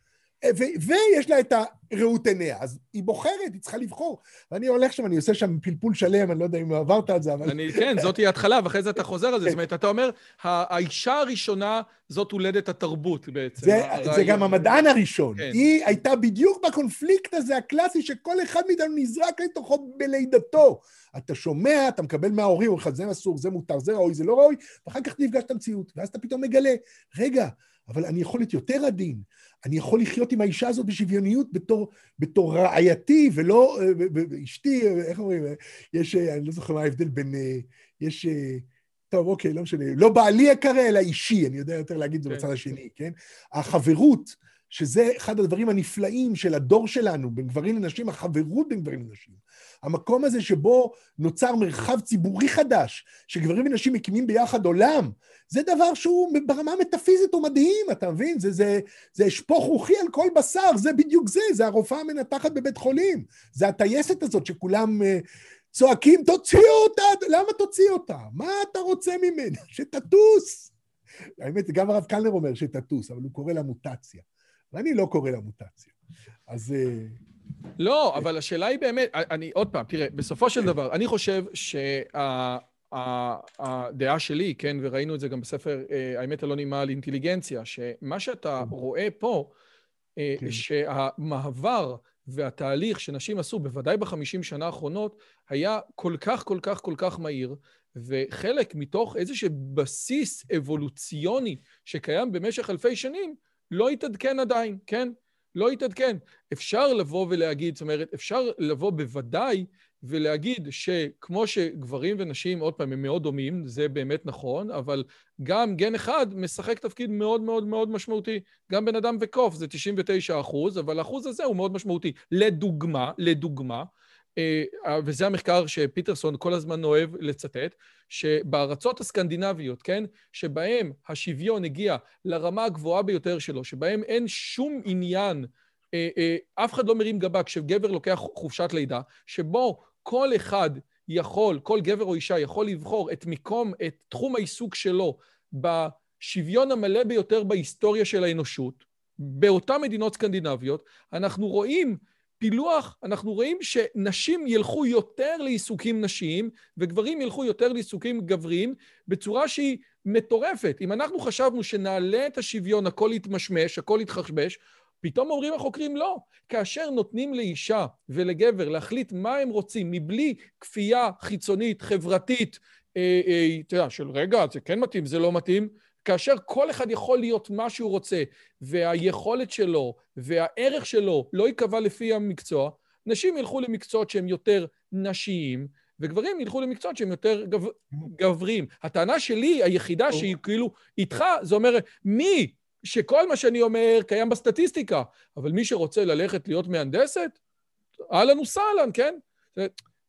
S2: ויש לה את הראות עיניה, אז היא בוחרת, היא צריכה לבחור. ואני הולך שם, אני עושה שם פלפול שלם, אני לא יודע אם עברת על זה, אבל...
S1: אני, כן, זאת היא ההתחלה, ואחרי זה אתה חוזר על זה. זאת אומרת, אתה אומר, האישה הראשונה זאת הולדת התרבות בעצם.
S2: זה, זה גם המדען הראשון. כן. היא הייתה בדיוק בקונפליקט הזה הקלאסי, שכל אחד מאיתנו נזרק לתוכו בלידתו. אתה שומע, אתה מקבל מההורים, אומרים לך, זה אסור, זה מותר, זה ראוי, זה לא ראוי, ואחר כך נפגש את המציאות. ואז אתה פתאום מגלה, רגע, אבל אני יכול להיות יותר עדין, אני יכול לחיות עם האישה הזאת בשוויוניות בתור, בתור רעייתי, ולא אשתי, איך אומרים, יש, אני לא זוכר מה ההבדל בין, יש, טוב, אוקיי, לא משנה, לא בעלי יקרא, אלא אישי, אני יודע יותר להגיד את זה כן. בצד השני, כן? החברות, שזה אחד הדברים הנפלאים של הדור שלנו, בין גברים לנשים, החברות בין גברים לנשים. המקום הזה שבו נוצר מרחב ציבורי חדש, שגברים ונשים מקימים ביחד עולם, זה דבר שהוא ברמה המטאפיזית הוא מדהים, אתה מבין? זה, זה, זה אשפוך רוחי על כל בשר, זה בדיוק זה, זה הרופאה המנתחת בבית חולים. זה הטייסת הזאת שכולם uh, צועקים, תוציאו אותה, למה תוציא אותה? מה אתה רוצה ממנה? שתטוס. האמת, גם הרב קלנר אומר שתטוס, אבל הוא קורא לה מוטציה. ואני לא קורא לה מוטציה. אז... Uh,
S1: לא, אבל השאלה היא באמת, אני עוד פעם, תראה, בסופו של דבר, אני חושב שהדעה שלי, כן, וראינו את זה גם בספר אה, האמת הלא נעימה על אינטליגנציה, שמה שאתה כן. רואה פה, אה, כן. שהמעבר והתהליך שנשים עשו, בוודאי בחמישים שנה האחרונות, היה כל כך, כל כך, כל כך מהיר, וחלק מתוך איזשהו בסיס אבולוציוני שקיים במשך אלפי שנים, לא התעדכן עדיין, כן? לא יתעדכן. אפשר לבוא ולהגיד, זאת אומרת, אפשר לבוא בוודאי ולהגיד שכמו שגברים ונשים, עוד פעם, הם מאוד דומים, זה באמת נכון, אבל גם גן אחד משחק תפקיד מאוד מאוד מאוד משמעותי. גם בן אדם וקוף זה 99 אחוז, אבל האחוז הזה הוא מאוד משמעותי. לדוגמה, לדוגמה, וזה המחקר שפיטרסון כל הזמן אוהב לצטט, שבארצות הסקנדינביות, כן, שבהם השוויון הגיע לרמה הגבוהה ביותר שלו, שבהם אין שום עניין, אה, אה, אף אחד לא מרים גבה כשגבר לוקח חופשת לידה, שבו כל אחד יכול, כל גבר או אישה יכול לבחור את מקום, את תחום העיסוק שלו בשוויון המלא ביותר בהיסטוריה של האנושות, באותן מדינות סקנדינביות, אנחנו רואים פילוח, אנחנו רואים שנשים ילכו יותר לעיסוקים נשיים, וגברים ילכו יותר לעיסוקים גבריים, בצורה שהיא מטורפת. אם אנחנו חשבנו שנעלה את השוויון, הכל יתמשמש, הכל יתחשבש, פתאום אומרים החוקרים לא. כאשר נותנים לאישה ולגבר להחליט מה הם רוצים, מבלי כפייה חיצונית, חברתית, אה, אה, אתה יודע, של רגע, זה כן מתאים, זה לא מתאים, כאשר כל אחד יכול להיות מה שהוא רוצה, והיכולת שלו והערך שלו לא ייקבע לפי המקצוע, נשים ילכו למקצועות שהם יותר נשיים, וגברים ילכו למקצועות שהם יותר גב... גברים. הטענה שלי, היחידה שהיא כאילו איתך, זה אומר, מי שכל מה שאני אומר קיים בסטטיסטיקה, אבל מי שרוצה ללכת להיות מהנדסת, אהלן וסהלן, כן?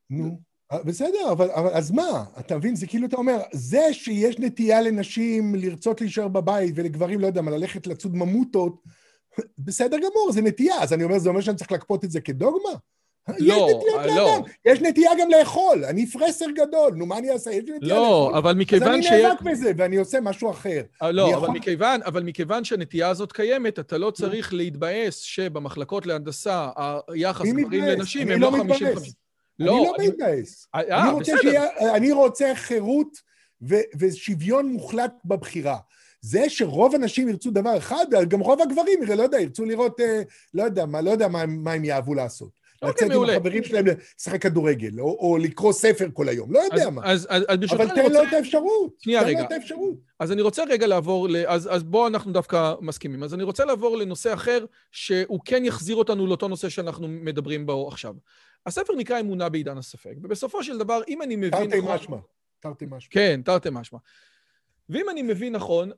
S2: נו. בסדר, אבל, אבל אז מה? אתה מבין? זה כאילו אתה אומר, זה שיש נטייה לנשים לרצות להישאר בבית ולגברים, לא יודע מה, ללכת לצוד ממוטות, בסדר גמור, זה נטייה. אז אני אומר, זה אומר שאני צריך לכפות את זה כדוגמה?
S1: לא,
S2: יש לא. יש נטייה גם לאכול, אני פרסר גדול, נו, מה אני אעשה? יש נטייה
S1: לא, לאכול. אבל מכיוון
S2: ש... אז אני נאבק בזה, ואני עושה משהו אחר.
S1: אה, לא, אבל, יכול... מכיוון, אבל מכיוון שהנטייה הזאת קיימת, אתה לא צריך להתבאס שבמחלקות להנדסה, היחס גברים לנשים הם לא 50 לא.
S2: לא, אני לא מתבאס. אה, אני רוצה שיהיה, אני רוצה חירות ושוויון מוחלט בבחירה. זה שרוב הנשים ירצו דבר אחד, גם רוב הגברים, לא יודע, ירצו לראות, אה, לא יודע מה, לא יודע מה, מה הם יאהבו לעשות. אוקיי, לצאת עם החברים שלהם לשחק כדורגל, או, או לקרוא ספר כל היום, לא יודע אז, מה.
S1: אז, אז, אז
S2: אבל תן רוצה... לו את האפשרות.
S1: שנייה רגע. תן לו את האפשרות. אז אני רוצה רגע לעבור, ל... אז, אז בואו אנחנו דווקא מסכימים. אז אני רוצה לעבור לנושא אחר, שהוא כן יחזיר אותנו לאותו נושא שאנחנו מדברים בו עכשיו. הספר נקרא אמונה בעידן הספק, ובסופו של דבר, אם אני מבין...
S2: תרתי נכון... משמע. תרתי משמע.
S1: כן, תרתי משמע. ואם אני מבין נכון,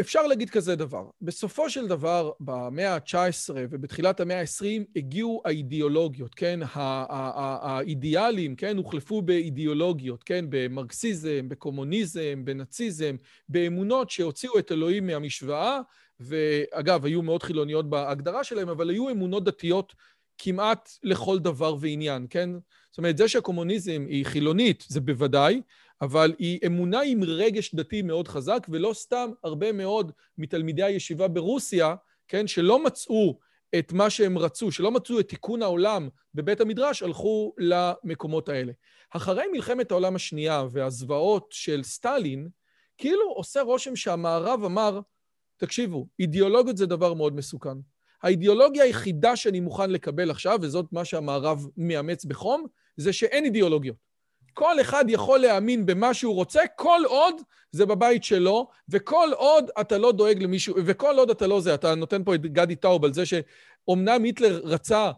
S1: אפשר להגיד כזה דבר. בסופו של דבר, במאה ה-19 ובתחילת המאה ה-20 הגיעו האידיאולוגיות, כן? האידיאלים, כן? הוחלפו באידיאולוגיות, כן? במרקסיזם, בקומוניזם, בנאציזם, באמונות שהוציאו את אלוהים מהמשוואה, ואגב, היו מאוד חילוניות בהגדרה שלהם, אבל היו אמונות דתיות כמעט לכל דבר ועניין, כן? זאת אומרת, זה שהקומוניזם היא חילונית, זה בוודאי, אבל היא אמונה עם רגש דתי מאוד חזק, ולא סתם הרבה מאוד מתלמידי הישיבה ברוסיה, כן, שלא מצאו את מה שהם רצו, שלא מצאו את תיקון העולם בבית המדרש, הלכו למקומות האלה. אחרי מלחמת העולם השנייה והזוועות של סטלין, כאילו עושה רושם שהמערב אמר, תקשיבו, אידיאולוגיות זה דבר מאוד מסוכן. האידיאולוגיה היחידה שאני מוכן לקבל עכשיו, וזאת מה שהמערב מאמץ בחום, זה שאין אידיאולוגיות. כל אחד יכול להאמין במה שהוא רוצה, כל עוד זה בבית שלו, וכל עוד אתה לא דואג למישהו, וכל עוד אתה לא זה, אתה נותן פה את גדי טאוב על זה שאומנם היטלר רצה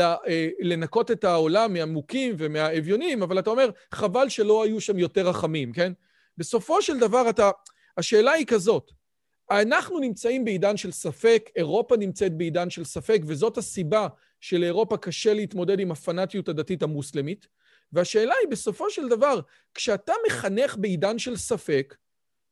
S1: אה, לנקות את העולם מהמוכים ומהאביונים, אבל אתה אומר, חבל שלא היו שם יותר רחמים, כן? בסופו של דבר אתה, השאלה היא כזאת, אנחנו נמצאים בעידן של ספק, אירופה נמצאת בעידן של ספק, וזאת הסיבה שלאירופה קשה להתמודד עם הפנאטיות הדתית המוסלמית. והשאלה היא, בסופו של דבר, כשאתה מחנך בעידן של ספק,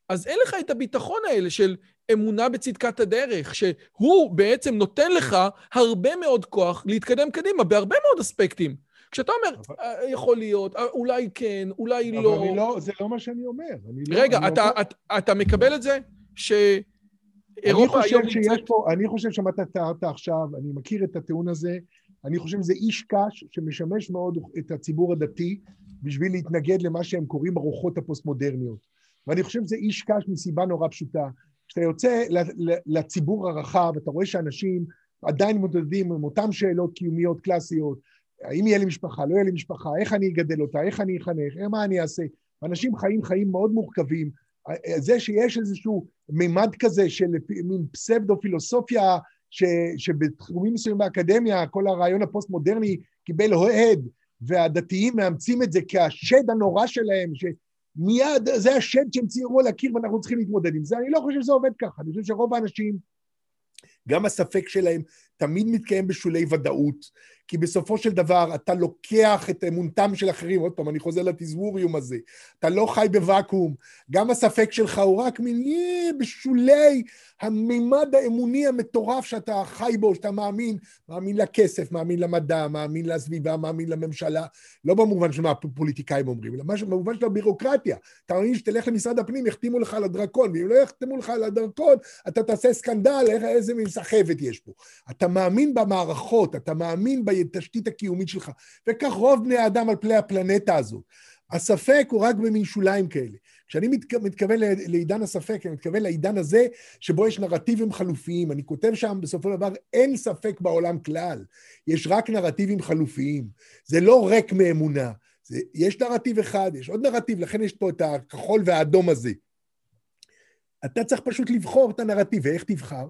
S1: אז אין לך את הביטחון האלה של אמונה בצדקת הדרך, שהוא בעצם נותן לך הרבה מאוד כוח להתקדם קדימה בהרבה מאוד אספקטים. כשאתה אומר, אבל... אה, יכול להיות, אה, אולי כן, אולי
S2: אבל
S1: לא...
S2: אבל לא, זה לא מה שאני אומר. לא,
S1: רגע, אתה, אומר... אתה, אתה מקבל את זה
S2: שאירופה היום נמצאת... שיש פה, אני חושב שמה אתה תיארת עכשיו, אני מכיר את הטיעון הזה, אני חושב שזה איש קש שמשמש מאוד את הציבור הדתי בשביל להתנגד למה שהם קוראים הרוחות הפוסט-מודרניות. ואני חושב שזה איש קש מסיבה נורא פשוטה. כשאתה יוצא לציבור הרחב, אתה רואה שאנשים עדיין מתמודדים עם אותן שאלות קיומיות קלאסיות, האם יהיה לי משפחה, לא יהיה לי משפחה, איך אני אגדל אותה, איך אני אחנך, מה אני אעשה. אנשים חיים חיים מאוד מורכבים. זה שיש איזשהו מימד כזה של מין פסבדו-פילוסופיה ש, שבתחומים מסוימים באקדמיה, כל הרעיון הפוסט-מודרני קיבל אוהד, והדתיים מאמצים את זה כהשד הנורא שלהם, שמיד זה השד שהם ציירו על הקיר ואנחנו צריכים להתמודד עם זה. אני לא חושב שזה עובד ככה, אני חושב שרוב האנשים, גם הספק שלהם תמיד מתקיים בשולי ודאות, כי בסופו של דבר אתה לוקח את אמונתם של אחרים, עוד פעם, אני חוזר לתזמוריום הזה, אתה לא חי בוואקום, גם הספק שלך הוא רק מין בשולי המימד האמוני המטורף שאתה חי בו, שאתה מאמין, מאמין לכסף, מאמין למדע, מאמין לסביבה, מאמין לממשלה, לא במובן של מה הפוליטיקאים אומרים, אלא במובן של הבירוקרטיה. אתה מאמין שתלך למשרד הפנים, יחתימו לך על הדרקון, ואם לא יחתמו לך על הדרקון, אתה תעשה סקנדל, איזה מין סחבת יש פה. אתה מאמין במערכות, אתה מאמין בתשתית הקיומית שלך, וכך רוב בני האדם על פני הפלנטה הזאת. הספק הוא רק במין שוליים כאלה. כשאני מתכ... מתכוון לעידן הספק, אני מתכוון לעידן הזה שבו יש נרטיבים חלופיים. אני כותב שם, בסופו של דבר, אין ספק בעולם כלל. יש רק נרטיבים חלופיים. זה לא ריק מאמונה. זה, יש נרטיב אחד, יש עוד נרטיב, לכן יש פה את הכחול והאדום הזה. אתה צריך פשוט לבחור את הנרטיב, ואיך תבחר?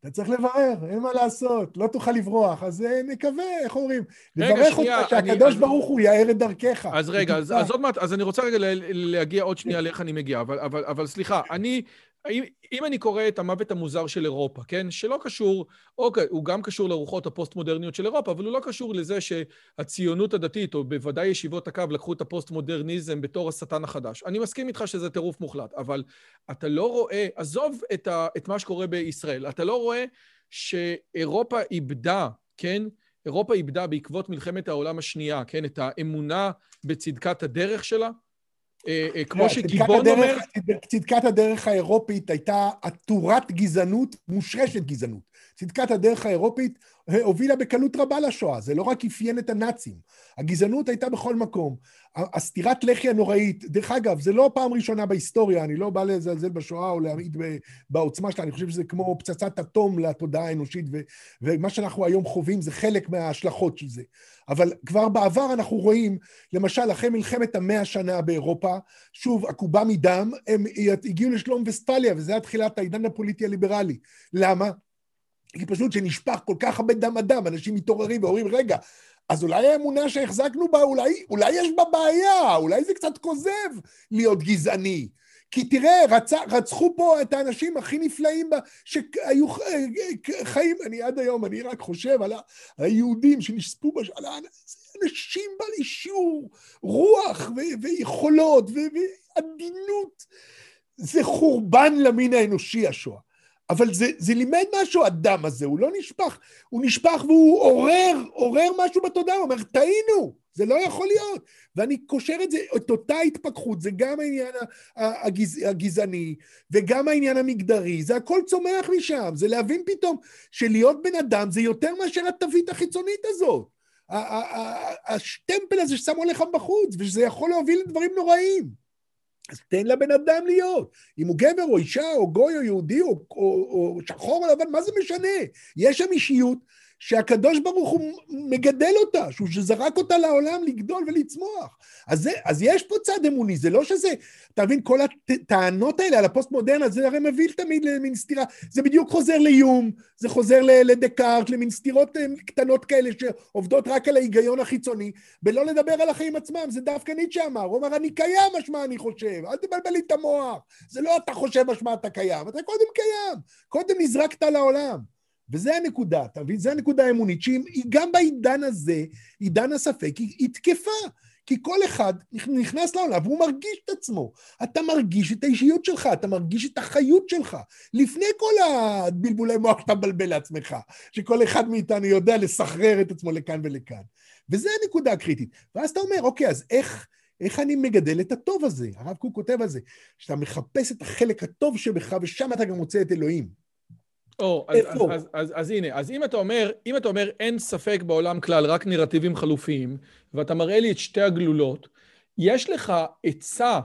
S2: אתה צריך לברר, אין מה לעשות, לא תוכל לברוח, אז אה, נקווה, איך אומרים? נברך אותך שהקדוש ברוך הוא יאר את דרכך.
S1: אז רגע, אז, אז עוד מעט, אז אני רוצה רגע להגיע עוד שנייה לאיך אני מגיע, אבל, אבל, אבל סליחה, אני, אם, אם אני קורא את המוות המוזר של אירופה, כן? שלא קשור, אוקיי, הוא גם קשור לרוחות הפוסט-מודרניות של אירופה, אבל הוא לא קשור לזה שהציונות הדתית, או בוודאי ישיבות הקו, לקחו את הפוסט-מודרניזם בתור השטן החדש. אני מסכים איתך שזה טירוף מוחלט, אבל אתה לא רואה, עזוב את, ה, את מה שקורה בישראל, אתה לא רואה שאירופה איבדה, כן? אירופה איבדה בעקבות מלחמת העולם השנייה, כן? את האמונה בצדקת הדרך שלה, כמו שגיבון אומר...
S2: צדקת הדרך האירופית הייתה עטורת גזענות, מושרשת גזענות. צדקת הדרך האירופית הובילה בקלות רבה לשואה, זה לא רק אפיין את הנאצים. הגזענות הייתה בכל מקום. הסטירת לחי הנוראית, דרך אגב, זה לא פעם ראשונה בהיסטוריה, אני לא בא לזלזל בשואה או להעיד בעוצמה שלה, אני חושב שזה כמו פצצת אטום לתודעה האנושית, ו, ומה שאנחנו היום חווים זה חלק מההשלכות של זה. אבל כבר בעבר אנחנו רואים, למשל, אחרי מלחמת המאה שנה באירופה, שוב, עקובה מדם, הם הגיעו לשלום וסטפליה, וזה היה תחילת העידן הפוליטי הליברלי. למה? כי פשוט שנשפך כל כך הרבה דם אדם, אנשים מתעוררים ואומרים, רגע, אז אולי האמונה שהחזקנו בה, אולי, אולי יש בה בעיה, אולי זה קצת כוזב להיות גזעני. כי תראה, רצ, רצחו פה את האנשים הכי נפלאים בה, שהיו חיים, אני עד היום, אני רק חושב על היהודים שנספו בש... על אנשים בעלי שיעור, רוח ו- ויכולות ו- ועדינות. זה חורבן למין האנושי, השואה. אבל זה, זה לימד משהו, הדם הזה, הוא לא נשפך, הוא נשפך והוא עורר, עורר משהו בתודעה, הוא אומר, טעינו, זה לא יכול להיות. ואני קושר את זה, את אותה התפכחות, זה גם העניין הגז, הגזעני, וגם העניין המגדרי, זה הכל צומח משם, זה להבין פתאום שלהיות בן אדם זה יותר מאשר התווית החיצונית הזאת. השטמפל הזה ששמו עליך בחוץ, ושזה יכול להוביל לדברים נוראים. אז תן לבן אדם להיות. אם הוא גבר או אישה או גוי או יהודי או, או, או שחור או לבן, מה זה משנה? יש שם אישיות שהקדוש ברוך הוא מגדל אותה, שהוא שזרק אותה לעולם לגדול ולצמוח. אז, זה, אז יש פה צד אמוני, זה לא שזה, אתה מבין, כל הטענות האלה על הפוסט-מודרנה, זה הרי מביא תמיד למין סתירה, זה בדיוק חוזר ליום, זה חוזר לדקארט, למין סתירות אה, קטנות כאלה שעובדות רק על ההיגיון החיצוני, ולא לדבר על החיים עצמם, זה דווקא ניטשה אמר, הוא אמר, אני קיים משמע אני חושב, אל תבלבל לי את המוח, זה לא אתה חושב משמע אתה קיים, אתה קודם קיים, קודם נזרקת לעולם. וזה הנקודה, אתה מבין? זו הנקודה האמונית, שהיא גם בעידן הזה, עידן הספק, היא, היא תקפה. כי כל אחד נכנס לעולם והוא מרגיש את עצמו. אתה מרגיש את האישיות שלך, אתה מרגיש את החיות שלך. לפני כל הבלבולי מוח שאתה מבלבל לעצמך, שכל אחד מאיתנו יודע לסחרר את עצמו לכאן ולכאן. וזו הנקודה הקריטית. ואז אתה אומר, אוקיי, אז איך, איך אני מגדל את הטוב הזה? הרב קוק כותב על זה, שאתה מחפש את החלק הטוב שבך, ושם אתה גם מוצא את אלוהים.
S1: או, אז, אז, אז, אז, אז הנה, אז אם אתה אומר, אם אתה אומר אין ספק בעולם כלל, רק נרטיבים חלופיים, ואתה מראה לי את שתי הגלולות, יש לך עצה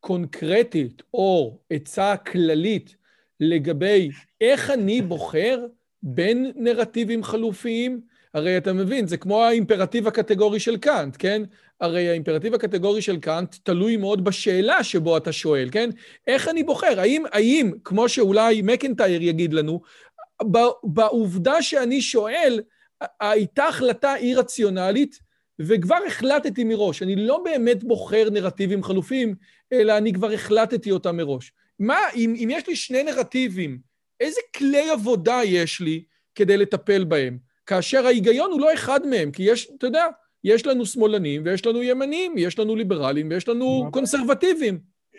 S1: קונקרטית או עצה כללית לגבי איך אני בוחר בין נרטיבים חלופיים? הרי אתה מבין, זה כמו האימפרטיב הקטגורי של קאנט, כן? הרי האימפרטיב הקטגורי של קאנט תלוי מאוד בשאלה שבו אתה שואל, כן? איך אני בוחר? האם, האם כמו שאולי מקנטייר יגיד לנו, בעובדה שאני שואל, הייתה החלטה אי-רציונלית, וכבר החלטתי מראש. אני לא באמת בוחר נרטיבים חלופים, אלא אני כבר החלטתי אותם מראש. מה, אם, אם יש לי שני נרטיבים, איזה כלי עבודה יש לי כדי לטפל בהם? כאשר ההיגיון הוא לא אחד מהם, כי יש, אתה יודע, יש לנו שמאלנים ויש לנו ימנים, יש לנו ליברלים ויש לנו קונסרבטיבים.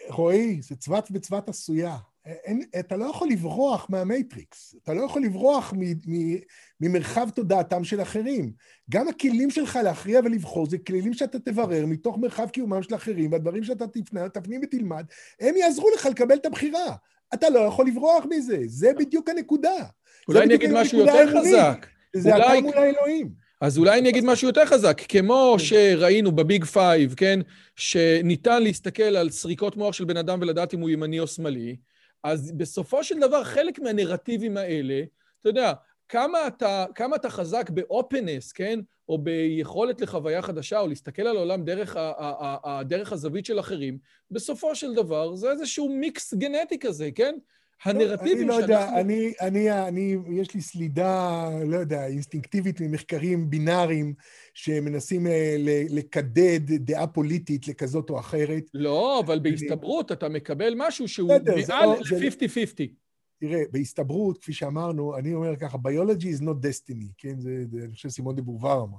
S2: רועי, זה צבת בצבת עשויה. אין, אתה לא יכול לברוח מה Matrix, אתה לא יכול לברוח מ, מ, ממרחב תודעתם של אחרים. גם הכלים שלך להכריע ולבחור זה כלים שאתה תברר מתוך מרחב קיומם של אחרים, והדברים שאתה תפנה, תפנים ותלמד, הם יעזרו לך לקבל את הבחירה. אתה לא יכול לברוח מזה, זה בדיוק הנקודה.
S1: אולי אני אגיד משהו יותר חזק.
S2: זה אולי... אתה מול האלוהים.
S1: אז אולי אני אגיד משהו יותר חזק, כמו כן. שראינו ב Big Five, כן, שניתן להסתכל על סריקות מוח של בן אדם ולדעת אם הוא ימני או שמאלי, אז בסופו של דבר, חלק מהנרטיבים האלה, אתה יודע, כמה אתה, כמה אתה חזק ב openness, כן? או ביכולת לחוויה חדשה, או להסתכל על העולם דרך, ה, ה, ה, דרך הזווית של אחרים, בסופו של דבר זה איזשהו מיקס גנטי כזה, כן? הנרטיבים
S2: לא, אני לא יודע, אני, אני, אני, יש לי סלידה, לא יודע, אינסטינקטיבית ממחקרים בינאריים שמנסים אה, לקדד דעה פוליטית לכזאת או אחרת.
S1: לא, אבל בהסתברות אתה מקבל משהו שהוא מעל לא- ל-50-50.
S2: תראה, בהסתברות, כפי שאמרנו, אני אומר ככה, biology is not destiny, כן? זה, זה אני חושב סימון דה בובר אמר.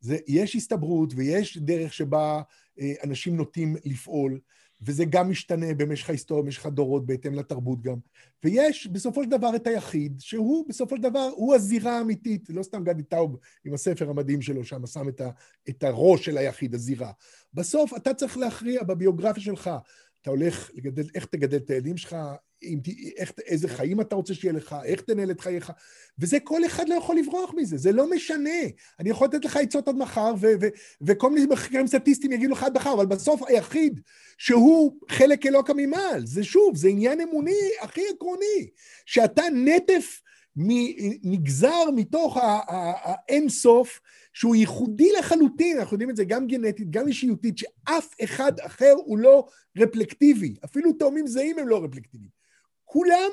S2: זה, יש הסתברות ויש דרך שבה אה, אנשים נוטים לפעול. וזה גם משתנה במשך ההיסטוריה, במשך הדורות, בהתאם לתרבות גם. ויש בסופו של דבר את היחיד, שהוא בסופו של דבר, הוא הזירה האמיתית, לא סתם גדי טאוב עם הספר המדהים שלו שם, שם את, ה, את הראש של היחיד, הזירה. בסוף אתה צריך להכריע בביוגרפיה שלך. אתה הולך לגדל, איך תגדל את הילדים שלך, אם, איך, איזה חיים אתה רוצה שיהיה לך, איך תנהל את חייך, וזה כל אחד לא יכול לברוח מזה, זה לא משנה. אני יכול לתת לך עצות עד מחר, ו, ו, וכל מיני מחקרים סטטיסטיים יגידו לך עד מחר, אבל בסוף היחיד שהוא חלק אלוקא ממעל, זה שוב, זה עניין אמוני הכי עקרוני, שאתה נטף נגזר מתוך האין סוף, שהוא ייחודי לחלוטין, אנחנו יודעים את זה גם גנטית, גם אישיותית, שאף אחד אחר הוא לא רפלקטיבי, אפילו תאומים זהים הם לא רפלקטיביים. כולם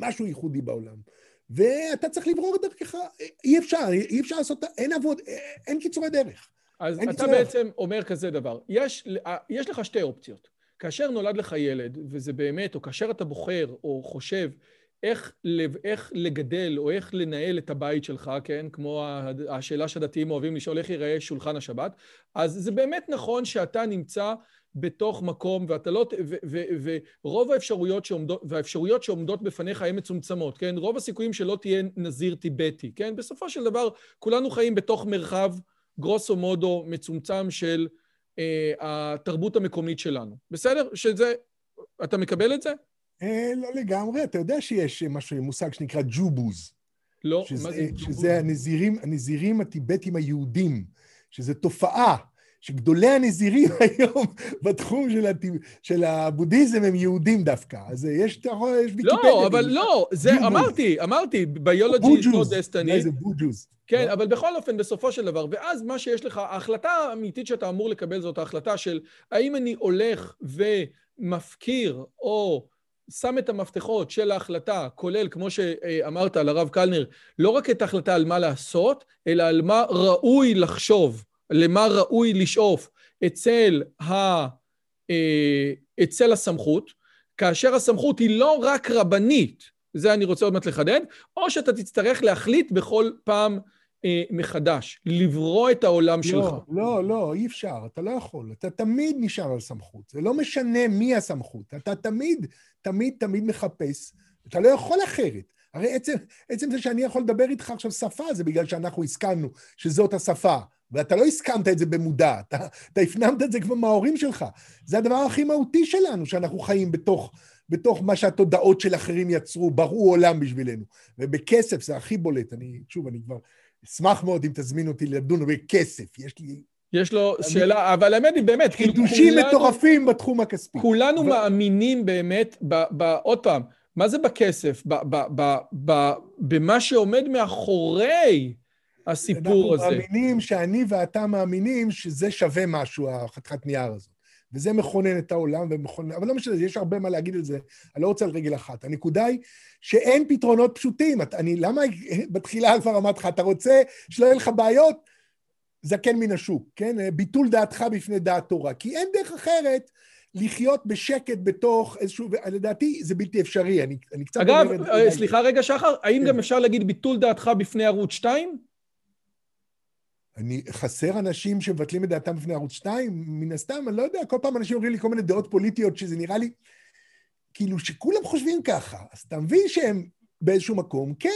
S2: משהו ייחודי בעולם. ואתה צריך לברור את דרכך, אי אפשר, אי אפשר לעשות, אין עבוד, אין קיצורי דרך.
S1: אז אתה קיצורי בעצם. אומר כזה דבר, יש, יש לך שתי אופציות. כאשר נולד לך ילד, וזה באמת, או כאשר אתה בוחר או חושב איך, איך לגדל או איך לנהל את הבית שלך, כן? כמו השאלה שהדתיים אוהבים לשאול איך ייראה שולחן השבת, אז זה באמת נכון שאתה נמצא בתוך מקום, ואתה לא... ורוב האפשרויות שעומדות, והאפשרויות שעומדות בפניך הן מצומצמות, כן? רוב הסיכויים שלא תהיה נזיר טיבטי, כן? בסופו של דבר, כולנו חיים בתוך מרחב גרוסו מודו מצומצם של אה, התרבות המקומית שלנו. בסדר? שזה... אתה מקבל את זה?
S2: אה, לא לגמרי. אתה יודע שיש משהו, מושג שנקרא ג'ובוז.
S1: לא,
S2: שזה,
S1: מה זה ג'ובוז?
S2: שזה הנזירים, הנזירים הטיבטים היהודים, שזו תופעה. שגדולי הנזירים היום בתחום של, הת... של הבודהיזם הם יהודים דווקא. אז יש, אתה יכול, יש ויקיפדיה.
S1: לא, אבל לא, זה
S2: ג'ובוז.
S1: אמרתי, אמרתי, ביולוגי
S2: בוג'וז.
S1: לא דסטיני.
S2: אולי זה בוג'וז.
S1: כן,
S2: לא?
S1: אבל בכל אופן, בסופו של דבר, ואז מה שיש לך, ההחלטה האמיתית שאתה אמור לקבל זאת ההחלטה של האם אני הולך ומפקיר או שם את המפתחות של ההחלטה, כולל, כמו שאמרת על הרב קלנר, לא רק את ההחלטה על מה לעשות, אלא על מה ראוי לחשוב, למה ראוי לשאוף. אצל, ה, אה, אצל הסמכות, כאשר הסמכות היא לא רק רבנית, זה אני רוצה עוד מעט לחדד, או שאתה תצטרך להחליט בכל פעם מחדש, לברוא את העולם שלך.
S2: לא, לא, לא, אי אפשר, אתה לא יכול. אתה תמיד נשאר על סמכות. זה לא משנה מי הסמכות. אתה תמיד, תמיד, תמיד מחפש. אתה לא יכול אחרת. הרי עצם, עצם זה שאני יכול לדבר איתך עכשיו שפה, זה בגלל שאנחנו הסכמנו שזאת השפה. ואתה לא הסכמת את זה במודע, אתה, אתה הפנמת את זה כבר מההורים שלך. זה הדבר הכי מהותי שלנו, שאנחנו חיים בתוך, בתוך מה שהתודעות של אחרים יצרו, בראו עולם בשבילנו. ובכסף זה הכי בולט. אני, שוב, אני כבר אשמח מאוד אם תזמין אותי לדון בכסף. יש לי
S1: יש לו שאלה, אבל האמת היא באמת, כאילו,
S2: חידושים
S1: כולנו-
S2: מטורפים בתחום הכספי.
S1: כולנו
S2: אבל-
S1: מאמינים באמת, ב, ב, עוד פעם, מה זה בכסף? ב, ב, ב, ב, במה שעומד מאחורי הסיפור הזה.
S2: אנחנו מאמינים שאני ואתה מאמינים שזה שווה משהו, החתיכת נייר הזאת. וזה מכונן את העולם ומכונן... אבל לא משנה, יש הרבה מה להגיד על זה, אני לא רוצה על רגל אחת. הנקודה היא שאין פתרונות פשוטים. את- אני, למה בתחילה כבר אמרתי לך, אתה רוצה שלא יהיו לך בעיות? זקן מן השוק, כן? ביטול דעתך בפני דעת תורה. כי אין דרך אחרת לחיות בשקט בתוך איזשהו... לדעתי זה בלתי אפשרי, אני, אני קצת
S1: אגב, אה, סליחה רגע, שחר, האם
S2: כן.
S1: גם אפשר להגיד ביטול דעתך בפני ערוץ 2?
S2: אני, חסר אנשים שמבטלים את דעתם בפני ערוץ 2? מן הסתם, אני לא יודע, כל פעם אנשים אומרים לי כל מיני דעות פוליטיות שזה נראה לי, כאילו שכולם חושבים ככה. אז אתה מבין שהם באיזשהו מקום, כן,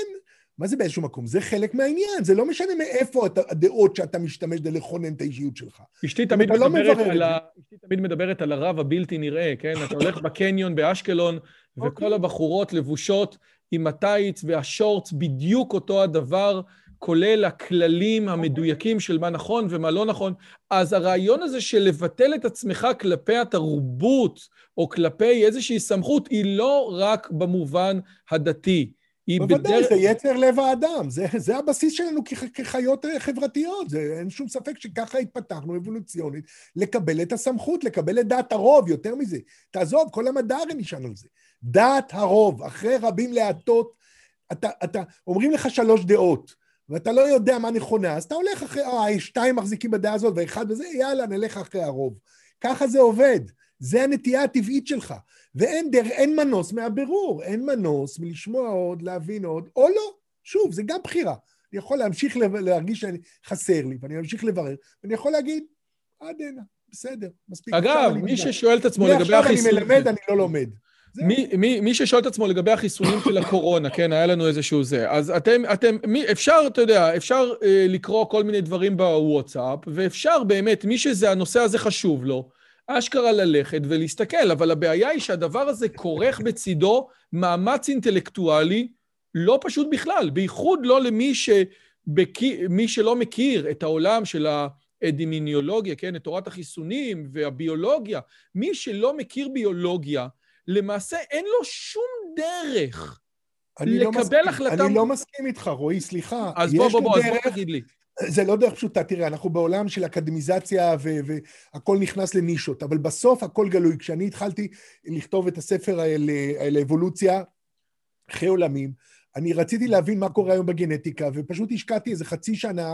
S2: מה זה באיזשהו מקום? זה חלק מהעניין, זה לא משנה מאיפה אתה, הדעות שאתה משתמש כדי לכונן את האישיות שלך.
S1: אשתי תמיד
S2: לא את.
S1: ה... אשתי תמיד מדברת על הרב הבלתי נראה, כן? אתה הולך בקניון באשקלון, וכל
S2: אוקיי.
S1: הבחורות לבושות עם הטייץ והשורטס, בדיוק אותו הדבר, כולל הכללים המדויקים של מה נכון ומה לא נכון. אז הרעיון הזה של לבטל את עצמך כלפי התרבות, או כלפי איזושהי סמכות, היא לא רק במובן הדתי. היא
S2: בוודאי,
S1: בדרך...
S2: זה יצר לב האדם, זה, זה הבסיס שלנו כח, כחיות אה, חברתיות, זה, אין שום ספק שככה התפתחנו אבולוציונית, לקבל את הסמכות, לקבל את דעת הרוב, יותר מזה. תעזוב, כל המדע הרי נשען על זה. דעת הרוב, אחרי רבים להטות, אתה, אתה, אומרים לך שלוש דעות, ואתה לא יודע מה נכונה, אז אתה הולך אחרי, אה, שתיים מחזיקים בדעה הזאת ואחד וזה, יאללה, נלך אחרי הרוב. ככה זה עובד, זה הנטייה הטבעית שלך. ואין דר, אין מנוס מהבירור, אין מנוס מלשמוע עוד, להבין עוד, או לא. שוב, זה גם בחירה. אני יכול להמשיך להרגיש שחסר לי, ואני אמשיך לברר, ואני יכול להגיד, עד הנה, בסדר, מספיק.
S1: אגב, מי. ששואל את עצמו לגבי
S2: מעכשיו אני. מלמד, אני לא לומד.
S1: מי, מי, מי ששואל את עצמו לגבי החיסונים של הקורונה, כן, היה לנו איזשהו זה. אז אתם, אתם, מי, אפשר, אתה יודע, אפשר אה, לקרוא כל מיני דברים בוואטסאפ, ואפשר באמת, מי שזה, הנושא הזה חשוב לו, אשכרה ללכת ולהסתכל, אבל הבעיה היא שהדבר הזה כורך בצידו מאמץ אינטלקטואלי לא פשוט בכלל, בייחוד לא למי שבקי, מי שלא מכיר את העולם של האדימיניולוגיה, כן, את תורת החיסונים והביולוגיה. מי שלא מכיר ביולוגיה, למעשה אין לו שום דרך.
S2: אני לא
S1: לקבל
S2: מסכים-
S1: החלטה-
S2: אני לא מסכים איתך, רועי, סליחה.
S1: אז בוא, בוא, בוא, אז בוא
S2: דרך-
S1: תגיד לי.
S2: זה לא דרך פשוטה, תראה, אנחנו בעולם של אקדמיזציה והכל נכנס לנישות, אבל בסוף הכל גלוי. כשאני התחלתי לכתוב את הספר על, על אבולוציה, אחרי עולמים, אני רציתי להבין מה קורה היום בגנטיקה, ופשוט השקעתי איזה חצי שנה,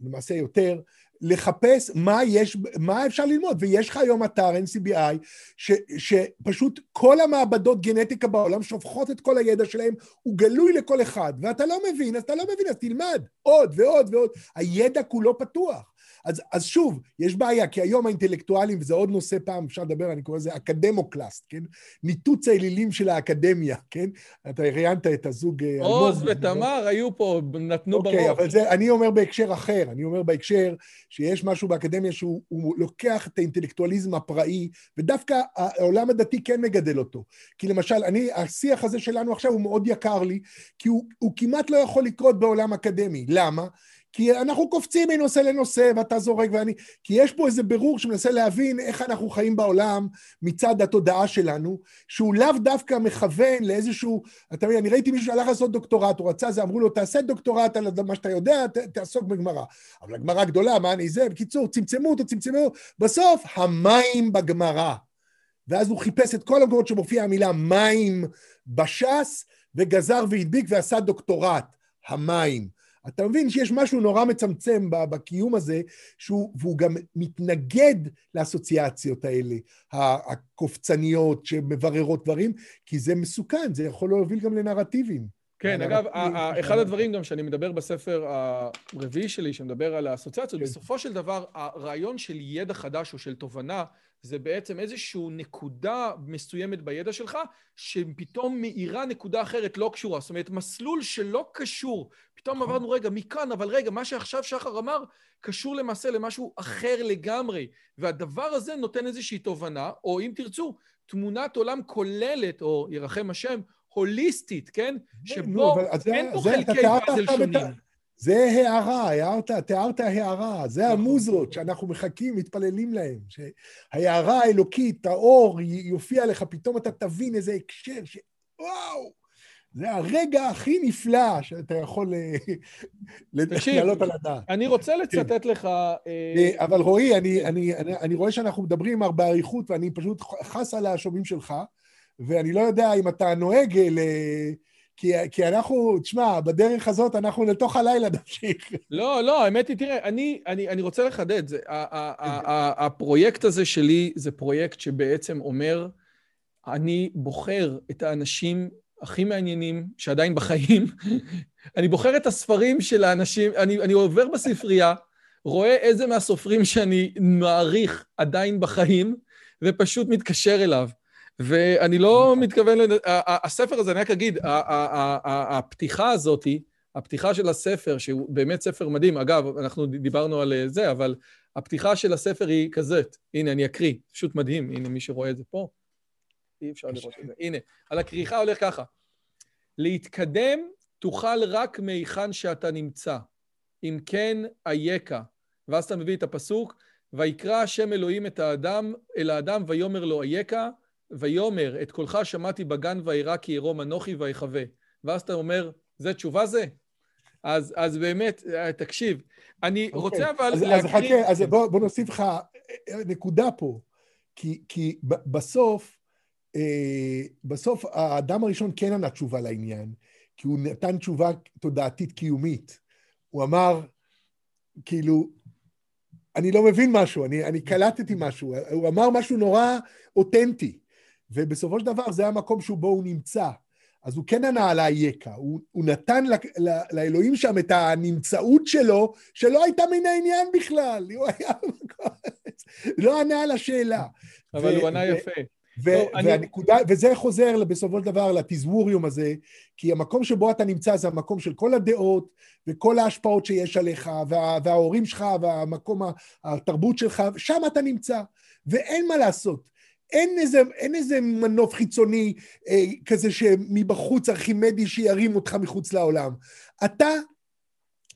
S2: למעשה יותר, לחפש מה יש, מה אפשר ללמוד. ויש לך היום אתר NCBI, ש, שפשוט כל המעבדות גנטיקה בעולם שופכות את כל הידע שלהם, הוא גלוי לכל אחד, ואתה לא מבין, אז אתה לא מבין, אז תלמד עוד ועוד ועוד. הידע כולו פתוח. אז, אז שוב, יש בעיה, כי היום האינטלקטואלים, וזה עוד נושא פעם, אפשר לדבר, אני קורא לזה אקדמוקלאסט, כן? ניתוץ האלילים של האקדמיה, כן? אתה ראיינת את הזוג...
S1: אה, עוז ותמר היו פה, נתנו
S2: אוקיי, בראש. אוקיי, אבל זה, אני אומר בהקשר אחר, אני אומר בהקשר שיש משהו באקדמיה שהוא לוקח את האינטלקטואליזם הפראי, ודווקא העולם הדתי כן מגדל אותו. כי למשל, אני, השיח הזה שלנו עכשיו הוא מאוד יקר לי, כי הוא, הוא כמעט לא יכול לקרות בעולם אקדמי. למה? כי אנחנו קופצים מנושא לנושא ואתה זורק ואני... כי יש פה איזה בירור שמנסה להבין איך אנחנו חיים בעולם מצד התודעה שלנו, שהוא לאו דווקא מכוון לאיזשהו... אתה מבין, אני ראיתי מישהו שהלך לעשות דוקטורט, הוא רצה זה, אמרו לו, תעשה דוקטורט על מה שאתה יודע, ת, תעסוק בגמרא. אבל הגמרא גדולה, מה אני זה? בקיצור, צמצמו אותו, צמצמו. בסוף, המים בגמרא. ואז הוא חיפש את כל המקומות שמופיעה המילה מים בש"ס, וגזר והדביק ועשה דוקטורט, המים. אתה מבין שיש משהו נורא מצמצם בקיום הזה, שהוא, והוא גם מתנגד לאסוציאציות האלה, הקופצניות שמבררות דברים, כי זה מסוכן, זה יכול להוביל גם לנרטיבים.
S1: כן, אגב, אחד הדברים גם שאני מדבר בספר הרביעי שלי, שמדבר על האסוציאציות, כן. בסופו של דבר, הרעיון של ידע חדש או של תובנה, זה בעצם איזושהי נקודה מסוימת בידע שלך, שפתאום מאירה נקודה אחרת לא קשורה. זאת אומרת, מסלול שלא קשור. פתאום נכון. עברנו, רגע, מכאן, אבל רגע, מה שעכשיו שחר אמר, קשור למעשה למשהו אחר לגמרי. והדבר הזה נותן איזושהי תובנה, או אם תרצו, תמונת עולם כוללת, או ירחם השם, הוליסטית, כן? שבו אין פה חלקי פאזל שונים.
S2: זה הערה, הערת, תיארת הערה, זה נכון. המוזות שאנחנו מחכים, מתפללים להם. שההערה האלוקית, האור, יופיע לך, פתאום אתה תבין איזה הקשר, ש... וואו, זה הרגע הכי נפלא שאתה יכול אה, לעלות על הדעת.
S1: אני רוצה כן. לצטט לך... אה,
S2: אה, אבל רועי, אני, אני, אני, אני רואה שאנחנו מדברים הרבה אריכות, ואני פשוט חס על השומעים שלך, ואני לא יודע אם אתה נוהג ל... כי, כי אנחנו, תשמע, בדרך הזאת אנחנו לתוך הלילה נמשיך.
S1: לא, לא, האמת היא, תראה, אני, אני, אני רוצה לחדד, זה, הפרויקט הזה שלי זה פרויקט שבעצם אומר, אני בוחר את האנשים הכי מעניינים שעדיין בחיים, אני בוחר את הספרים של האנשים, אני, אני עובר בספרייה, רואה איזה מהסופרים שאני מעריך עדיין בחיים, ופשוט מתקשר אליו. ואני לא מתכוון. הספר הזה, אני רק אגיד, הפתיחה הזאת, הפתיחה של הספר, שהוא באמת ספר מדהים, אגב, אנחנו דיברנו על זה, אבל הפתיחה של הספר היא כזאת, הנה, אני אקריא, פשוט מדהים, הנה, מי שרואה את זה פה, אי אפשר לראות את זה. הנה, על הכריכה הולך ככה. להתקדם תוכל רק מהיכן שאתה נמצא, אם כן אייכה. ואז אתה מביא את הפסוק, ויקרא השם אלוהים את האדם, אל האדם ויאמר לו אייכה, ויאמר, את קולך שמעתי בגן וירא כי ירום אנוכי ויחווה. ואז אתה אומר, זה תשובה זה? אז, אז באמת, אה, תקשיב, אני okay. אוקיי. רוצה אבל
S2: אז, להקריא... אז חכה, אז בוא, בוא נוסיף לך אה, נקודה פה, כי, כי בסוף, אה, בסוף האדם הראשון כן ענה תשובה לעניין, כי הוא נתן תשובה תודעתית קיומית. הוא אמר, כאילו, אני לא מבין משהו, אני, אני קלטתי משהו, הוא אמר משהו נורא אותנטי. ובסופו של דבר זה המקום שבו הוא נמצא. אז הוא כן ענה על האייקה, הוא, הוא נתן ל, ל, לאלוהים שם את הנמצאות שלו, שלא הייתה מן העניין בכלל, הוא היה לא ענה על השאלה.
S1: אבל ו, הוא ענה יפה.
S2: ו- טוב, והנקודה, אני... וזה חוזר בסופו של דבר לתזמוריום הזה, כי המקום שבו אתה נמצא זה המקום של כל הדעות וכל ההשפעות שיש עליך, וה, וההורים שלך, והמקום, התרבות שלך, שם אתה נמצא, ואין מה לעשות. אין איזה, אין איזה מנוף חיצוני אה, כזה שמבחוץ ארכימדי שירים אותך מחוץ לעולם. אתה,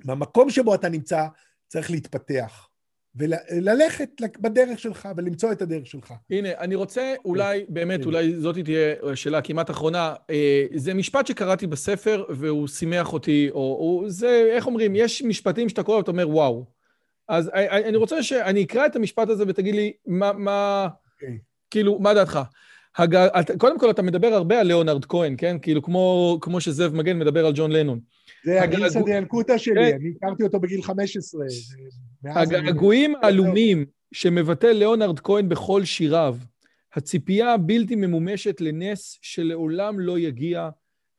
S2: במקום שבו אתה נמצא, צריך להתפתח. וללכת בדרך שלך ולמצוא את הדרך שלך.
S1: הנה, אני רוצה אולי, באמת, כן. אולי זאת תהיה שאלה כמעט אחרונה. אה, זה משפט שקראתי בספר והוא שימח אותי, או או זה, איך אומרים, יש משפטים שאתה קורא ואתה אומר, וואו. אז אה, אה, אני רוצה שאני אקרא את המשפט הזה ותגיד לי, מה, מה, okay. כאילו, מה דעתך? הג... קודם כל, אתה מדבר הרבה על ליאונרד כהן, כן? כאילו, כמו, כמו שזאב מגן מדבר על ג'ון לנון.
S2: זה הגרסא דיאלקוטה שלי, כן. אני הכרתי אותו בגיל 15.
S1: הגעגועים העלומים שמבטא ליאונרד כהן בכל שיריו, הציפייה הבלתי ממומשת לנס שלעולם לא יגיע,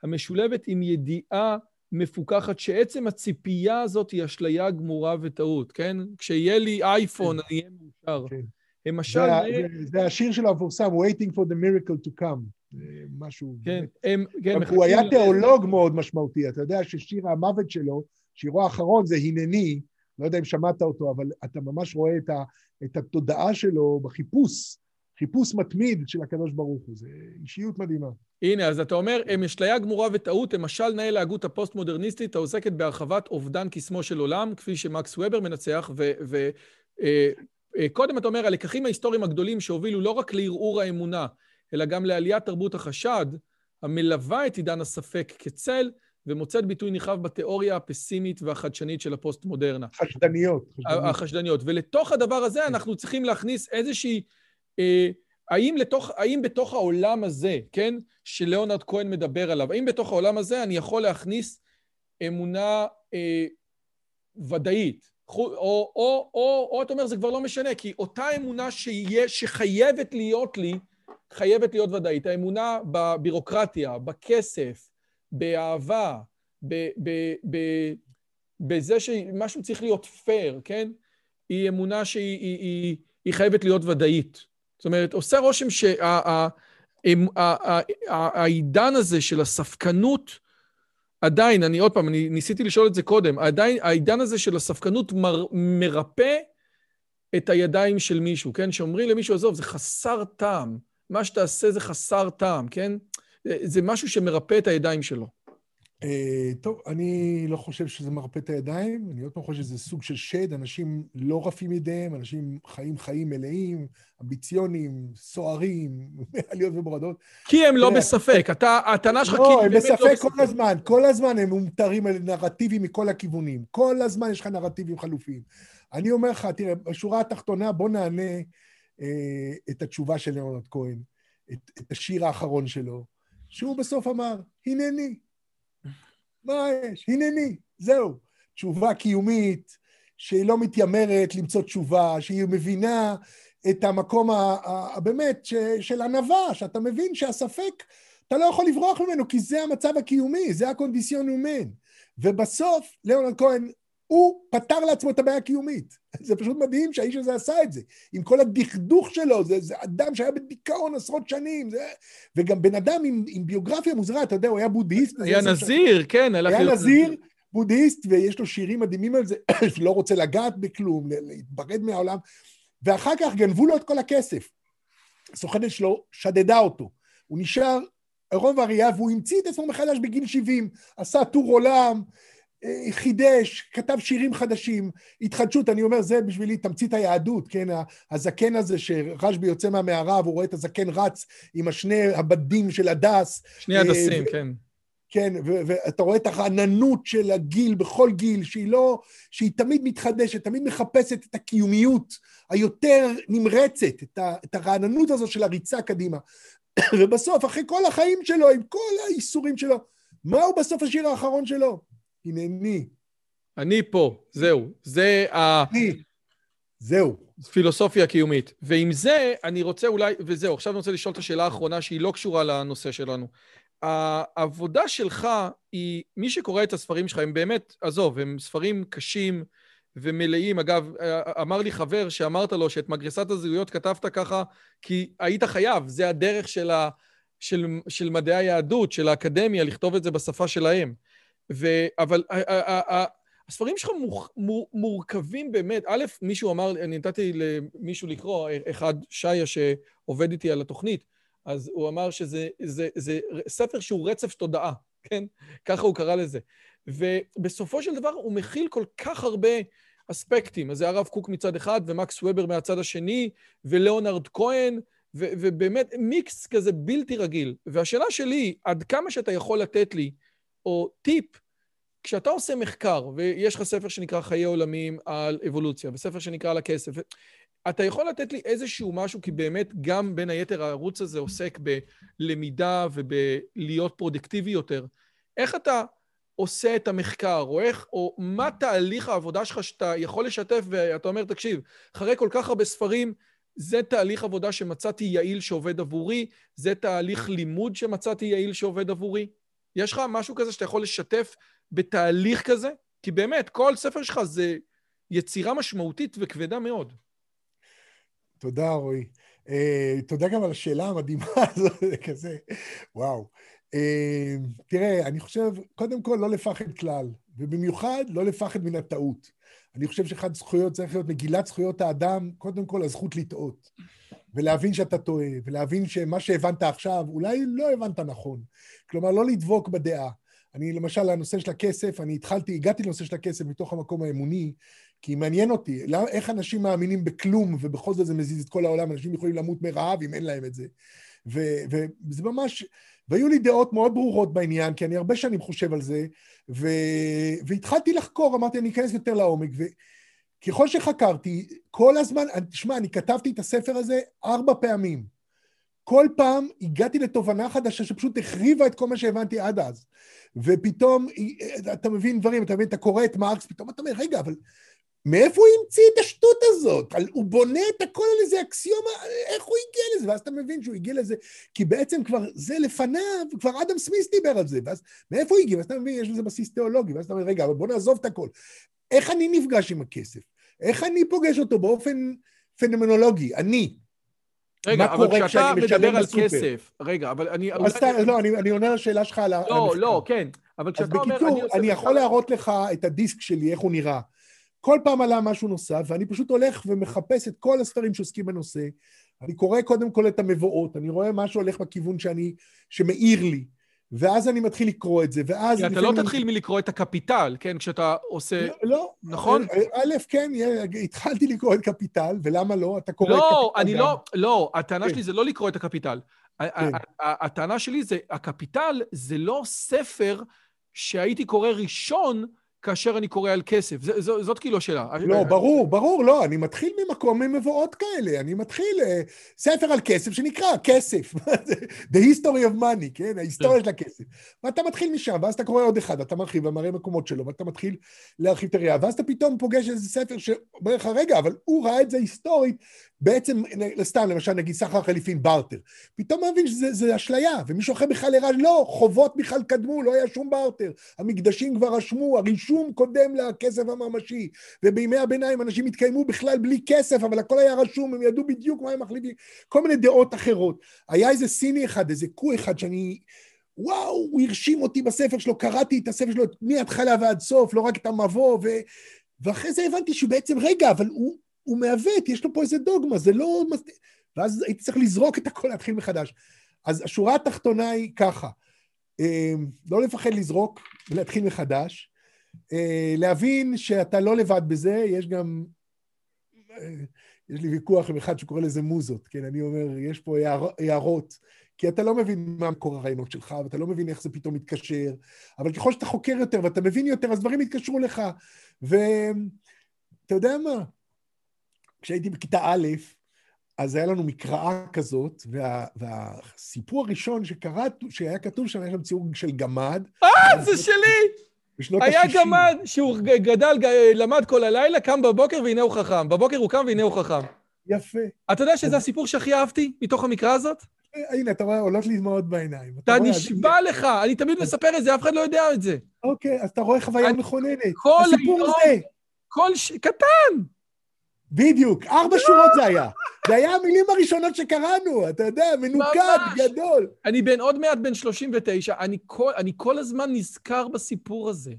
S1: המשולבת עם ידיעה מפוקחת, שעצם הציפייה הזאת היא אשליה גמורה וטעות, כן? כשיהיה לי אייפון, כן. אני אהיה מאושר. כן.
S2: למשל... זה, זה, זה השיר של המפורסם, Waiting for the miracle to come. משהו...
S1: כן, הם... כן,
S2: הוא היה תיאולוג מאוד משמעותי. אתה יודע ששיר המוות שלו, שירו האחרון זה הנני, לא יודע אם שמעת אותו, אבל אתה ממש רואה את, ה, את התודעה שלו בחיפוש, חיפוש מתמיד של הקדוש ברוך הוא. זו אישיות מדהימה.
S1: הנה, אז אתה אומר, הם אשליה גמורה וטעות, הם משל נאה להגות הפוסט-מודרניסטית העוסקת בהרחבת אובדן קסמו של עולם, כפי שמקס וובר מנצח, וקודם אה, אה, אתה אומר, הלקחים ההיסטוריים הגדולים שהובילו לא רק לערעור האמונה, אלא גם לעליית תרבות החשד, המלווה את עידן הספק כצל, ומוצאת ביטוי נרחב בתיאוריה הפסימית והחדשנית של הפוסט-מודרנה.
S2: חשדניות.
S1: החשדניות. ולתוך הדבר הזה כן. אנחנו צריכים להכניס איזושהי... אה, האם, לתוך, האם בתוך העולם הזה, כן, שלאונרד כהן מדבר עליו, האם בתוך העולם הזה אני יכול להכניס אמונה אה, ודאית? או, או, או, או, או אתה אומר, זה כבר לא משנה, כי אותה אמונה שיה, שחייבת להיות לי, חייבת להיות ודאית. האמונה בבירוקרטיה, בכסף, באהבה, ב, ב, ב, בזה שמשהו צריך להיות פייר, כן? היא אמונה שהיא היא, היא, היא חייבת להיות ודאית. זאת אומרת, עושה רושם שהעידן הזה של הספקנות, עדיין, אני עוד פעם, אני ניסיתי לשאול את זה קודם, עדיין העידן הזה של הספקנות מר, מרפא את הידיים של מישהו, כן? שאומרים למישהו, עזוב, זה חסר טעם. מה שתעשה זה חסר טעם, כן? זה משהו שמרפא את הידיים שלו.
S2: אה, טוב, אני לא חושב שזה מרפא את הידיים, אני עוד פעם חושב שזה סוג של שד, אנשים לא רפים ידיהם, אנשים חיים חיים מלאים, אמביציונים, סוערים, עליות ומורדות.
S1: כי הם לא בספק, אתה, הטענה שלך
S2: כאילו באמת לא בספק. לא, הם בספק כל הזמן, כל הזמן הם מומטרים על נרטיבים מכל הכיוונים. כל הזמן יש לך נרטיבים חלופיים. אני אומר לך, תראה, בשורה התחתונה, בוא נענה אה, את התשובה של ליאונרד כהן, את, את השיר האחרון שלו, שהוא בסוף אמר, הנני. מה יש? הנני, זהו. תשובה קיומית, שהיא לא מתיימרת למצוא תשובה, שהיא מבינה את המקום הבאמת של ענווה, שאתה מבין שהספק, אתה לא יכול לברוח ממנו, כי זה המצב הקיומי, זה הקונדיסיון אומן. ובסוף, ליאונרד כהן הוא פתר לעצמו את הבעיה הקיומית. זה פשוט מדהים שהאיש הזה עשה את זה. עם כל הדכדוך שלו, זה, זה אדם שהיה בדיכאון עשרות שנים, זה... וגם בן אדם עם, עם ביוגרפיה מוזרה, אתה יודע, הוא היה בודהיסט.
S1: היה נזיר, ש... כן.
S2: היה נזיר, בודהיסט, ויש לו שירים מדהימים על זה, לא רוצה לגעת בכלום, להתברד מהעולם. ואחר כך גנבו לו את כל הכסף. הסוכנת שלו שדדה אותו. הוא נשאר עירום ועריה, והוא המציא את עצמו מחדש בגיל 70. עשה טור עולם, חידש, כתב שירים חדשים, התחדשות, אני אומר, זה בשבילי תמצית היהדות, כן? הזקן הזה שרשב"י יוצא מהמערה והוא רואה את הזקן רץ עם השני הבדים של הדס.
S1: שני הדסים, כן.
S2: כן, ואתה רואה את הרעננות של הגיל בכל גיל, שהיא לא, שהיא תמיד מתחדשת, תמיד מחפשת את הקיומיות היותר נמרצת, את, ה, את הרעננות הזו של הריצה קדימה. ובסוף, אחרי כל החיים שלו, עם כל האיסורים שלו, מהו בסוף השיר האחרון שלו? הנני.
S1: אני פה, זהו. זה ה...
S2: אני. זהו.
S1: פילוסופיה קיומית. ועם זה, אני רוצה אולי, וזהו, עכשיו אני רוצה לשאול את השאלה האחרונה שהיא לא קשורה לנושא שלנו. העבודה שלך היא, מי שקורא את הספרים שלך, הם באמת, עזוב, הם ספרים קשים ומלאים. אגב, אמר לי חבר שאמרת לו שאת מגרסת הזהויות כתבת ככה כי היית חייב, זה הדרך של, ה, של, של מדעי היהדות, של האקדמיה, לכתוב את זה בשפה שלהם. ו... אבל הספרים שלך מורכבים באמת. א', מישהו אמר, אני נתתי למישהו לקרוא, אחד, שיה, שעובד איתי על התוכנית, אז הוא אמר שזה זה, זה ספר שהוא רצף תודעה, כן? ככה הוא קרא לזה. ובסופו של דבר הוא מכיל כל כך הרבה אספקטים. אז זה הרב קוק מצד אחד, ומקס וובר מהצד השני, ולאונרד כהן, ו- ובאמת מיקס כזה בלתי רגיל. והשאלה שלי, עד כמה שאתה יכול לתת לי או טיפ, כשאתה עושה מחקר, ויש לך ספר שנקרא חיי עולמים על אבולוציה, וספר שנקרא על הכסף, אתה יכול לתת לי איזשהו משהו, כי באמת גם בין היתר הערוץ הזה עוסק בלמידה ובלהיות פרודקטיבי יותר. איך אתה עושה את המחקר, או איך, או מה תהליך העבודה שלך שאתה יכול לשתף, ואתה אומר, תקשיב, אחרי כל כך הרבה ספרים, זה תהליך עבודה שמצאתי יעיל שעובד עבורי, זה תהליך לימוד שמצאתי יעיל שעובד עבורי. יש לך משהו כזה שאתה יכול לשתף בתהליך כזה? כי באמת, כל ספר שלך זה יצירה משמעותית וכבדה מאוד.
S2: תודה, רועי. Uh, תודה גם על השאלה המדהימה הזאת, זה כזה, וואו. Uh, תראה, אני חושב, קודם כל, לא לפחד כלל, ובמיוחד לא לפחד מן הטעות. אני חושב שאחת זכויות צריך להיות מגילת זכויות האדם, קודם כל הזכות לטעות. ולהבין שאתה טועה, ולהבין שמה שהבנת עכשיו, אולי לא הבנת נכון. כלומר, לא לדבוק בדעה. אני, למשל, הנושא של הכסף, אני התחלתי, הגעתי לנושא של הכסף מתוך המקום האמוני, כי מעניין אותי, לא, איך אנשים מאמינים בכלום, ובכל זאת זה מזיז את כל העולם, אנשים יכולים למות מרעב אם אין להם את זה. וזה ממש, והיו לי דעות מאוד ברורות בעניין, כי אני הרבה שנים חושב על זה, ו... והתחלתי לחקור, אמרתי, אני אכנס יותר לעומק, וככל שחקרתי, כל הזמן, תשמע, אני כתבתי את הספר הזה ארבע פעמים. כל פעם הגעתי לתובנה חדשה שפשוט החריבה את כל מה שהבנתי עד אז. ופתאום אתה מבין דברים, אתה מבין, אתה קורא את מרקס, פתאום אתה אומר, רגע, אבל מאיפה הוא המציא את השטות הזאת? הוא בונה את הכל על איזה אקסיומה, איך הוא הגיע לזה? ואז אתה מבין שהוא הגיע לזה, כי בעצם כבר זה לפניו, כבר אדם סמיס דיבר על זה, ואז מאיפה הוא הגיע? ואז אתה מבין, יש לזה בסיס תיאולוגי, ואז אתה אומר, רגע, אבל בוא נעזוב את הכל. איך אני נפגש עם הכסף? איך אני פוגש אותו באופן פנומנולוגי? אני.
S1: רגע, אבל כשאתה מדבר על כסף, רגע, אבל אני...
S2: אז לא, אני עונה על השאלה שלך על המחקר.
S1: לא, לא, כן, אבל כשאתה אומר...
S2: אז בקיצור, אני יכול להראות לך את הדיסק שלי, איך הוא נראה. כל פעם עלה משהו נוסף, ואני פשוט הולך ומחפש את כל הספרים שעוסקים בנושא. אני קורא קודם כל את המבואות, אני רואה משהו הולך בכיוון שאני, שמאיר לי, ואז אני מתחיל לקרוא את זה, ואז...
S1: כי אתה לא תתחיל מלקרוא את הקפיטל, כן? כשאתה עושה...
S2: לא, לא.
S1: נכון?
S2: א', כן, התחלתי לקרוא את קפיטל, ולמה לא? אתה קורא
S1: לא, את קפיטל. לא, אני לא, לא, הטענה כן. שלי זה לא לקרוא את הקפיטל. כן. הטענה שלי זה, הקפיטל זה לא ספר שהייתי קורא ראשון, כאשר אני קורא על כסף? ז, ז, זאת כאילו השאלה.
S2: לא, ברור, ברור, לא. אני מתחיל ממקום ממבואות כאלה. אני מתחיל uh, ספר על כסף שנקרא כסף. The history of money, כן? ההיסטוריה של הכסף. ואתה מתחיל משם, ואז אתה קורא עוד אחד, אתה מרחיב ומראה מקומות שלו, ואתה מתחיל להרחיב את הראייה, ואז אתה פתאום פוגש איזה ספר שאומר לך, רגע, אבל הוא ראה את זה היסטורית, בעצם, סתם, למשל, נגיד סחר חליפין, בארטר. פתאום מבין שזה אשליה, ומישהו אחר בכלל הראה, לא, חובות בכלל קדמו, לא היה שום בארטר. המקדשים כבר רשמו, הרישום קודם לכסף הממשי. ובימי הביניים אנשים התקיימו בכלל בלי כסף, אבל הכל היה רשום, הם ידעו בדיוק מה הם מחליטים, כל מיני דעות אחרות. היה איזה סיני אחד, איזה קו אחד שאני... וואו, הוא הרשים אותי בספר שלו, קראתי את הספר שלו מההתחלה ועד סוף, לא רק את המבוא, ו... ואחרי זה הבנתי שהוא בעצם, רגע, אבל הוא, הוא מעוות, יש לו פה איזה דוגמה, זה לא... ואז הייתי צריך לזרוק את הכל, להתחיל מחדש. אז השורה התחתונה היא ככה, אה, לא לפחד לזרוק ולהתחיל מחדש, אה, להבין שאתה לא לבד בזה, יש גם... אה, יש לי ויכוח עם אחד שקורא לזה מוזות, כן? אני אומר, יש פה הערות, כי אתה לא מבין מה מקור הרעיונות שלך, ואתה לא מבין איך זה פתאום מתקשר, אבל ככל שאתה חוקר יותר ואתה מבין יותר, אז דברים יתקשרו לך. ואתה יודע מה? כשהייתי בכיתה א', אז היה לנו מקראה כזאת, וה, והסיפור הראשון שקראת, שהיה כתוב שם, היה שם ציור של גמד.
S1: אה, זה שלי! בשנות ה-60. היה גמד שהוא גדל, למד כל הלילה, קם בבוקר והנה הוא חכם. בבוקר הוא קם והנה הוא חכם.
S2: יפה.
S1: אתה יודע שזה הסיפור שהכי אהבתי מתוך המקרא הזאת?
S2: הנה, אתה רואה, עולות לי דמעות בעיניים.
S1: אתה נשבע לך, אני תמיד מספר את זה, אף אחד לא יודע את זה.
S2: אוקיי, אז אתה רואה חוויה מכוננת. כל הסיפור זה.
S1: כל ש... קטן.
S2: בדיוק, ארבע שורות זה היה. זה היה המילים הראשונות שקראנו, אתה יודע, מנוקד, גדול.
S1: אני בן עוד מעט בן 39, אני כל, אני כל הזמן נזכר בסיפור הזה.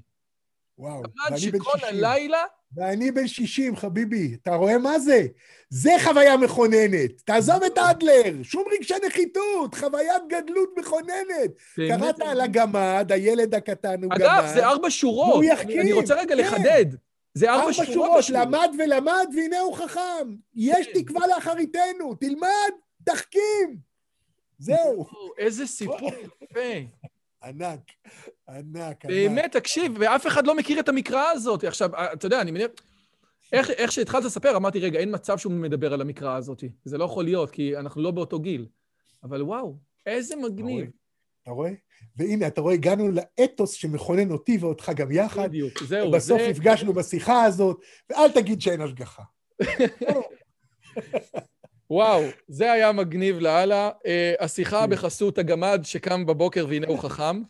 S2: וואו,
S1: ואני בן 60. הלילה...
S2: ואני בן 60, חביבי. אתה רואה מה זה? זה חוויה מכוננת. תעזוב את אדלר, שום רגשי נחיתות, חוויית גדלות מכוננת. קראת על הגמד, הילד הקטן הוא
S1: גמד. אגב, זה ארבע שורות. אני רוצה רגע כן. לחדד. זה ארבע שורות. ארבע שורות,
S2: למד ולמד, והנה הוא חכם. יש כן. תקווה לאחריתנו, תלמד, תחכים. זהו.
S1: איזה סיפור יפה.
S2: ענק, ענק,
S1: באמת, תקשיב, ואף אחד לא מכיר את המקרא הזאת. עכשיו, אתה יודע, אני מניח... איך, איך שהתחלת לספר, אמרתי, רגע, אין מצב שהוא מדבר על המקרא הזאת. זה לא יכול להיות, כי אנחנו לא באותו גיל. אבל וואו, איזה מגניב.
S2: אתה רואה? והנה, אתה רואה, הגענו לאתוס שמכונן אותי ואותך גם יחד.
S1: בדיוק, זהו.
S2: ובסוף זה... נפגשנו בשיחה הזאת, ואל תגיד שאין השגחה.
S1: וואו, זה היה מגניב לאללה. Uh, השיחה בחסות הגמד שקם בבוקר והנה הוא חכם.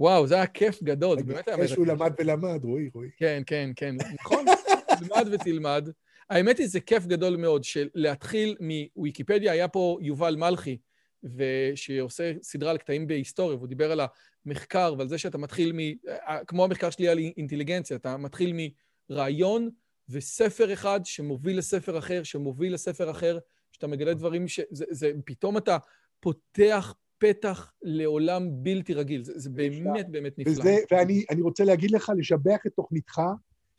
S1: וואו, זה היה כיף גדול, זה באמת היה
S2: אחרי שהוא למד ולמד, רועי, רועי.
S1: כן, כן, כן, נכון, תלמד ותלמד. האמת היא, זה כיף גדול מאוד של להתחיל מוויקיפדיה, היה פה יובל מלכי, שעושה סדרה על קטעים בהיסטוריה, והוא דיבר על המחקר ועל זה שאתה מתחיל מ... כמו המחקר שלי על אינטליגנציה, אתה מתחיל מרעיון וספר אחד שמוביל לספר אחר, שמוביל לספר אחר, שאתה מגלה דברים ש... זה, זה, פתאום אתה פותח פתח לעולם בלתי רגיל. זה, זה באמת באמת נפלא.
S2: וזה, ואני רוצה להגיד לך, לשבח את תוכניתך,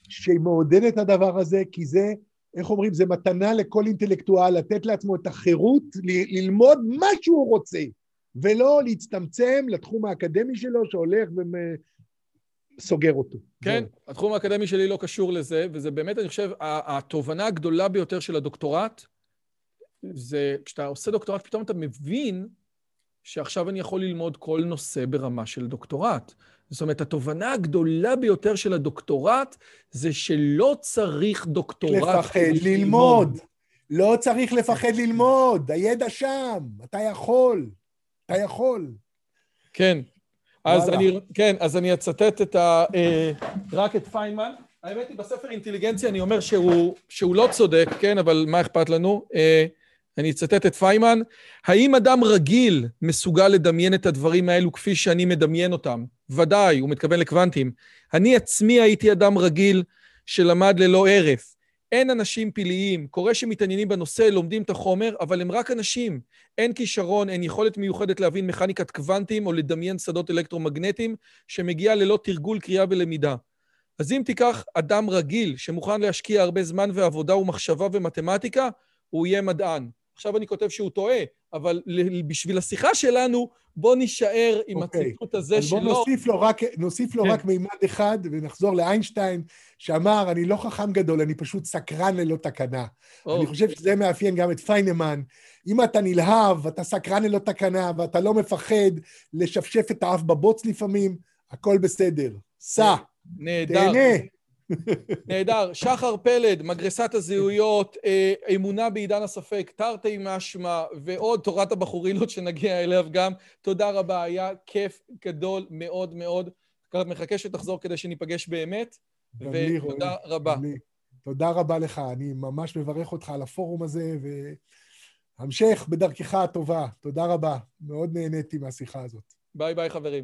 S2: שהיא מעודדת את הדבר הזה, כי זה, איך אומרים, זה מתנה לכל אינטלקטואל לתת לעצמו את החירות ל- ללמוד מה שהוא רוצה, ולא להצטמצם לתחום האקדמי שלו שהולך וסוגר אותו.
S1: כן, זה. התחום האקדמי שלי לא קשור לזה, וזה באמת, אני חושב, התובנה הגדולה ביותר של הדוקטורט, זה כשאתה עושה דוקטורט, פתאום אתה מבין שעכשיו אני יכול ללמוד כל נושא ברמה של דוקטורט. זאת אומרת, התובנה הגדולה ביותר של הדוקטורט זה שלא צריך דוקטורט.
S2: לפחד ללמוד. לא צריך לפחד ללמוד, הידע שם, אתה יכול, אתה יכול.
S1: כן, אז אני, כן, אז אני אצטט את ה... אה, רק את פיינמן. האמת היא, בספר אינטליגנציה אני אומר שהוא, שהוא לא צודק, כן, אבל מה אכפת לנו? אני אצטט את פיימן, האם אדם רגיל מסוגל לדמיין את הדברים האלו כפי שאני מדמיין אותם? ודאי, הוא מתכוון לקוונטים. אני עצמי הייתי אדם רגיל שלמד ללא הרף. אין אנשים פלאיים, קורה שמתעניינים בנושא, לומדים את החומר, אבל הם רק אנשים. אין כישרון, אין יכולת מיוחדת להבין מכניקת קוונטים או לדמיין שדות אלקטרומגנטיים שמגיע ללא תרגול קריאה ולמידה. אז אם תיקח אדם רגיל שמוכן להשקיע הרבה זמן ועבודה ומחשבה ומתמטיקה, הוא יהיה מדען. עכשיו אני כותב שהוא טועה, אבל בשביל השיחה שלנו, בוא נישאר עם okay. אוקיי. הציטוט הזה שלו.
S2: אז בוא נוסיף לו רק, נוסיף לו כן. רק מימד אחד, ונחזור לאיינשטיין, שאמר, אני לא חכם גדול, אני פשוט סקרן ללא תקנה. Oh. אני חושב שזה מאפיין גם את פיינמן. אם אתה נלהב, אתה סקרן ללא תקנה, ואתה לא מפחד לשפשף את האף בבוץ לפעמים, הכל בסדר. סע,
S1: נהדר. תהנה. נהדר. שחר פלד, מגרסת הזהויות, אה, אמונה בעידן הספק, תרתי משמע, ועוד תורת הבחורילות שנגיע אליה גם. תודה רבה, היה כיף גדול מאוד מאוד. מחכה שתחזור כדי שניפגש באמת, ותודה רבה.
S2: תודה רבה לך, אני ממש מברך אותך על הפורום הזה, והמשך בדרכך הטובה. תודה רבה, מאוד נהניתי מהשיחה הזאת.
S1: ביי ביי חברים.